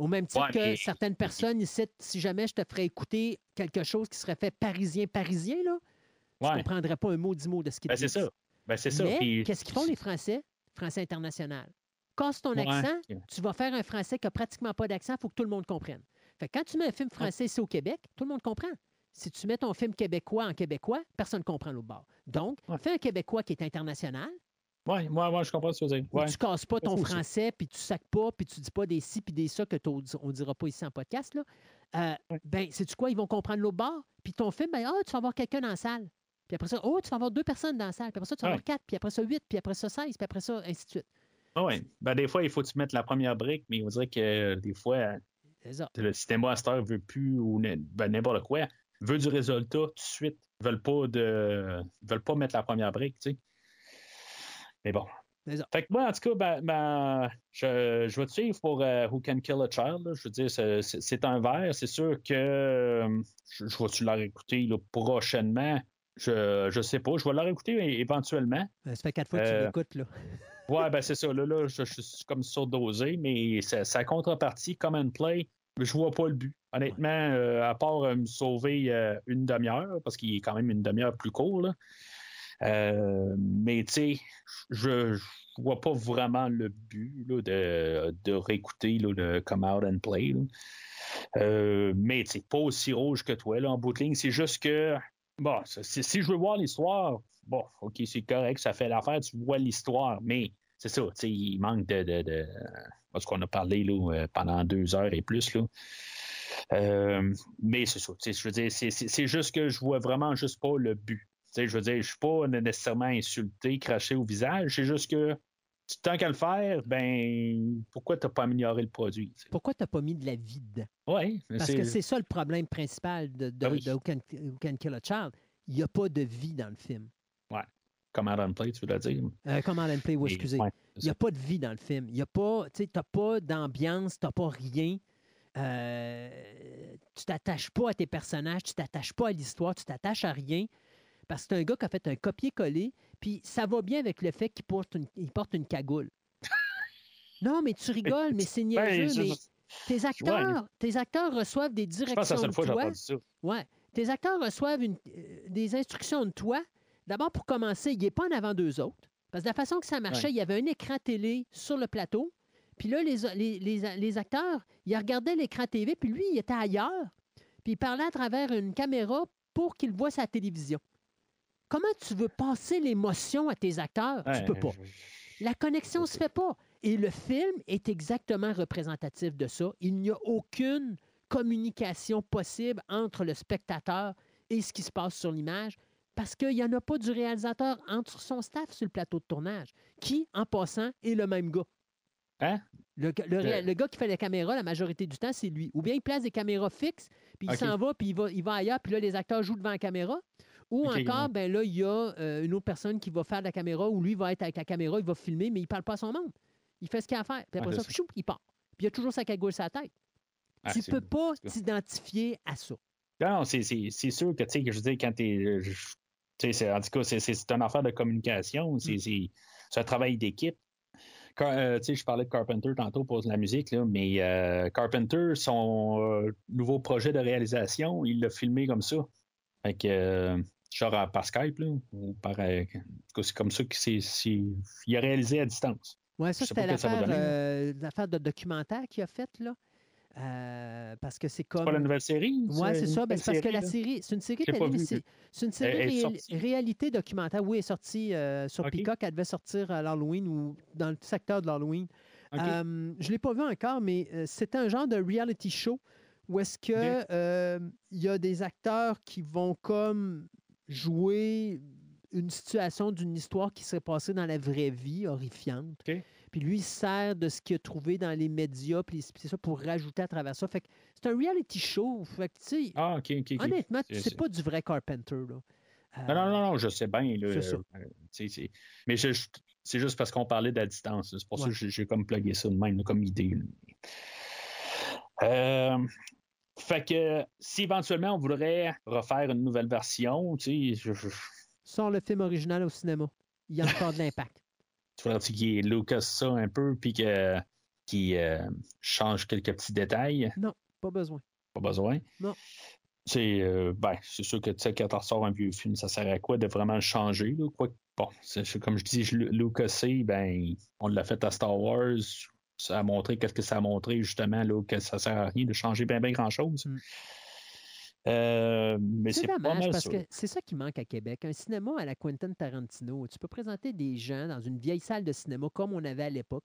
Au même titre Ouais, que certaines personnes ici, si jamais je te ferais écouter quelque chose qui serait fait parisien-parisien, là, tu ne comprendrais pas un mot du mot de ce qu'ils Ben, disent. c'est ça. Ben, c'est ça. Mais Puis- qu'est-ce qu'ils font les Français? Français international. Casse ton Ouais. accent, tu vas faire un français qui n'a pratiquement pas d'accent, il faut que tout le monde comprenne. Fait que quand tu mets un film français ici au Québec, tout le monde comprend. Si tu mets ton film québécois en québécois, personne ne comprend l'autre bord. Donc, fais un québécois qui est international, Ouais, moi, moi, je comprends ce que tu veux dire. Ouais. tu casses pas ton français, puis tu sacs pas, puis tu dis pas des ci, puis des ça que on ne dira pas ici en podcast. Là. Euh, Ouais. Ben, sais-tu quoi? Ils vont comprendre l'autre bord. Puis ton film, ben, ah, tu vas avoir quelqu'un dans la salle. Puis après ça, oh, tu vas avoir deux personnes dans la salle. Puis après ça, tu vas Ouais. avoir quatre. Puis après ça, huit. Puis après ça, seize. Puis après ça, ainsi de suite. Ah ouais. Ben, des fois, il faut que tu mettes la première brique, mais on dirait que euh, des fois, le système master veut plus ou ben, n'importe quoi, veut du résultat tout de suite. Ils veulent pas de. Veulent pas mettre la première brique, tu sais. Mais bon. Fait que moi, en tout cas, ben, ben, je, je vais te suivre pour euh, Who Can Kill a Child. là. Je veux dire, c'est- un verre. C'est sûr que euh, je, je vais-tu la réécouter là, prochainement? Je, je sais pas. Je vais la réécouter é- éventuellement. Euh, Ça fait quatre fois que tu Euh, l'écoutes, là. Ouais, ben c'est ça. Là, là je, je suis comme surdosé, mais sa, contrepartie, comme and play, je vois pas le but. Honnêtement, euh, à part euh, me sauver euh, une demi-heure, parce qu'il est quand même une demi-heure plus court, là. Euh, mais tu sais, je, vois pas vraiment le but là, de, de réécouter là, le Come Out and Play. Euh, mais tu pas aussi rouge que toi là, en bout de ligne. C'est juste que bon, si, je veux voir l'histoire, bon, ok, c'est correct, ça fait l'affaire, tu vois l'histoire, mais c'est ça, tu sais, il manque de. de, de parce qu'on a parlé là, euh, pendant deux heures et plus. Là. Euh, mais c'est ça. Je veux dire, c'est juste que je vois vraiment juste pas le but. Sais, Je veux dire, je suis pas nécessairement insulté, craché au visage. C'est juste que tant qu'à le faire, ben pourquoi tu n'as pas amélioré le produit? tu sais? Pourquoi tu n'as pas mis de la vie dedans? Ouais, Parce que c'est ça le problème principal de, de, Ben oui. de Who, Can, Who Can Kill a Child. Il n'y a pas de vie dans le film. Come out and play, tu veux le dire? Euh, comment Alan Play, oui, excusez. ouais, Il n'y a pas de vie dans le film. Il a pas, tu n'as pas d'ambiance, tu n'as pas rien. Euh, tu t'attaches pas à tes personnages, tu t'attaches pas à l'histoire, tu t'attaches à rien. Parce que c'est un gars qui a fait un copier-coller, puis ça va bien avec le fait qu'il porte une, il porte une cagoule. non, mais tu rigoles, mais c'est Ben, niaiseux, je- mais tes acteurs, tes acteurs reçoivent des je pense que c'est directions la seule de fois toi. ça. Ouais. Tes acteurs reçoivent une- euh, des instructions de toi. D'abord, pour commencer, il n'est pas en avant d'eux autres. Parce que de la façon que ça marchait, Ouais. il y avait un écran télé sur le plateau. Puis là, les, les, les- les acteurs, ils regardaient l'écran TV, puis lui, il était ailleurs. Puis il parlait à travers une caméra pour qu'il voit sa télévision. Comment tu veux passer l'émotion à tes acteurs? Ouais, tu peux pas. je- La connexion ne se fait pas. Et le film est exactement représentatif de ça. Il n'y a aucune communication possible entre le spectateur et ce qui se passe sur l'image parce qu'il n'y en a pas du réalisateur entre son staff sur le plateau de tournage, qui, en passant, est le même gars. Hein? Le, le ré- Euh. le gars qui fait la caméra, la majorité du temps, c'est lui. Ou bien il place des caméras fixes, puis il s'en va, puis il va, il va ailleurs, puis là, les acteurs jouent devant la caméra. Ou encore, ouais. ben là, il y a euh, une autre personne qui va faire de la caméra, ou lui va être avec la caméra, il va filmer, mais il ne parle pas à son monde. Il fait ce qu'il a à faire. Puis après Ouais, ça, ça. il part. Puis il a toujours sa cagoule sur la tête. Ah, tu ne peux pas t'identifier à ça. Non, c'est- sûr que, tu sais, que je veux dire, quand t'es. je- Tu sais, c'est- en tout cas, c'est- une affaire de communication. C'est Mm. c'est- un travail d'équipe. Euh, tu sais, je parlais de Carpenter tantôt pour la musique, là, mais euh, Carpenter, son euh, nouveau projet de réalisation, il l'a filmé comme ça. Fait que, euh, genre à- par Skype, là, ou par. euh, c'est comme ça qu'il il a réalisé à distance. Ouais, ça, c'était l'affaire euh, l'affaire de documentaire qu'il a faite, là. Euh, parce que c'est comme. C'est pas la nouvelle série? Oui, c'est ça. Ben, parce que la série, c'est une série télé, mais c'est, une série elle réalité documentaire. Oui, elle est sortie euh, sur. Peacock. Elle devait sortir à l'Halloween ou dans le secteur de l'Halloween. Je ne l'ai pas vu encore, mais c'était un genre de reality show où est-ce que Ok. euh, il y a des acteurs qui vont comme jouer une situation d'une histoire qui serait passée dans la vraie vie, horrifiante. Puis lui, il sert de ce qu'il a trouvé dans les médias, puis c'est ça pour rajouter à travers ça. Fait que c'est un reality show. Fait que, tu sais, Ah, OK, OK. ok. honnêtement, C'est- pas du vrai Carpenter, là. Non, non, Euh, non, non, je sais bien. là, C'est ça. euh, euh, Mais c'est juste parce qu'on parlait de la distance. C'est pour ça que j'ai- comme plugué ça de même, là, comme idée. Euh, Fait que si éventuellement on voudrait refaire une nouvelle version, tu sais, je- Sors le film original au cinéma. Il y a encore de l'impact. il faudrait qu'il ait Lucas ça un peu, puis que- qu'il euh, change quelques petits détails. Pas besoin. Pas besoin? Non. C'est euh, ben, c'est sûr que tu sais, quand tu ressors un vieux film, ça sert à quoi de vraiment le changer? Là? Quoi, bon, c'est c'est comme je dis, je- Lucas ben, on l'a fait à Star Wars. Ça a montré qu'est-ce que ça a montré, justement, là, que ça sert à rien de changer bien, bien grand-chose. Mm. Euh, mais C'est c'est pas dommage mal parce ça. que c'est ça qui manque à Québec. Un cinéma à la Quentin Tarantino. Tu peux présenter des gens dans une vieille salle de cinéma comme on avait à l'époque.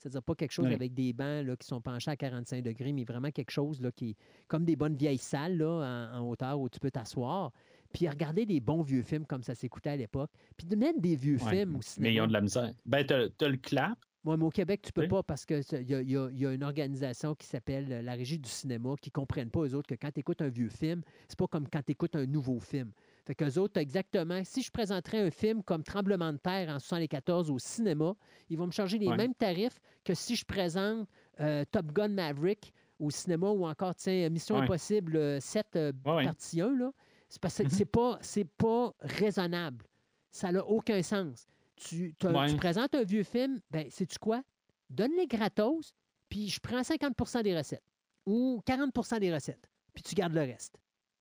C'est-à-dire pas quelque chose Oui. avec des bancs là, qui sont penchés à 45 degrés, mais vraiment quelque chose là, qui est comme des bonnes vieilles salles là, en, en hauteur où tu peux t'asseoir. Puis regarder des bons vieux films comme ça s'écoutait à l'époque. Puis de mettre des vieux Ouais, films au cinéma. Mais ils ont de la misère. Ben, t'as t'as le clap. Oui, mais au Québec, tu peux Oui. pas parce qu'il y a, y a- y a une organisation qui s'appelle euh, la Régie du cinéma qui ne comprennent pas, eux autres, que quand tu écoutes un vieux film, c'est pas comme quand tu écoutes un nouveau film. Fait qu'eux autres, exactement, si je présenterais un film comme Tremblement de terre en 74 au cinéma, ils vont me charger les mêmes tarifs que si je présente euh, Top Gun Maverick au cinéma ou encore, tiens, Mission. Impossible euh, 7 euh, partie 1, là. C'est parce que Mhm. c'est pas, c'est pas raisonnable. Ça n'a aucun sens. Tu, t'as- Ouais. tu présentes un vieux film, ben, sais-tu quoi? Donne-les gratos, puis je prends 50% des recettes ou 40% des recettes, puis tu gardes le reste.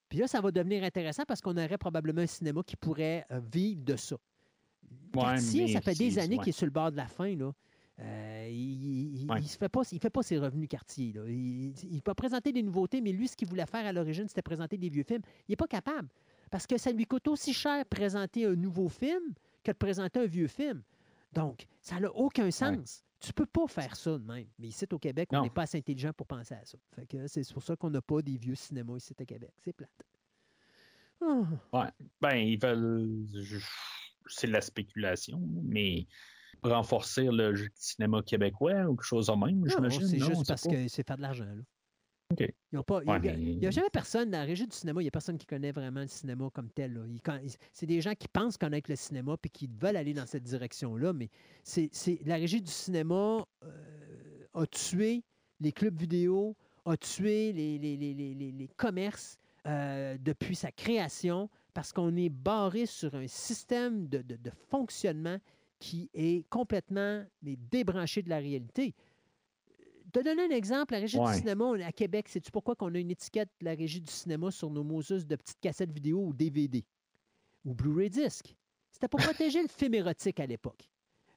Puis là, ça va devenir intéressant parce qu'on aurait probablement un cinéma qui pourrait euh, vivre de ça. Ouais, Cartier, ça fait des années ouais. qu'il est sur le bord de la fin. Là. Euh, il ne Ouais. fait, pas- il fait pas ses revenus Cartier. Là. Il, il peut présenter des nouveautés, mais lui, ce qu'il voulait faire à l'origine, c'était présenter des vieux films. Il n'est pas capable. Parce que ça lui coûte aussi cher présenter un nouveau film que de présenter un vieux film. Donc, ça n'a aucun sens. Tu peux pas faire ça de même. Mais ici, au Québec, on n'est pas assez intelligent pour penser à ça. Fait que c'est pour ça qu'on n'a pas des vieux cinémas ici au Québec. C'est plate. Ah. Ben, ils veulent. C'est de la spéculation, mais renforcer le cinéma québécois ou quelque chose de même, j'imagine. c'est juste parce que c'est faire de l'argent. Il n'y a, jamais personne dans la régie du cinéma, il n'y a personne qui connaît vraiment le cinéma comme tel. C'est des gens qui pensent connaître le cinéma et qui veulent aller dans cette direction-là, mais c'est c'est- la régie du cinéma euh, a tué les clubs vidéo, a tué les, les- les- les- les- les commerces euh, depuis sa création parce qu'on est barré sur un système de, de- de fonctionnement qui est complètement mais, débranché de la réalité. Te donner un exemple, la régie Ouais. du cinéma on à Québec, sais-tu pourquoi qu'on a une étiquette de la régie du cinéma sur nos Moses de petites cassettes vidéo ou DVD ou Blu-ray disc? C'était pour protéger le film érotique à l'époque.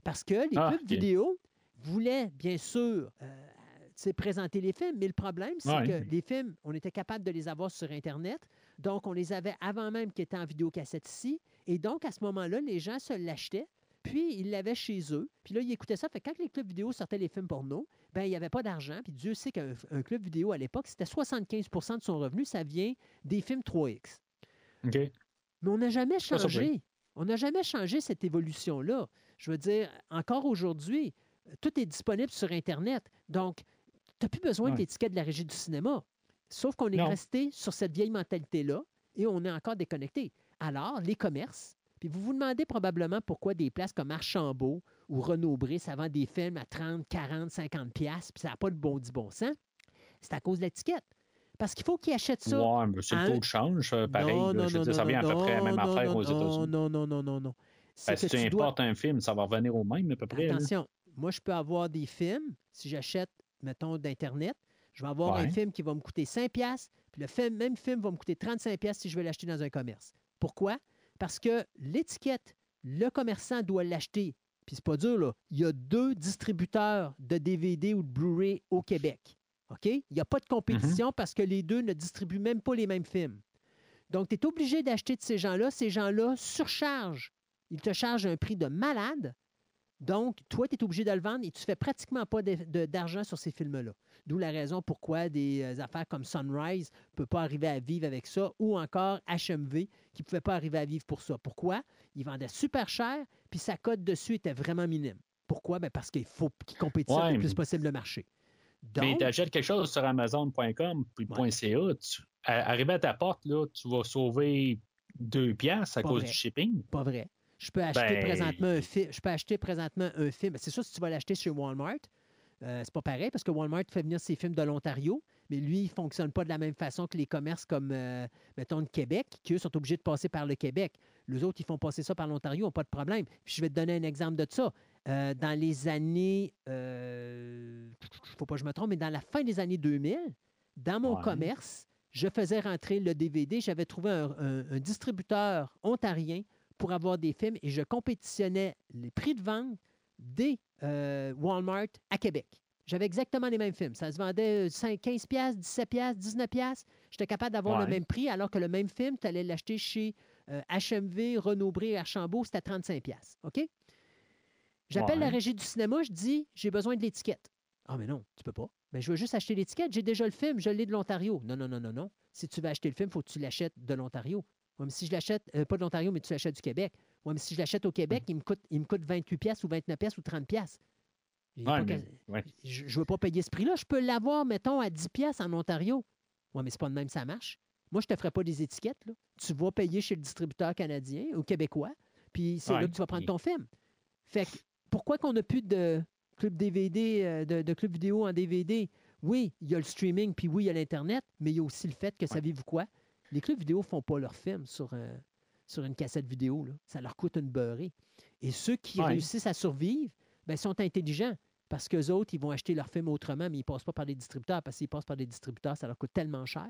Parce que les Ah, clubs ok. vidéo voulaient, bien sûr, euh, présenter les films, mais le problème, c'est Ouais. que les films, on était capable de les avoir sur Internet. Donc, on les avait avant même qu'ils étaient en vidéocassette ici. Et donc, à ce moment-là, les gens se l'achetaient, puis ils l'avaient chez eux. Puis là, ils écoutaient ça. Fait que quand les clubs vidéo sortaient les films porno, ben il n'y avait pas d'argent. Puis Dieu sait qu'un un club vidéo, à l'époque, c'était 75% de son revenu, ça vient des films 3X. OK. Mais on n'a jamais changé. On n'a jamais changé cette évolution-là. Je veux dire, encore aujourd'hui, tout est disponible sur Internet. Donc, tu n'as plus besoin de Ouais. l'étiquette de la régie du cinéma. Sauf qu'on est Non. resté sur cette vieille mentalité-là et on est encore déconnecté. Alors, les commerces, puis vous vous demandez probablement pourquoi des places comme Archambault ou Renaud-Bré, ça vend des films à 30, 40, 50 pièces, puis ça n'a pas de bon du bon sens. C'est à cause de l'étiquette. Parce qu'il faut qu'ils achètent ça. Ouais, mais c'est le taux de change, pareil. Non, là. non, je veux non, dire, ça non, vient à peu près la même affaire non, aux États-Unis. Non, non, non, non, non, Ben, si tu dois- importes un film, ça va revenir au même à peu près. là. Attention, moi, je peux avoir des films, si j'achète, mettons, d'Internet, je vais avoir un film qui va me coûter 5$, piastres, puis le film- même film va me coûter 35$ piastres si je vais l'acheter dans un commerce. Pourquoi? Parce que l'étiquette, le commerçant doit l'acheter. Puis c'est pas dur, là. Il y a deux distributeurs de DVD ou de Blu-ray au Québec. OK? Il n'y a pas de compétition parce que les deux ne distribuent même pas les mêmes films. Donc, tu es obligé d'acheter de ces gens-là. Ces gens-là surchargent. Ils te chargent un prix de malade. Donc, toi, tu es obligé de le vendre et tu fais pratiquement pas d'argent sur ces films-là. D'où la raison pourquoi des euh, affaires comme Sunrise ne peuvent pas arriver à vivre avec ça ou encore HMV qui ne pouvait pas arriver à vivre pour ça. Pourquoi? Ils vendaient super cher puis sa cote dessus était vraiment minime. Pourquoi? Ben parce qu'il faut compétitionnent Ouais, le plus mais- possible le marché. Mais Donc, tu achètes quelque chose sur Amazon.com puis Ouais. .ca, tu, à- arrivé à ta porte, là, tu vas sauver deux piastres à cause vrai. du shipping. pas vrai. Je peux acheter Ben- présentement un film. Je peux acheter présentement un film. C'est sûr, si tu vas l'acheter chez Walmart, euh, c'est pas pareil parce que Walmart fait venir ses films de l'Ontario, mais lui, il ne fonctionne pas de la même façon que les commerces comme, euh, mettons, le Québec, qui eux sont obligés de passer par le Québec. Les autres, ils font passer ça par l'Ontario, n'ont pas de problème. Puis je vais te donner un exemple de ça. Euh, dans les années, il ne faut pas que je me trompe, mais dans la fin des années 2000, dans mon Ouais. commerce, je faisais rentrer le DVD. J'avais trouvé un, un- un distributeur ontarien pour avoir des films et je compétitionnais les prix de vente des euh, Walmart à Québec. J'avais exactement les mêmes films. Ça se vendait euh, 5, 15 pièces, 17 pièces, 19 pièces. J'étais capable d'avoir le même prix alors que le même film, tu allais l'acheter chez euh, HMV, Renaud-Bré, Archambault, c'était 35 pièces. OK? J'appelle Ouais. la régie du cinéma, je dis j'ai besoin de l'étiquette. Ah mais non, tu peux pas. Ben, je veux juste acheter l'étiquette, j'ai déjà le film, je l'ai de l'Ontario. Non, non, non, non, non. Si tu veux acheter le film, il faut que tu l'achètes de l'Ontario. Ouais, mais si je l'achète, euh, pas de l'Ontario, mais tu l'achètes du Québec. Ouais, mais si je l'achète au Québec, il, me coûte, il me coûte 28 pièces ou 29 pièces ou 30 pièces. Ouais, mais- ouais. Je ne veux pas payer ce prix-là. Je peux l'avoir, mettons, à 10 pièces en Ontario. Oui, mais c'est pas de même, ça marche. Moi, je te ferai pas des étiquettes. là. Tu vas payer chez le distributeur canadien ou québécois, puis c'est Ouais, là que tu vas prendre ton film. Fait que, pourquoi qu'on n'a plus de club DVD, euh, de, de club vidéo en DVD? Oui, il y a le streaming, puis oui, il y a l'Internet, mais il y a aussi le fait que, savez-vous quoi? Les clubs vidéo font pas leurs films sur, euh, sur une cassette vidéo. là. Ça leur coûte une beurrée. Et ceux qui Ouais. réussissent à survivre, ben, sont intelligents. Parce qu'eux autres, ils vont acheter leurs films autrement, mais ils ne passent pas par des distributeurs. Parce qu'ils passent par des distributeurs, ça leur coûte tellement cher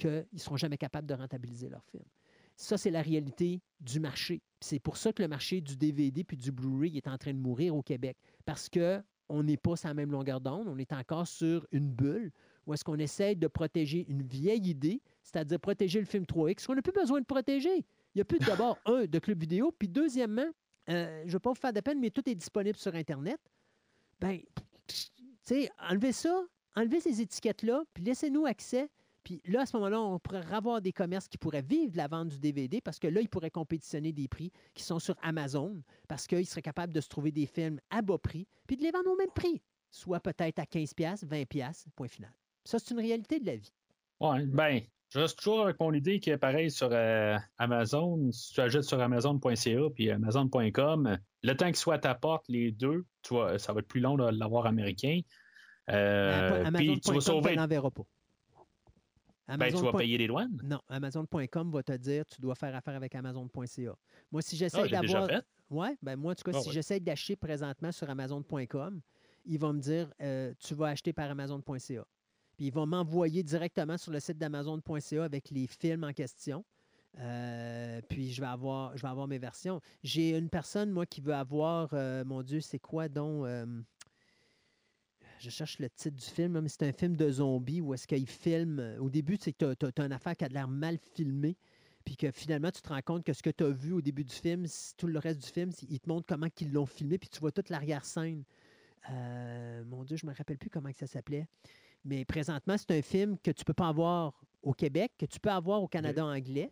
qu'ils ne seront jamais capables de rentabiliser leurs films. Ça, c'est la réalité du marché. C'est pour ça que le marché du DVD puis du Blu-ray est en train de mourir au Québec. Parce que on n'est pas sur la même longueur d'onde, on est encore sur une bulle où est-ce qu'on essaie de protéger une vieille idée, c'est-à-dire protéger le film 3X, qu'on n'a plus besoin de protéger. Il n'y a plus d'abord, un, de club vidéo, puis deuxièmement, euh, je ne veux pas vous faire de peine, mais tout est disponible sur Internet. Ben, tu sais, enlevez ça, enlevez ces étiquettes-là, puis laissez-nous accès. Puis là, à ce moment-là, on pourrait avoir des commerces qui pourraient vivre de la vente du DVD parce que là, ils pourraient compétitionner des prix qui sont sur Amazon parce qu'ils seraient capables de se trouver des films à bas prix puis de les vendre au même prix, soit peut-être à 15$, 20$, point final. Ça, c'est une réalité de la vie. Ouais, ben, je reste toujours avec mon idée qui est pareil sur euh, Amazon. Si tu achètes sur Amazon.ca puis Amazon.com, le temps qu'il soit à ta porte, les deux, tu vois, ça va être plus long de l'avoir américain. Euh, puis tu vas sauver. l'enverra pas. Ben, tu vas Amazon. payer les douanes. Non, Amazon.com va te dire tu dois faire affaire avec Amazon.ca. Moi, si Ah, j'essaie d'avoir. Ouais, ben moi, en tout cas, Ah si ouais. j'essaie d'acheter présentement sur Amazon.com, il va me dire euh, tu vas acheter par Amazon.ca. Puis il va m'envoyer directement sur le site d'Amazon.ca avec les films en question. Euh, puis je vais avoir je vais avoir mes versions. J'ai une personne, moi, qui veut avoir euh, mon Dieu, c'est quoi donc je cherche le titre du film, mais c'est un film de zombies où est-ce qu'il filme. euh, Au début, c'est que tu as, une affaire qui a l'air mal filmée, puis que finalement, tu te rends compte que ce que tu as vu au début du film, tout le reste du film, ils te montrent comment ils l'ont filmé, puis tu vois toute l'arrière-scène. Euh, mon Dieu, je ne me rappelle plus comment que ça s'appelait. Mais présentement, c'est un film que tu ne peux pas avoir au Québec, que tu peux avoir au Canada anglais.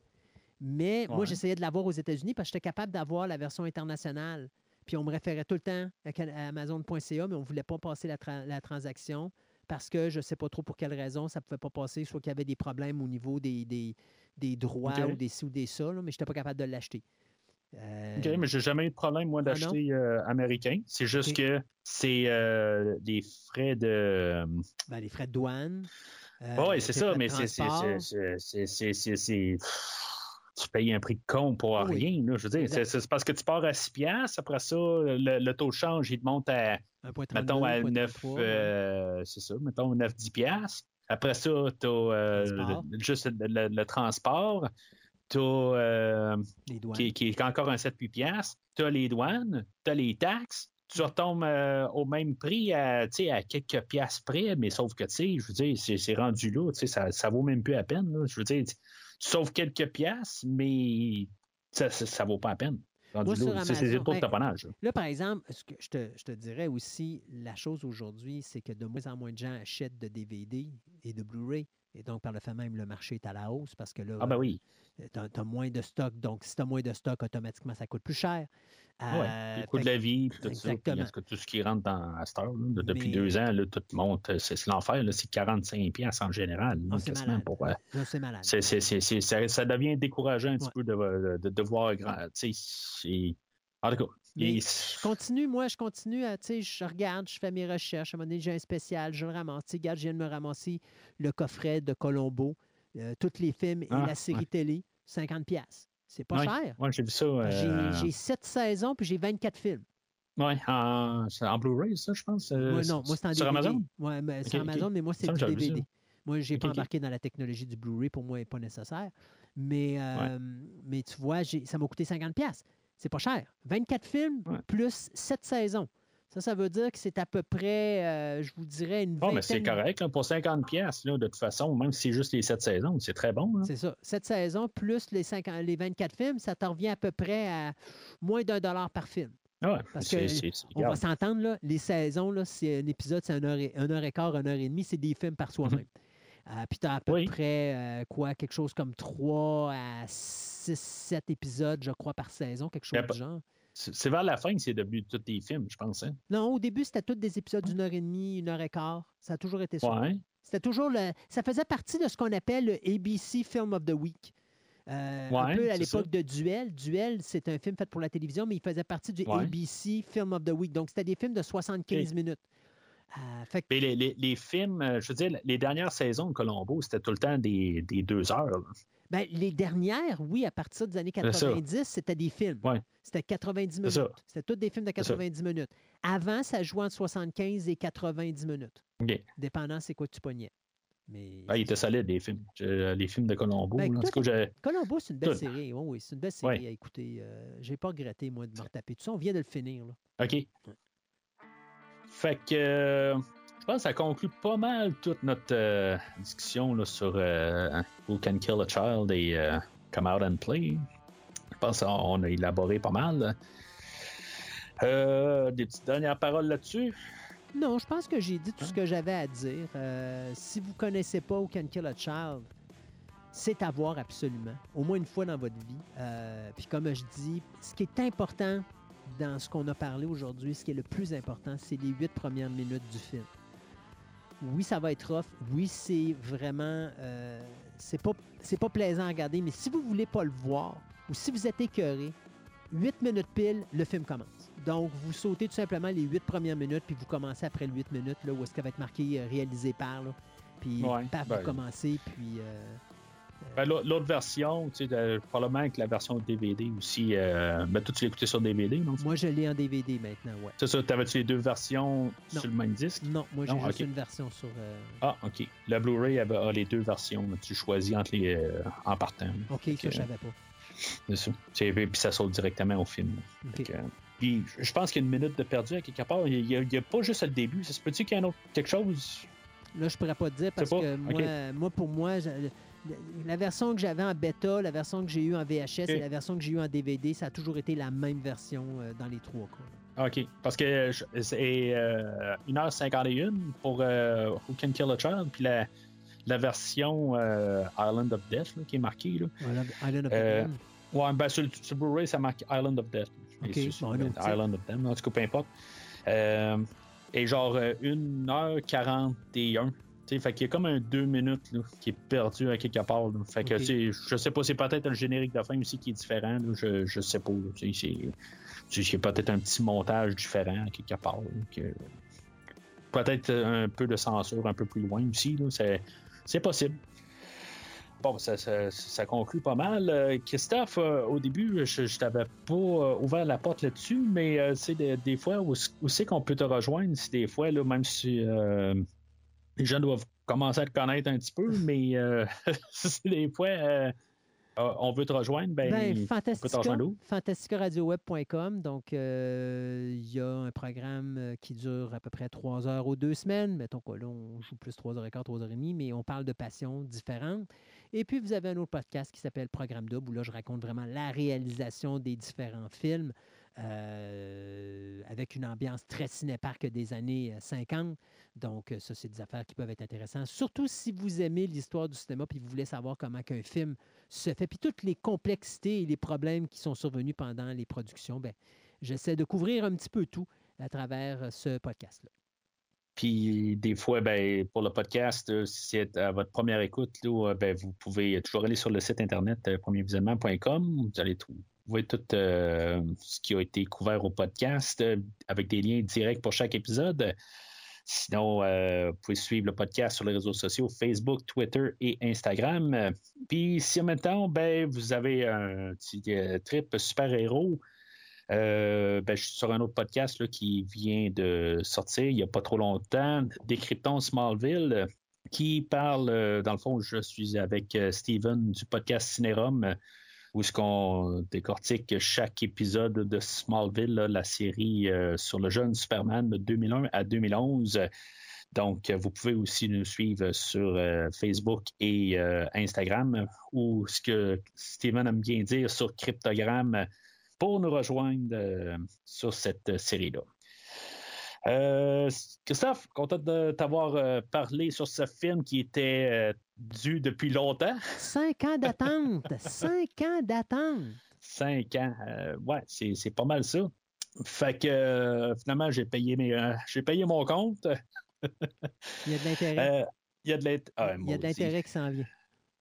Mais moi, j'essayais de l'avoir aux États-Unis parce que j'étais capable d'avoir la version internationale. Puis on me référait tout le temps à, Amazon.ca, mais on ne voulait pas passer la, tra- la transaction parce que je ne sais pas trop pour quelle raison ça ne pouvait pas passer, soit qu'il y avait des problèmes au niveau des, des, des droits ou des ci ou des ça, là, mais je n'étais pas capable de l'acheter. Euh, OK, mais j'ai jamais eu de problème, moi, Ah, d'acheter euh, américain. C'est juste que c'est euh, des frais de. ben, les frais de douane. oui, c'est ça, mais c'est. Tu payes un prix de con pour Oui. rien. Là, je veux dire, c'est parce que tu pars à 6 piastres, après ça, le, le taux de change, il te monte à, 1.32, mettons, à 1.33, 9, ouais. euh, c'est ça, mettons 9-10 piastres. Après ça, tu as Transport. juste le, le- le transport. Tu as douanes. qui, qui est encore un 7-8 piastres. Tu as les douanes, tu as les taxes, tu retombes euh, au même prix à, à quelques piastres près, mais sauf que, tu sais, je veux dire, c'est, rendu là, ça, ça vaut même plus la peine. là. Je veux dire, sauves quelques piastres, mais ça, ça vaut pas la peine. C'est, Amazon, trop de taponnage. là. Là, par exemple, ce que je, te, je te dirais aussi, la chose aujourd'hui, c'est que de moins en moins de gens achètent de DVD et de Blu-ray. Et donc, par le fait même, le marché est à la hausse parce que là, Ah, ben oui. tu as, moins de stock. Donc, si tu as moins de stock, automatiquement, ça coûte plus cher. Ouais, Euh, le coût de la vie, tout ça. puis, tout ce qui rentre dans à cette heure, là, de- depuis Mais- deux ans, là, tout monte. C'est, c'est l'enfer, c'est 45 piastres en général. Ah, là, c'est quasiment malade. pour, euh, c'est malade. Ça, ça devient décourageant un petit Ouais. peu de, de, de voir grand. En tout cas, Mais il- je continue, moi, je continue à, tu sais, je regarde, je fais mes recherches. À un moment donné, j'ai un spécial, je le ramasse. Tu sais, regarde, je viens de me ramasser le coffret de Colombo, euh, tous les films et Ah, la série ouais. télé, 50 pièces. C'est pas Ouais. cher. ouais, j'ai vu ça. J'ai- euh, J'ai sept saisons, puis j'ai 24 films. ouais, en, c'est en Blu-ray, ça, je pense. euh, Moi, non, moi, c'est en sur DVD. Amazon? Ouais, mais c'est Ok, ok. Amazon, mais moi, c'est du DVD. Moi, j'ai Ok, pas embarqué dans la technologie du Blu-ray. Pour moi, elle n'est pas nécessaire. Mais, euh, mais tu vois, ça m'a coûté 50 pièces. C'est pas cher. 24 films Ouais. plus 7 saisons. Ça, ça veut dire que c'est à peu près, euh, je vous dirais, une Bon, mais c'est vingtaine- correct. là, pour 50 pièces de toute façon, même si c'est juste les 7 saisons, c'est très bon. C'est ça. 7 saisons plus les, 50 les 24 films, ça te revient à peu près à moins d'un dollar par film. Ah ouais, Parce que c'est- On va s'entendre, là, les saisons, là, c'est un épisode, c'est une heure, et, une heure et quart, une heure et demie, c'est des films par soi-même. Euh, puis tu as à peu Oui. près, euh, quoi, quelque chose comme 3 à 6, 7 épisodes, je crois, par saison, quelque chose du genre. C'est, vers la fin que c'est devenu tous des films, je pense. Hein? Non, au début, c'était tous des épisodes d'une heure et demie, une heure et quart. Ça a toujours été ça. Ouais. C'était toujours le. Ça faisait partie de ce qu'on appelle le ABC Film of the Week. Euh, un peu à l'époque de Duel. Duel, c'est un film fait pour la télévision, mais il faisait partie du Ouais. ABC Film of the Week. Donc, c'était des films de 75 minutes. Euh, fait que- Mais les, les- les films, euh, je veux dire, les dernières saisons de Colombo, c'était tout le temps des, des deux heures. là. ben, les dernières, oui, à partir des années C'est ça. 90, c'était des films. Ouais. C'était 90 C'est minutes. C'était tous des films de C'est ça. 90 minutes. Avant, ça jouait entre 75 et 90 minutes, dépendant c'est quoi tu pognais. Mais Ah, il était solide, les films. Les films de Colombo. Ben, Colombo, c'est une belle Tout. série. Oui, oui, c'est une belle série Ouais. à écouter. Euh, J'ai pas regretté, moi, de me retaper tout ça. On vient de le finir. Là. OK. Fait que euh, je pense que ça conclut pas mal toute notre euh, discussion là, sur euh, Who Can Kill a Child et Come Out and Play. Je pense qu'on a élaboré pas mal. Des petites dernières paroles là-dessus? Non, je pense que j'ai dit tout ce que j'avais à dire. Si vous connaissez pas Who Can Kill a Child, c'est à voir absolument, au moins une fois dans votre vie. Euh, puis comme je dis, ce qui est important dans ce qu'on a parlé aujourd'hui, ce qui est le plus important, c'est les huit premières minutes du film. Oui, ça va être rough. Oui, c'est vraiment... euh, c'est pas, c'est pas plaisant à regarder, mais si vous voulez pas le voir, ou si vous êtes écœuré, 8 minutes pile, le film commence. Donc, vous sautez tout simplement les 8 premières minutes, puis vous commencez après les 8 minutes, là, où est-ce qu'elle va être marqué euh, réalisé par, là. Puis, Ouais, paf, ben- vous commencez, puis... euh, Ben, l'au- L'autre version, tu sais, de- probablement avec la version DVD aussi. Euh, ben, toi, tu écouté sur DVD, non? moi, je l'ai en DVD maintenant, ouais. C'est ça, t'avais-tu les deux versions Non. sur le même disque? Non, moi, j'ai juste une version sur... euh, Ah, OK. Le Blu-ray avait- a les deux versions. Tu choisis entre les, euh, en partant. OK, ça, Ok. je savais pas. C'est ça. Puis ça saute directement au film. Que, euh, puis je pense qu'il y a une minute de perdu à quelque part. Il n'y a, a pas juste le début. Ça se peut-tu qu'il y ait un autre quelque chose? Là, je pourrais pas te dire parce que moi, moi, pour moi, la version que j'avais en bêta, la version que j'ai eue en VHS et la version que j'ai eue en DVD, ça a toujours été la même version euh, dans les trois cas. OK. Parce que c'est euh, 1h51 pour euh, Who Can Kill a Child. Puis la, la version euh, Island of Death là, qui est marquée. Là. Island, of Euh, Damned. Ouais, ben sur, le- sur Blu-ray, ça marque Island of Death. Ok, sur- bon, Island of Death, en tout cas, peu importe. Euh, et genre euh, 1h41. Tu sais, fait qu'il y a comme un 2 minutes là, qui est perdu à quelque part. là. Fait que je sais pas, c'est peut-être le générique de fin aussi qui est différent. là. Je, je sais pas. c'est- peut-être un petit montage différent à quelque part. que- Peut-être un peu de censure un peu plus loin aussi. C'est, possible. Bon, ça, ça- ça conclut pas mal. Euh, Christophe, euh, au début, je, je t'avais pas euh, ouvert la porte là-dessus, mais euh, c'est des, des fois où, où c'est qu'on peut te rejoindre, si des fois, là, même si les gens doivent commencer à te connaître un petit peu, mais euh, si des fois euh, euh, on veut te rejoindre, ben, Ben, Fantastica, rejoindre fantasticaradioweb.com. Donc, euh, il y a un programme euh, qui dure à peu près trois heures ou deux semaines. Mettons que là, on joue plus trois heures et quart, trois heures et demie, mais on parle de passions différentes. Et puis, vous avez un autre podcast qui s'appelle Programme Double, où là, je raconte vraiment la réalisation des différents films euh, avec une ambiance très cinéparque des années euh, 50. Donc, euh, ça, c'est des affaires qui peuvent être intéressantes. Surtout si vous aimez l'histoire du cinéma puis vous voulez savoir comment qu'un film se fait. Puis toutes les complexités et les problèmes qui sont survenus pendant les productions, ben, j'essaie de couvrir un petit peu tout à travers euh, ce podcast-là. Puis des fois, ben, pour le podcast, euh, si c'est à votre première écoute, là, euh, ben, vous pouvez toujours aller sur le site internet euh, premiervisionnement.com. Vous allez trouver tout euh, ce qui a été couvert au podcast euh, avec des liens directs pour chaque épisode. Sinon, euh, vous pouvez suivre le podcast sur les réseaux sociaux Facebook, Twitter et Instagram. Puis si en même temps, ben, vous avez un petit trip super-héros, ben, je suis sur un autre podcast là, qui vient de sortir il n'y a pas trop longtemps, Décryptons Smallville, qui parle, dans le fond, je suis avec Steven du podcast Cinérum, où est-ce qu'on décortique chaque épisode de Smallville, la série euh, sur le jeune Superman de 2001 à 2011. Donc, vous pouvez aussi nous suivre sur euh, Facebook et euh, Instagram, ou ce que Steven aime bien dire sur Cryptogramme, pour nous rejoindre sur cette série-là. Euh, Christophe, content de t'avoir euh, parlé sur ce film qui était euh, dû depuis longtemps. Cinq ans d'attente! Cinq ans d'attente! Cinq ans. Euh, ouais, c'est c'est pas mal ça. Fait que euh, finalement, j'ai payé, mes, euh, j'ai payé mon compte. Il y a de l'intérêt. Il y a de l'int- ah, Il y a de l'intérêt qui s'en vient.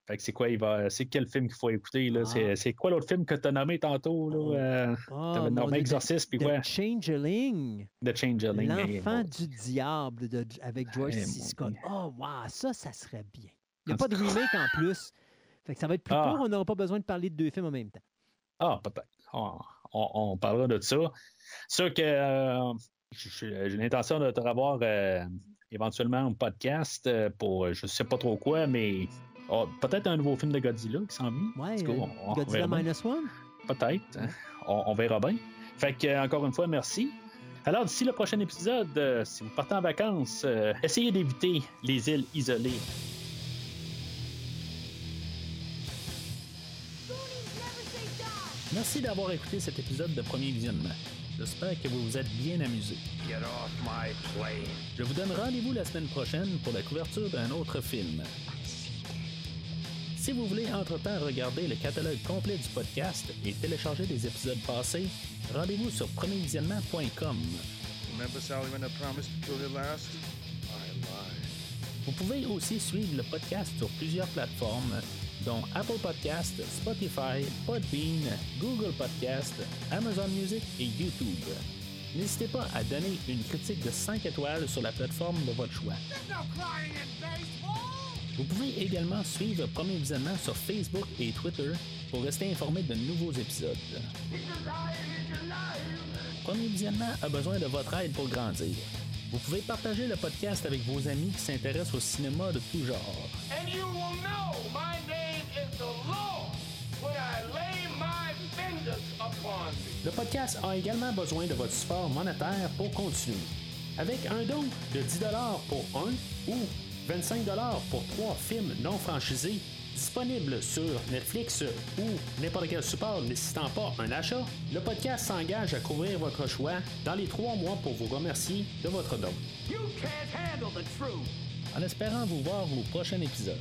Fait que c'est quoi, il va. C'est quel film qu'il faut écouter, là? Ah. C'est- C'est quoi l'autre film que tu as nommé tantôt, là? Euh, Oh, T'avais mon nommé Dieu, Exorcist, puis The quoi? Changeling. The Changeling. L'enfant du diable de- avec George C. mon Scott. Oh, wow, ça, ça serait bien. Il n'y a pas de remake en plus. Fait que ça va être plus Ah. court, on n'aura pas besoin de parler de deux films en même temps. Ah, peut-être. On, on- on parlera de ça. Sûr que euh, j'ai l'intention de te revoir euh, éventuellement un podcast euh, pour euh, je sais pas trop quoi, mais oh, peut-être un nouveau film de Godzilla qui s'en vient. Ouais, euh, on- on Godzilla bien. Minus One. Peut-être. hein. On, on verra bien. Fait que, euh, encore une fois, merci. Alors, d'ici le prochain épisode, euh, si vous partez en vacances, euh, essayez d'éviter les îles isolées. Merci d'avoir écouté cet épisode de Premier Visionnement. J'espère que vous vous êtes bien amusé. Get off my plane. Je vous donne rendez-vous la semaine prochaine pour la couverture d'un autre film. Si vous voulez entre-temps regarder le catalogue complet du podcast et télécharger des épisodes passés, rendez-vous sur premiervisionnement.com. Remember, Sally, when I promised to kill you last? I lied. Vous pouvez aussi suivre le podcast sur plusieurs plateformes, dont Apple Podcast, Spotify, Podbean, Google Podcast, Amazon Music et YouTube. N'hésitez pas à donner une critique de 5 étoiles sur la plateforme de votre choix. Vous pouvez également suivre Premier Visionnement sur Facebook et Twitter pour rester informé de nouveaux épisodes. Premier Visionnement a besoin de votre aide pour grandir. Vous pouvez partager le podcast avec vos amis qui s'intéressent au cinéma de tout genre. Le podcast a également besoin de votre support monétaire pour continuer. Avec un don de 10 pour un ou 25 pour trois films non franchisés disponibles sur Netflix ou n'importe quel support nécessitant pas un achat, le podcast s'engage à couvrir votre choix dans les trois mois pour vous remercier de votre don. En espérant vous voir au prochain épisode.